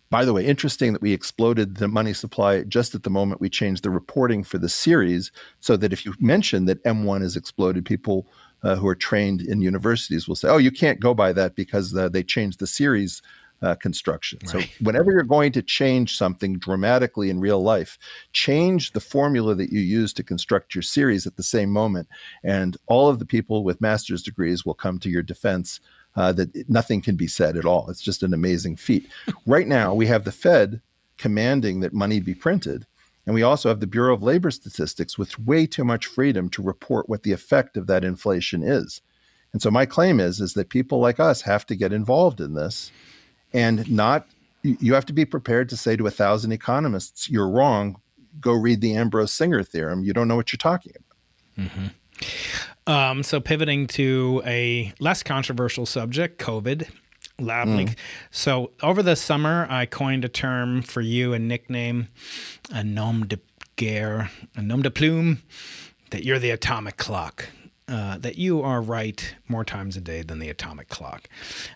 By the way, interesting that we exploded the money supply just at the moment we changed the reporting for the series, so that if you mention that M1 has exploded, people uh, who are trained in universities will say, "Oh, you can't go by that because uh, they changed the series uh, construction. Right. So, whenever you're going to change something dramatically in real life, change the formula that you use to construct your series at the same moment. And all of the people with master's degrees will come to your defense uh, that nothing can be said at all. It's just an amazing feat. right now, we have the Fed commanding that money be printed. And we also have the Bureau of Labor Statistics with way too much freedom to report what the effect of that inflation is. And so my claim is is that people like us have to get involved in this and not you have to be prepared to say to a thousand economists, "You're wrong. Go read the Ambrose Singer theorem. You don't know what you're talking about." Mm-hmm. Um, so pivoting to a less controversial subject, COVID. Lab mm. So over the summer, I coined a term for you, a nickname, a nom de guerre, a nom de plume, that you're the atomic clock. Uh, that you are right more times a day than the atomic clock.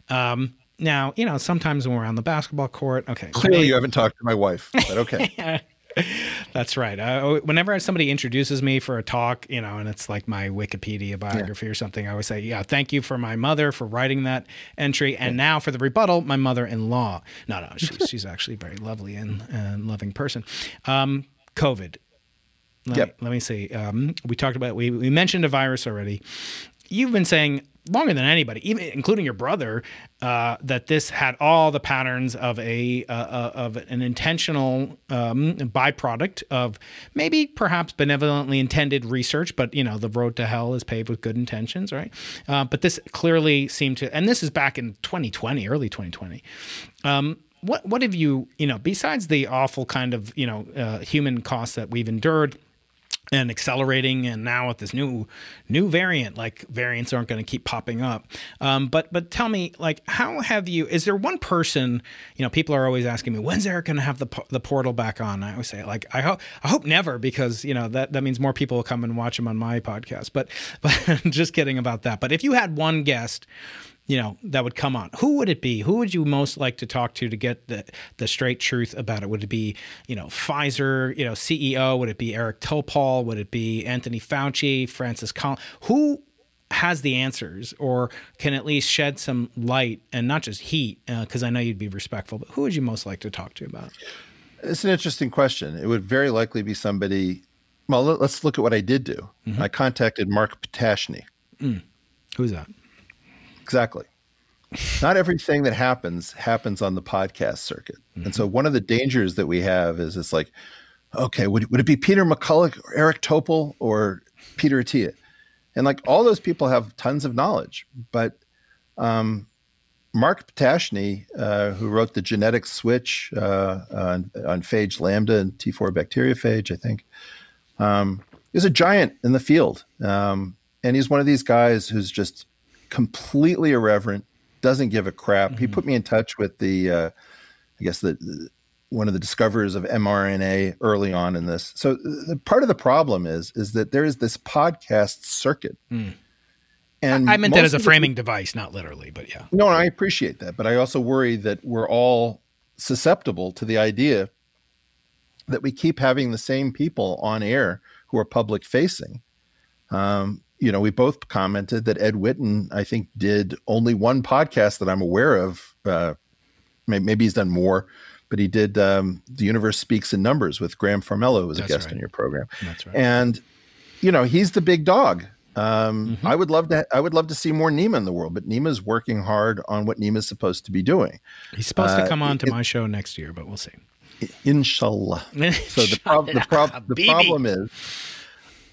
Um, now, you know, sometimes when we're on the basketball court, okay. Clearly, you haven't talked to my wife, but okay. That's right. Uh, whenever somebody introduces me for a talk, you know, and it's like my Wikipedia biography yeah. or something, I always say, "Yeah, thank you for my mother for writing that entry, and now for the rebuttal, my mother-in-law." No, no, she's she's actually a very lovely and, and loving person. Um, COVID. Let, yep. me, let me see. Um, we talked about we we mentioned a virus already. You've been saying longer than anybody, even including your brother, uh, that this had all the patterns of a uh, uh, of an intentional um, byproduct of maybe perhaps benevolently intended research, but you know the road to hell is paved with good intentions, right? Uh, but this clearly seemed to, and this is back in 2020, early 2020. Um, what what have you you know besides the awful kind of you know uh, human costs that we've endured? And accelerating and now with this new new variant like variants aren't going to keep popping up. Um, but but tell me like how have you is there one person you know people are always asking me when's eric going to have the, the portal back on? I always say like i hope i hope never because you know that that means more people will come and watch him on my podcast. But but just kidding about that. But if you had one guest you know that would come on. Who would it be? Who would you most like to talk to to get the the straight truth about it? Would it be you know pfizer you know ceo would it be eric topol? Would it be anthony fauci francis collins? Who has the answers or can at least shed some light and not just heat because uh, i know you'd be respectful but who would you most like to talk to about it? it's an interesting question. It would very likely be somebody well let's look at what i did do. Mm-hmm. i contacted mark Ptashne mm. who's that Exactly. Not everything that happens happens on the podcast circuit. Mm-hmm. And so mm-hmm. one of the dangers that we have is it's like, okay, would, would it be Peter McCullough or Eric Topol or Peter Attia? And like all those people have tons of knowledge, but um, Mark Ptashne, uh, who wrote the genetic switch uh, on, on, phage lambda and T4 bacteriophage, I think, um, is a giant in the field. Um, and he's one of these guys who's just completely irreverent, doesn't give a crap. Mm-hmm. He put me in touch with the, uh, I guess the, the, one of the discoverers of mRNA early on in this. So the, part of the problem is is that there is this podcast circuit. Mm. And I meant that as a framing device, not literally, but yeah. No, I appreciate that, but I also worry that we're all susceptible to the idea that we keep having the same people on air who are public facing. Um, you know, we both commented that Ed Witten, I think, did only one podcast that I'm aware of. Uh, maybe he's done more, but he did um, "The Universe Speaks in Numbers" with Graham Farmelo as a guest right. in your program. That's right. And you know, he's the big dog. Um, mm-hmm. I would love to. I would love to see more Nima in the world, but Nima's working hard on what Nima's supposed to be doing. He's supposed uh, to come on to it, my show next year, but we'll see. Inshallah. so the, prob- the, prob- the problem is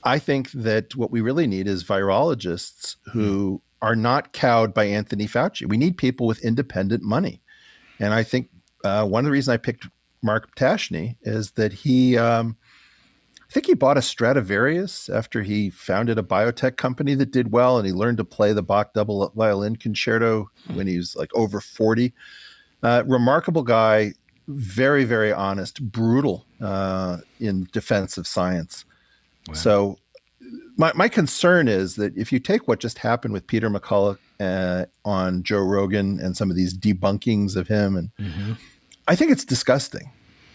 I think that what we really need is virologists who mm. are not cowed by Anthony Fauci. We need people with independent money. And I think uh, one of the reasons I picked Mark Ptashne is that he, um, I think he bought a Stradivarius after he founded a biotech company that did well, and he learned to play the Bach double violin concerto when he was like over 40. Uh, remarkable guy, very, very honest, brutal uh, in defense of science. Wow. So, my, my concern is that if you take what just happened with Peter McCullough uh, on Joe Rogan and some of these debunkings of him, and mm-hmm. I think it's disgusting.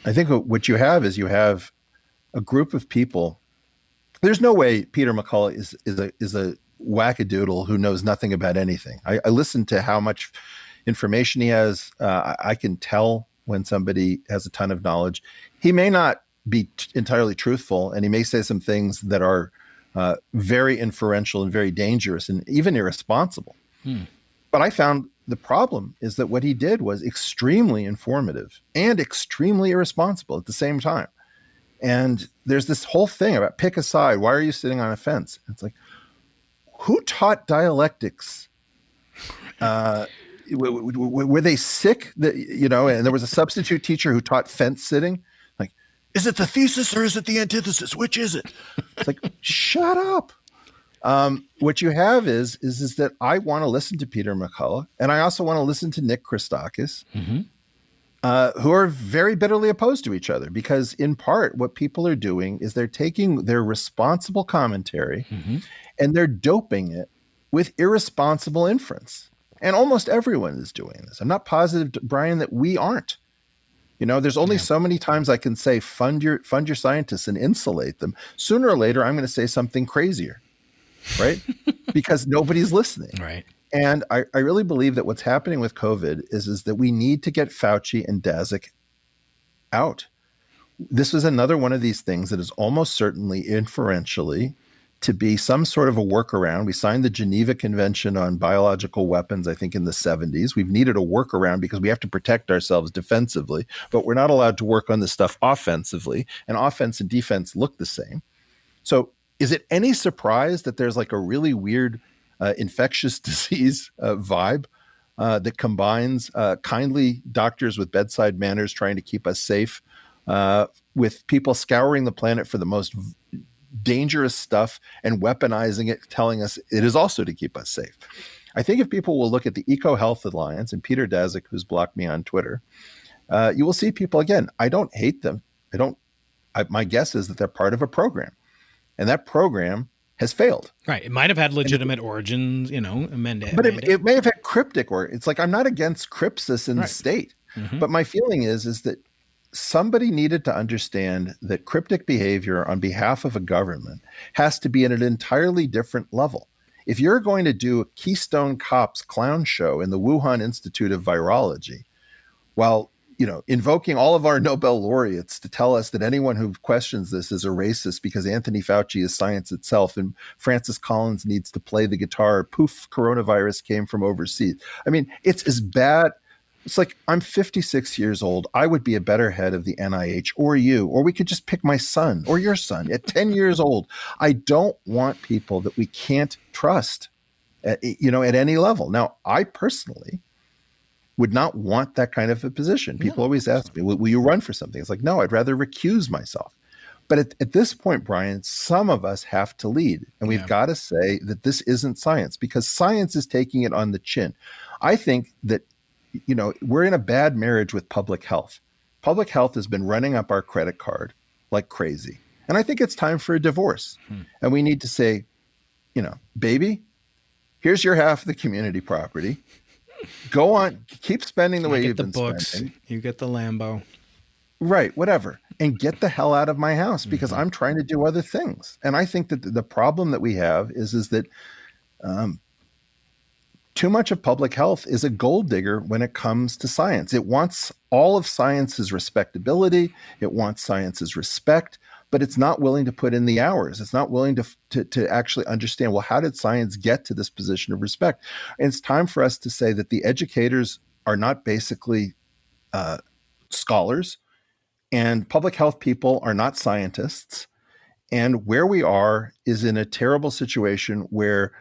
I think what you have is you have a group of people. There's no way Peter McCullough is is a is a wackadoodle who knows nothing about anything. I, I listen to how much information he has. Uh, I, I can tell when somebody has a ton of knowledge. He may not be t- entirely truthful, and he may say some things that are uh, very inferential and very dangerous and even irresponsible. Hmm. But I found the problem is that what he did was extremely informative and extremely irresponsible at the same time. And there's this whole thing about pick a side. Why are you sitting on a fence? It's like, who taught dialectics? Uh, were they sick that you know and there was a substitute teacher who taught fence sitting is it the thesis or is it the antithesis which is it it's like shut up um, what you have is is is that i want to listen to peter mccullough and i also want to listen to nick christakis mm-hmm. uh, who are very bitterly opposed to each other because in part what people are doing is they're taking their responsible commentary mm-hmm. and they're doping it with irresponsible inference and almost everyone is doing this. I'm not positive, Brian, that we aren't. You know, there's only yeah. so many times I can say fund your fund your scientists and insulate them. Sooner or later, I'm going to say something crazier, right? because nobody's listening. Right. And I, I really believe that what's happening with COVID is, is that we need to get Fauci and Daszak out. This is another one of these things that is almost certainly inferentially to be some sort of a workaround. We signed the Geneva Convention on Biological Weapons, I think, in the 70s. We've needed a workaround because we have to protect ourselves defensively, but we're not allowed to work on this stuff offensively. And offense and defense look the same. So, is it any surprise that there's like a really weird uh, infectious disease uh, vibe uh, that combines uh, kindly doctors with bedside manners trying to keep us safe uh, with people scouring the planet for the most dangerous stuff and weaponizing it, telling us it is also to keep us safe. I think if people will look at the Eco Health Alliance and Peter Daszak, who's blocked me on Twitter, uh, you will see people again. I don't hate them. I don't. I, my guess is that they're part of a program, and that program has failed. Right. It might have had legitimate and, origins, you know, amended. But it, it, may have had cryptic or it's like I'm not against crypsis in right. the state, mm-hmm. but my feeling is is that somebody needed to understand that cryptic behavior on behalf of a government has to be at an entirely different level. If you're going to do a Keystone Cops clown show in the Wuhan Institute of Virology, while you know, invoking all of our Nobel laureates to tell us that anyone who questions this is a racist because Anthony Fauci is science itself and Francis Collins needs to play the guitar. Poof, coronavirus came from overseas. I mean, it's as bad it's like I'm 56 years old. I would be a better head of the NIH or you, or we could just pick my son or your son at 10 years old. I don't want people that we can't trust, at, eh, you know, at any level. Now, I personally would not want that kind of a position. People always ask me, will, will, you run for something? It's like, no, I'd rather recuse myself. But at, at this point, Brian, some of us have to lead. And we've yeah. got to say that this isn't science because science is taking it on the chin. I think that you know, we're in a bad marriage with public health. Public health has been running up our credit card like crazy. And I think it's time for a divorce. Hmm. And we need to say, you know, baby, here's your half of the community property. Go on, keep spending the I way you've the been books, spending. You get the Lambo. Right, whatever. And get the hell out of my house because mm-hmm. I'm trying to do other things. And I think that the problem that we have is is that um, too much of public health is a gold digger when it comes to science. It wants all of science's respectability, it wants science's respect, but it's not willing to put in the hours. It's not willing to, to, to actually understand well, how did science get to this position of respect? And it's time for us to say that the educators are not basically uh, scholars, and public health people are not scientists. And where we are is in a terrible situation where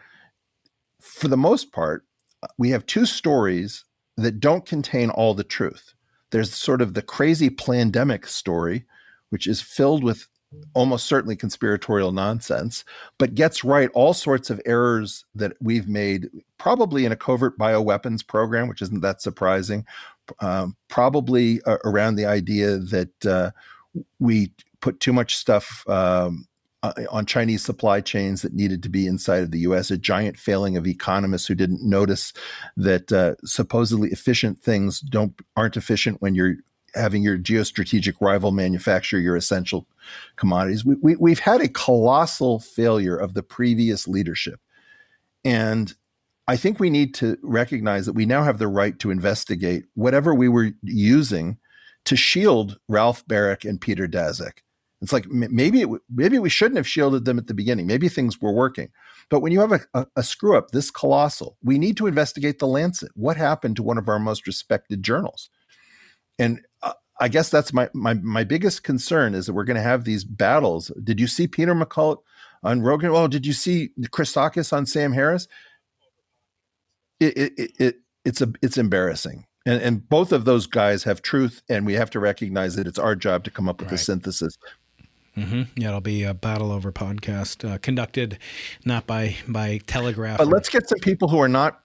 for the most part, we have two stories that don't contain all the truth. There's sort of the crazy pandemic story, which is filled with almost certainly conspiratorial nonsense, but gets right all sorts of errors that we've made, probably in a covert bioweapons program, which isn't that surprising, um, probably uh, around the idea that uh, we put too much stuff um, uh, on Chinese supply chains that needed to be inside of the U.S. A giant failing of economists who didn't notice that uh, supposedly efficient things don't aren't efficient when you're having your geostrategic rival manufacture your essential commodities. We, we, we've had a colossal failure of the previous leadership, and I think we need to recognize that we now have the right to investigate whatever we were using to shield Ralph Baric and Peter Daszak. It's like maybe it, maybe we shouldn't have shielded them at the beginning. Maybe things were working, but when you have a, a, a screw up this colossal, we need to investigate the Lancet. What happened to one of our most respected journals? And uh, I guess that's my my my biggest concern is that we're going to have these battles. Did you see Peter McCullough on Rogan? Oh, did you see the Christakis on Sam Harris? It, it, it, it's a it's embarrassing and, and both of those guys have truth and we have to recognize that it's our job to come up with right. a synthesis Mm-hmm. Yeah, it'll be a battle over podcast uh, conducted not by by telegraph. But let's get some people who are not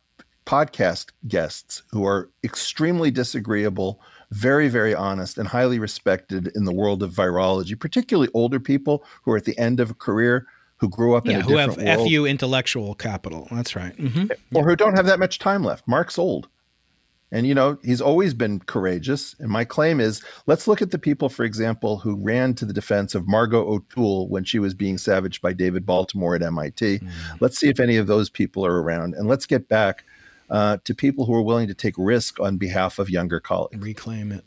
podcast guests who are extremely disagreeable, very very honest, and highly respected in the world of virology. Particularly older people who are at the end of a career who grew up yeah, in a who different have world. fu intellectual capital. That's right. Mm-hmm. Or who don't have that much time left. Mark's old. And, you know, he's always been courageous. And my claim is let's look at the people, for example, who ran to the defense of Margot O'Toole when she was being savaged by David Baltimore at MIT. Mm. Let's see if any of those people are around. And let's get back uh, to people who are willing to take risk on behalf of younger colleagues. Reclaim it.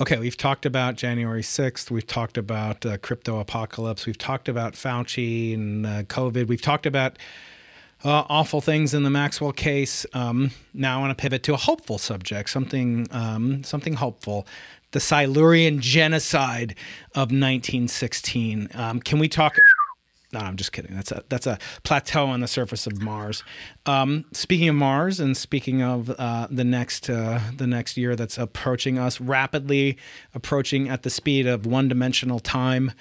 Okay, we've talked about January 6th. We've talked about uh, crypto apocalypse. We've talked about Fauci and uh, COVID. We've talked about uh, awful things in the Maxwell case. Um, now I want to pivot to a hopeful subject, something um, something hopeful. The Silurian genocide of 1916. Um, can we talk? No, I'm just kidding. That's a that's a plateau on the surface of Mars. Um, speaking of Mars, and speaking of uh, the next uh, the next year that's approaching us rapidly, approaching at the speed of one dimensional time.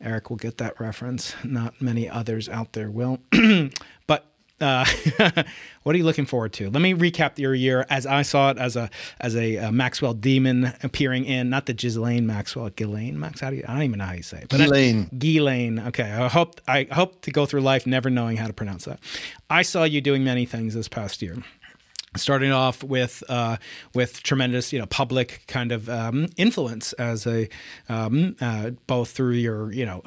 Eric will get that reference. Not many others out there will. but uh, what are you looking forward to? Let me recap your year as I saw it as a as a, a Maxwell demon appearing in not the Ghislaine Maxwell, Ghislaine Max. How do you? I don't even know how you say it. But Ghislaine. Ghislaine. Okay. I hope I hope to go through life never knowing how to pronounce that. I saw you doing many things this past year starting off with uh, with tremendous you know public kind of um, influence as a um, uh, both through your you know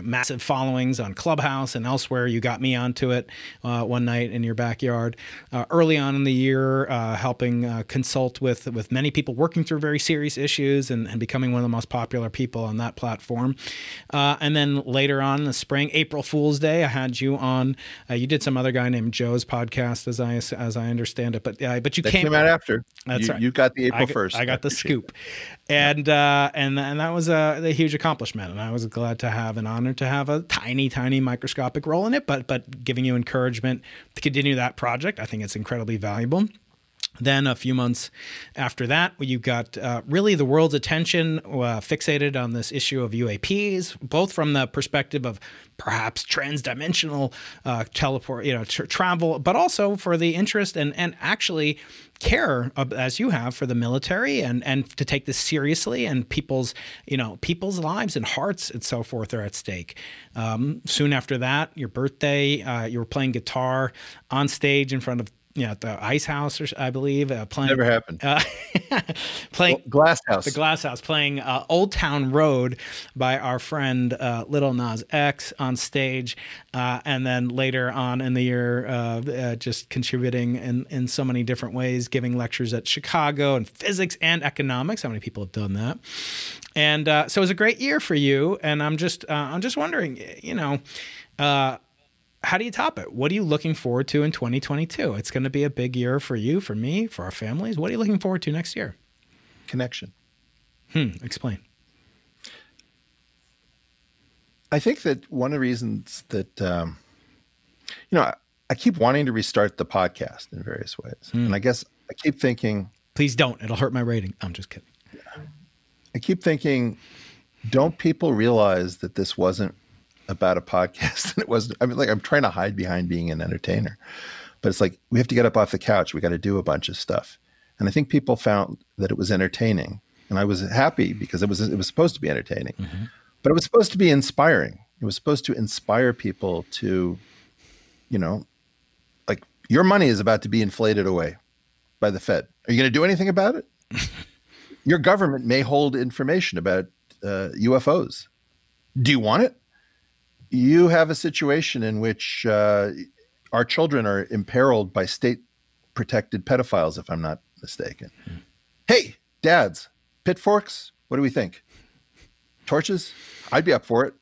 massive followings on Clubhouse and elsewhere. You got me onto it uh, one night in your backyard uh, early on in the year, uh, helping uh, consult with with many people working through very serious issues and, and, becoming one of the most popular people on that platform. and then later on in the spring, April Fool's Day, I had you on. you did some other guy named Joe's podcast, as I as I understand it but uh, but you that came, came out after. That's you, right. You got the April I, first. I got the scoop, and uh, and and that was a, a, huge accomplishment, and I was glad to have an honor to have a tiny, tiny microscopic role in it, but but giving you encouragement to continue that project, I think it's incredibly valuable. Then a few months after that, you got uh, really the world's attention uh, fixated on this issue of UAPs, both from the perspective of perhaps transdimensional uh, teleport, you know, tra- travel, but also for the interest and and actually care of, as you have for the military and and to take this seriously and people's you know people's lives and hearts and so forth are at stake. Um, soon after that, your birthday, uh, you were playing guitar on stage in front of you know, the Ice House, or I believe, uh, playing. Never happened. Uh, playing well, Glass House. The Glass House, playing uh, Old Town Road by our friend uh, Little Nas X on stage, uh, and then later on in the year, uh, just contributing in in so many different ways, giving lectures at Chicago and physics and economics. How many people have done that? And so it was a great year for you. And I'm just I'm just wondering, you know how do you top it? What are you looking forward to in 2022? It's going to be a big year for you, for me, for our families. What are you looking forward to next year? Connection. Hmm. Explain. I think that one of the reasons that, um, you know, I, I, keep wanting to restart the podcast in various ways. Hmm. And I guess I keep thinking, Please don't. It'll hurt my rating. I'm just kidding. I keep thinking, don't people realize that this wasn't about a podcast? And it wasn't. I mean, like I'm trying to hide behind being an entertainer, but it's like we have to get up off the couch. We got to do a bunch of stuff, and I think people found that it was entertaining, and I was happy because it was it was supposed to be entertaining, but it was supposed to be inspiring. It was supposed to inspire people to, you know, like your money is about to be inflated away by the Fed. Are you going to do anything about it? your government may hold information about uh, UFOs. Do you want it? You have a situation in which uh, our children are imperiled by state protected pedophiles, if I'm not mistaken. Hey, dads, pitchforks, what do we think? Torches? I'd be up for it.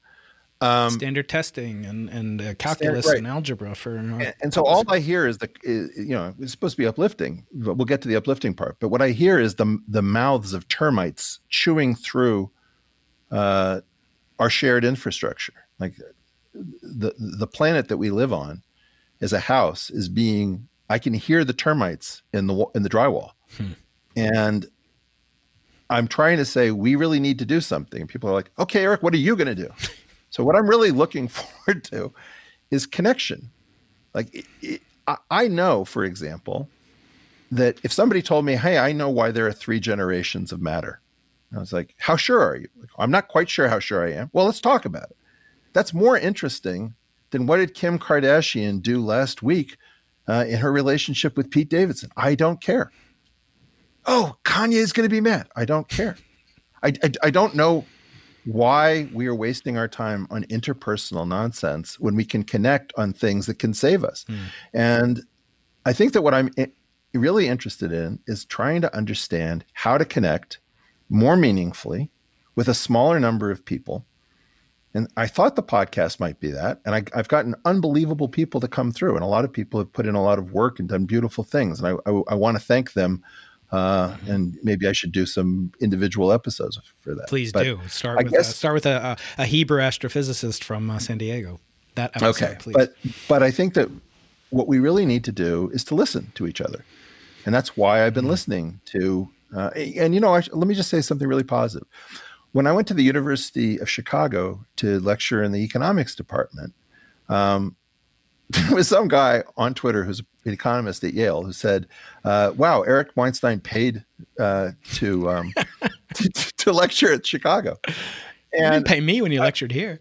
Standard testing and and uh, calculus right. and algebra for. And, and so all I hear is the, is, you know, it's supposed to be uplifting, but we'll get to the uplifting part. But what I hear is the the mouths of termites chewing through uh, our shared infrastructure. Like the the planet that we live on, as a house, is being. I can hear the termites in the in the drywall, hmm. and I'm trying to say we really need to do something. And people are like, "Okay, Eric, what are you going to do?" so what I'm really looking forward to is connection. Like it, it, I, I know, for example, that if somebody told me, "Hey, I know why there are three generations of matter," I was like, "How sure are you?" Like, I'm not quite sure how sure I am. Well, let's talk about it. That's more interesting than what did Kim Kardashian do last week uh, in her relationship with Pete Davidson. I don't care. Oh, Kanye is going to be mad. I don't care. I, I, I don't know why we are wasting our time on interpersonal nonsense when we can connect on things that can save us. And I think that what I'm i- really interested in is trying to understand how to connect more meaningfully with a smaller number of people. And I thought the podcast might be that. And I, I've gotten unbelievable people to come through. And a lot of people have put in a lot of work and done beautiful things. And I, I, I want to thank them. Uh, and maybe I should do some individual episodes for that. Please But do start I with uh, guess- start with a, a, Hebrew astrophysicist from uh, San Diego. That episode, okay please. but but i think that what we really need to do is to listen to each other and that's why i've been listening to uh, and you know I, let me just say something really positive when i went to the university of chicago to lecture in the economics department um, there was some guy on twitter who's an economist at yale who said uh, wow eric weinstein paid uh, to, um, to to lecture at chicago you didn't pay me when you lectured here.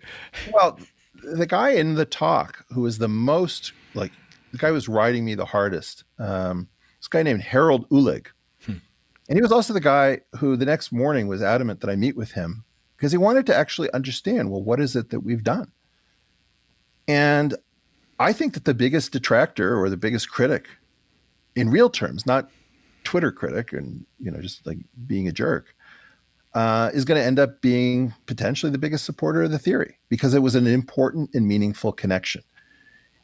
well, the guy in the talk who was the most like the guy who was riding me the hardest. Um, this guy named Harald Uhlig, and he was also the guy who the next morning was adamant that I meet with him because he wanted to actually understand. Well, what is it that we've done? And I think that the biggest detractor or the biggest critic, in real terms, not Twitter critic and you know just like being a jerk, uh, is going to end up being potentially the biggest supporter of the theory because it was an important and meaningful connection.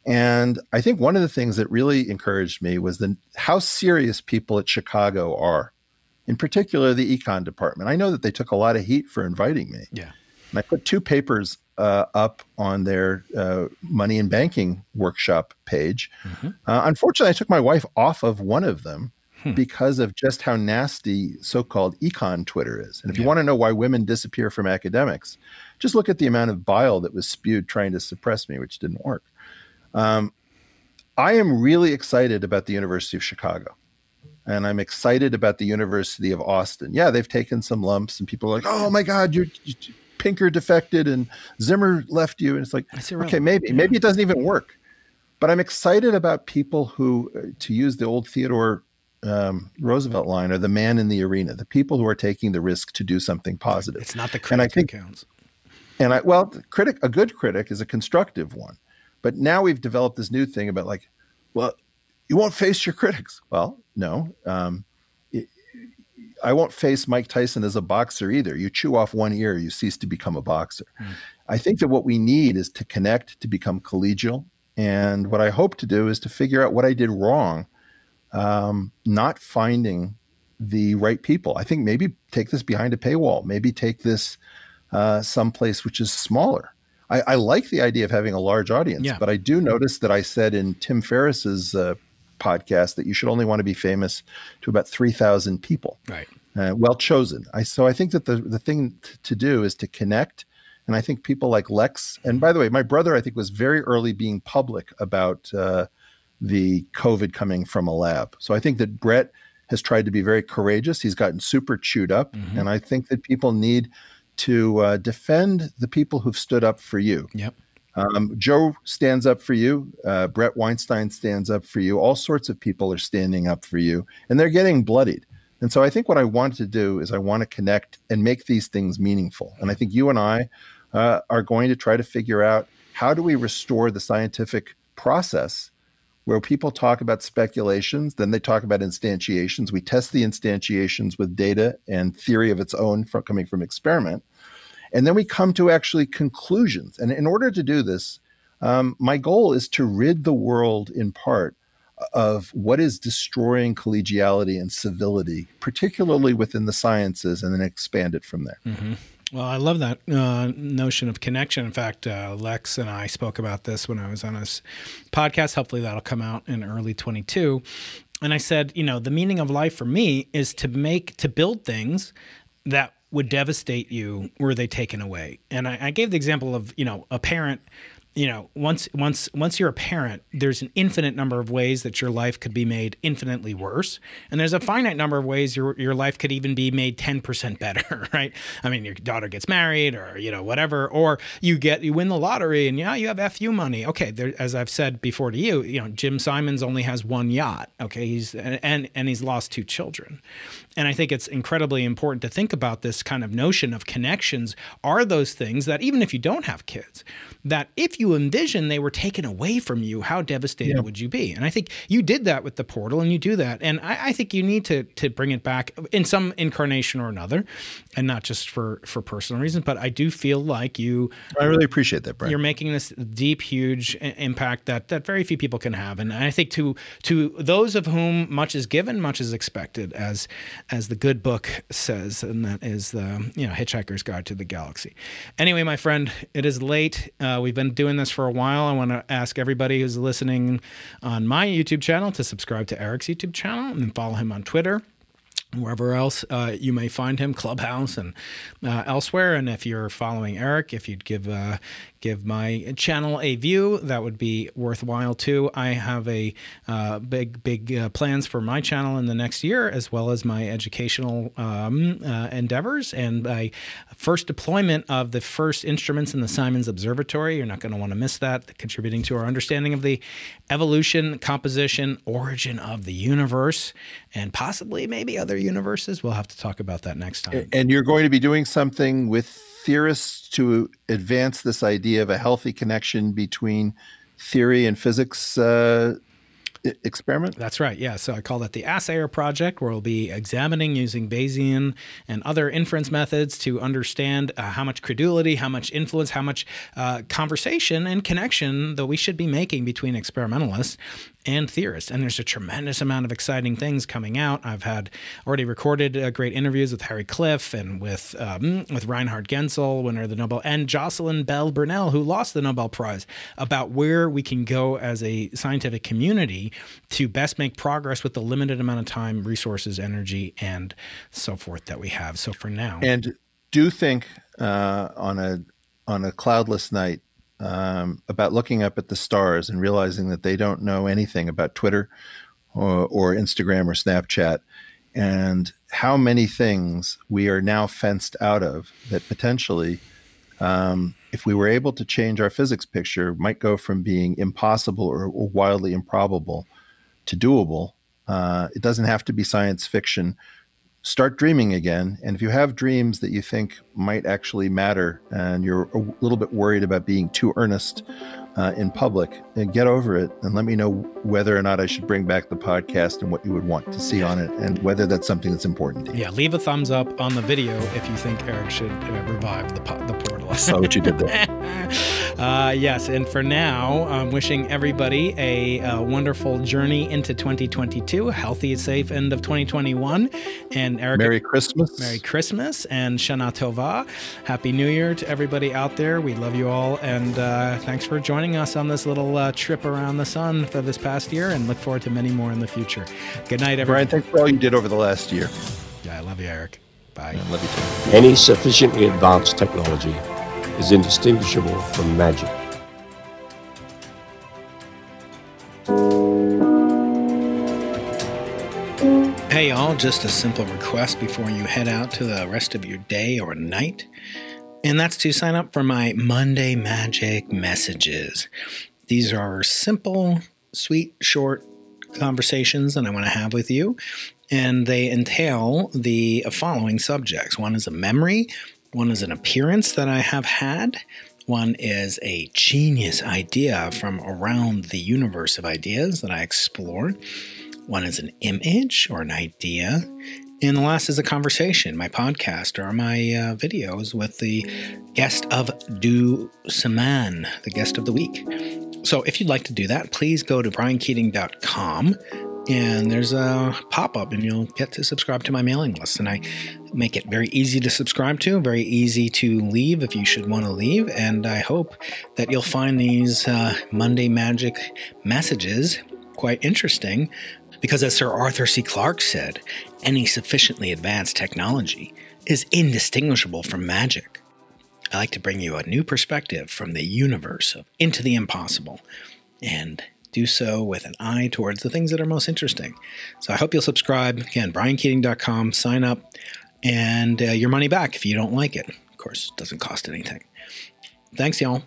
And I think one of the things that really encouraged me was the how serious people at Chicago are, in particular the econ department. I know that they took a lot of heat for inviting me. Yeah. And I put two papers uh, up on their uh, money and banking workshop page. Uh, unfortunately, I took my wife off of one of them because of just how nasty so called econ Twitter is. And if you want to know why women disappear from academics, just look at the amount of bile that was spewed trying to suppress me, which didn't work. Um, I am really excited about the University of Chicago. And I'm excited about the University of Austin. Yeah, they've taken some lumps, and people are like, "Oh my God, you, you Pinker defected and Zimmer left you," and it's like, That's okay, maybe, maybe it doesn't even work. But I'm excited about people who, uh, to use the old Theodore um, Roosevelt line, are the man in the arena, the people who are taking the risk to do something positive. It's not the critic And I think- who counts. And I, well, critic, a good critic is a constructive one. But now we've developed this new thing about like, well, you won't face your critics. Well, no. Um, it- I won't face Mike Tyson as a boxer either. You chew off one ear, you cease to become a boxer. I think that what we need is to connect, to become collegial. And what I hope to do is to figure out what I did wrong, um, not finding the right people. I think maybe take this behind a paywall, maybe take this uh, someplace which is smaller. I, I like the idea of having a large audience, Yeah. but I do notice that I said in Tim Ferriss's uh, podcast that you should only want to be famous to about 3,000 people. Right. Uh, well chosen. I, so I think that the, the thing t- to do is to connect. And I think people like Lex, and by the way, my brother, I think, was very early being public about uh, the COVID coming from a lab. So I think that Brett has tried to be very courageous. He's gotten super chewed up. Mm-hmm. And I think that people need to uh, defend the people who've stood up for you. Yep. Um, Joe stands up for you. Uh, Brett Weinstein stands up for you. All sorts of people are standing up for you, and they're getting bloodied. And so I think what I want to do is I want to connect and make these things meaningful. And I think you and I uh, are going to try to figure out how do we restore the scientific process where people talk about speculations, then they talk about instantiations. We test the instantiations with data and theory of its own from, coming from experiment. And then we come to actually conclusions. And in order to do this, um, my goal is to rid the world in part of what is destroying collegiality and civility, particularly within the sciences, and then expand it from there. Mm-hmm. Well, I love that uh, notion of connection. In fact, uh, Lex and I spoke about this when I was on his podcast. Hopefully, that'll come out in early 22. And I said, you know, the meaning of life for me is to make, to build things that would devastate you were they taken away. And I, I gave the example of, you know, a parent you know once once once you're a parent there's an infinite number of ways that your life could be made infinitely worse. And there's a finite number of ways your your life could even be made 10% better right? I mean your daughter gets married or you know whatever or you get you win the lottery and yeah you have fu money. Okay there, as i've said before to you you know jim simons only has one yacht okay? He's and and he's lost two children and i think it's incredibly important to think about this kind of notion of connections are those things that even if you don't have kids that if you envision they were taken away from you, how devastated yeah. would you be? And I think you did that with the portal, and you do that. And I, I, think you need to to bring it back in some incarnation or another, and not just for for personal reasons. But I do feel like you. I really appreciate that, Brian. You're making this deep, huge impact that that very few people can have, and I think to to those of whom much is given, much is expected, as as the good book says, and that is the you know Hitchhiker's Guide to the Galaxy. Anyway, my friend, it is late. Uh, we've been doing this for a while. I want to ask everybody who's listening on my YouTube channel to subscribe to Eric's YouTube channel and then follow him on Twitter wherever else uh, you may find him, Clubhouse and uh, elsewhere. And if you're following Eric, if you'd give uh, give my channel a view, that would be worthwhile too. I have a uh, big big uh, plans for my channel in the next year, as well as my educational um, uh, endeavors and my first deployment of the first instruments in the Simons Observatory. You're not going to want to miss that, contributing to our understanding of the evolution, composition, origin of the universe, and possibly maybe other universes. We'll have to talk about that next time. And you're going to be doing something with theorists to advance this idea of a healthy connection between theory and physics uh, experiment? That's right. Yeah. So I call that the Assayer Project, where we'll be examining using Bayesian and other inference methods to understand uh, how much credulity, how much influence, how much uh, conversation and connection that we should be making between experimentalists and theorists. And there's a tremendous amount of exciting things coming out. I've had already recorded uh, great interviews with Harry Cliff and with um, with Reinhard Genzel, winner of the Nobel, and Jocelyn Bell Burnell, who lost the Nobel Prize, about where we can go as a scientific community to best make progress with the limited amount of time, resources, energy, and so forth that we have. So for now, and do think uh, on a on a cloudless night um, about looking up at the stars and realizing that they don't know anything about Twitter or, or Instagram or Snapchat, and how many things we are now fenced out of that potentially, um, if we were able to change our physics picture, might go from being impossible or, or wildly improbable to doable. Uh, it doesn't have to be science fiction start dreaming again. And if you have dreams that you think might actually matter and you're a little bit worried about being too earnest uh, in public, and get over it and let me know whether or not I should bring back the podcast and what you would want to see on it and whether that's something that's important to you. Yeah, leave a thumbs up on the video if you think Eric should uh, revive the, po- the portal. I saw what you did there. uh, yes, and for now, I'm wishing everybody a, a, wonderful journey into 2022, a healthy, safe end of 2021. And Eric, Merry Christmas. Merry Christmas and Shana Tova. Happy New Year to everybody out there. We love you all, and uh, thanks for joining joining us on this little uh, trip around the sun for this past year and look forward to many more in the future. Good night, everyone. Brian, thanks for all you did over the last year. Yeah, I love you, Eric. Bye. I love you too. Any sufficiently advanced technology is indistinguishable from magic. Hey, y'all, just a simple request before you head out to the rest of your day or night. And that's to sign up for my Monday Magic messages. These are simple, sweet, short conversations that I want to have with you. And they entail the following subjects one is a memory, one is an appearance that I have had, one is a genius idea from around the universe of ideas that I explore. One is an image or an idea. And the last is a conversation, my podcast or my uh, videos with the guest of Du Saman, the guest of the week. So if you'd like to do that, please go to briankeating.com and there's a pop up and you'll get to subscribe to my mailing list. And I make it very easy to subscribe to, very easy to leave if you should want to leave. And I hope that you'll find these uh, Monday Magic messages quite interesting because, as Sir Arthur C. Clarke said, any sufficiently advanced technology is indistinguishable from magic. I like to bring you a new perspective from the universe of Into the Impossible and do so with an eye towards the things that are most interesting. So I hope you'll subscribe. Again, briankeating.com, sign up, and uh, your money back if you don't like it. Of course, it doesn't cost anything. Thanks, y'all.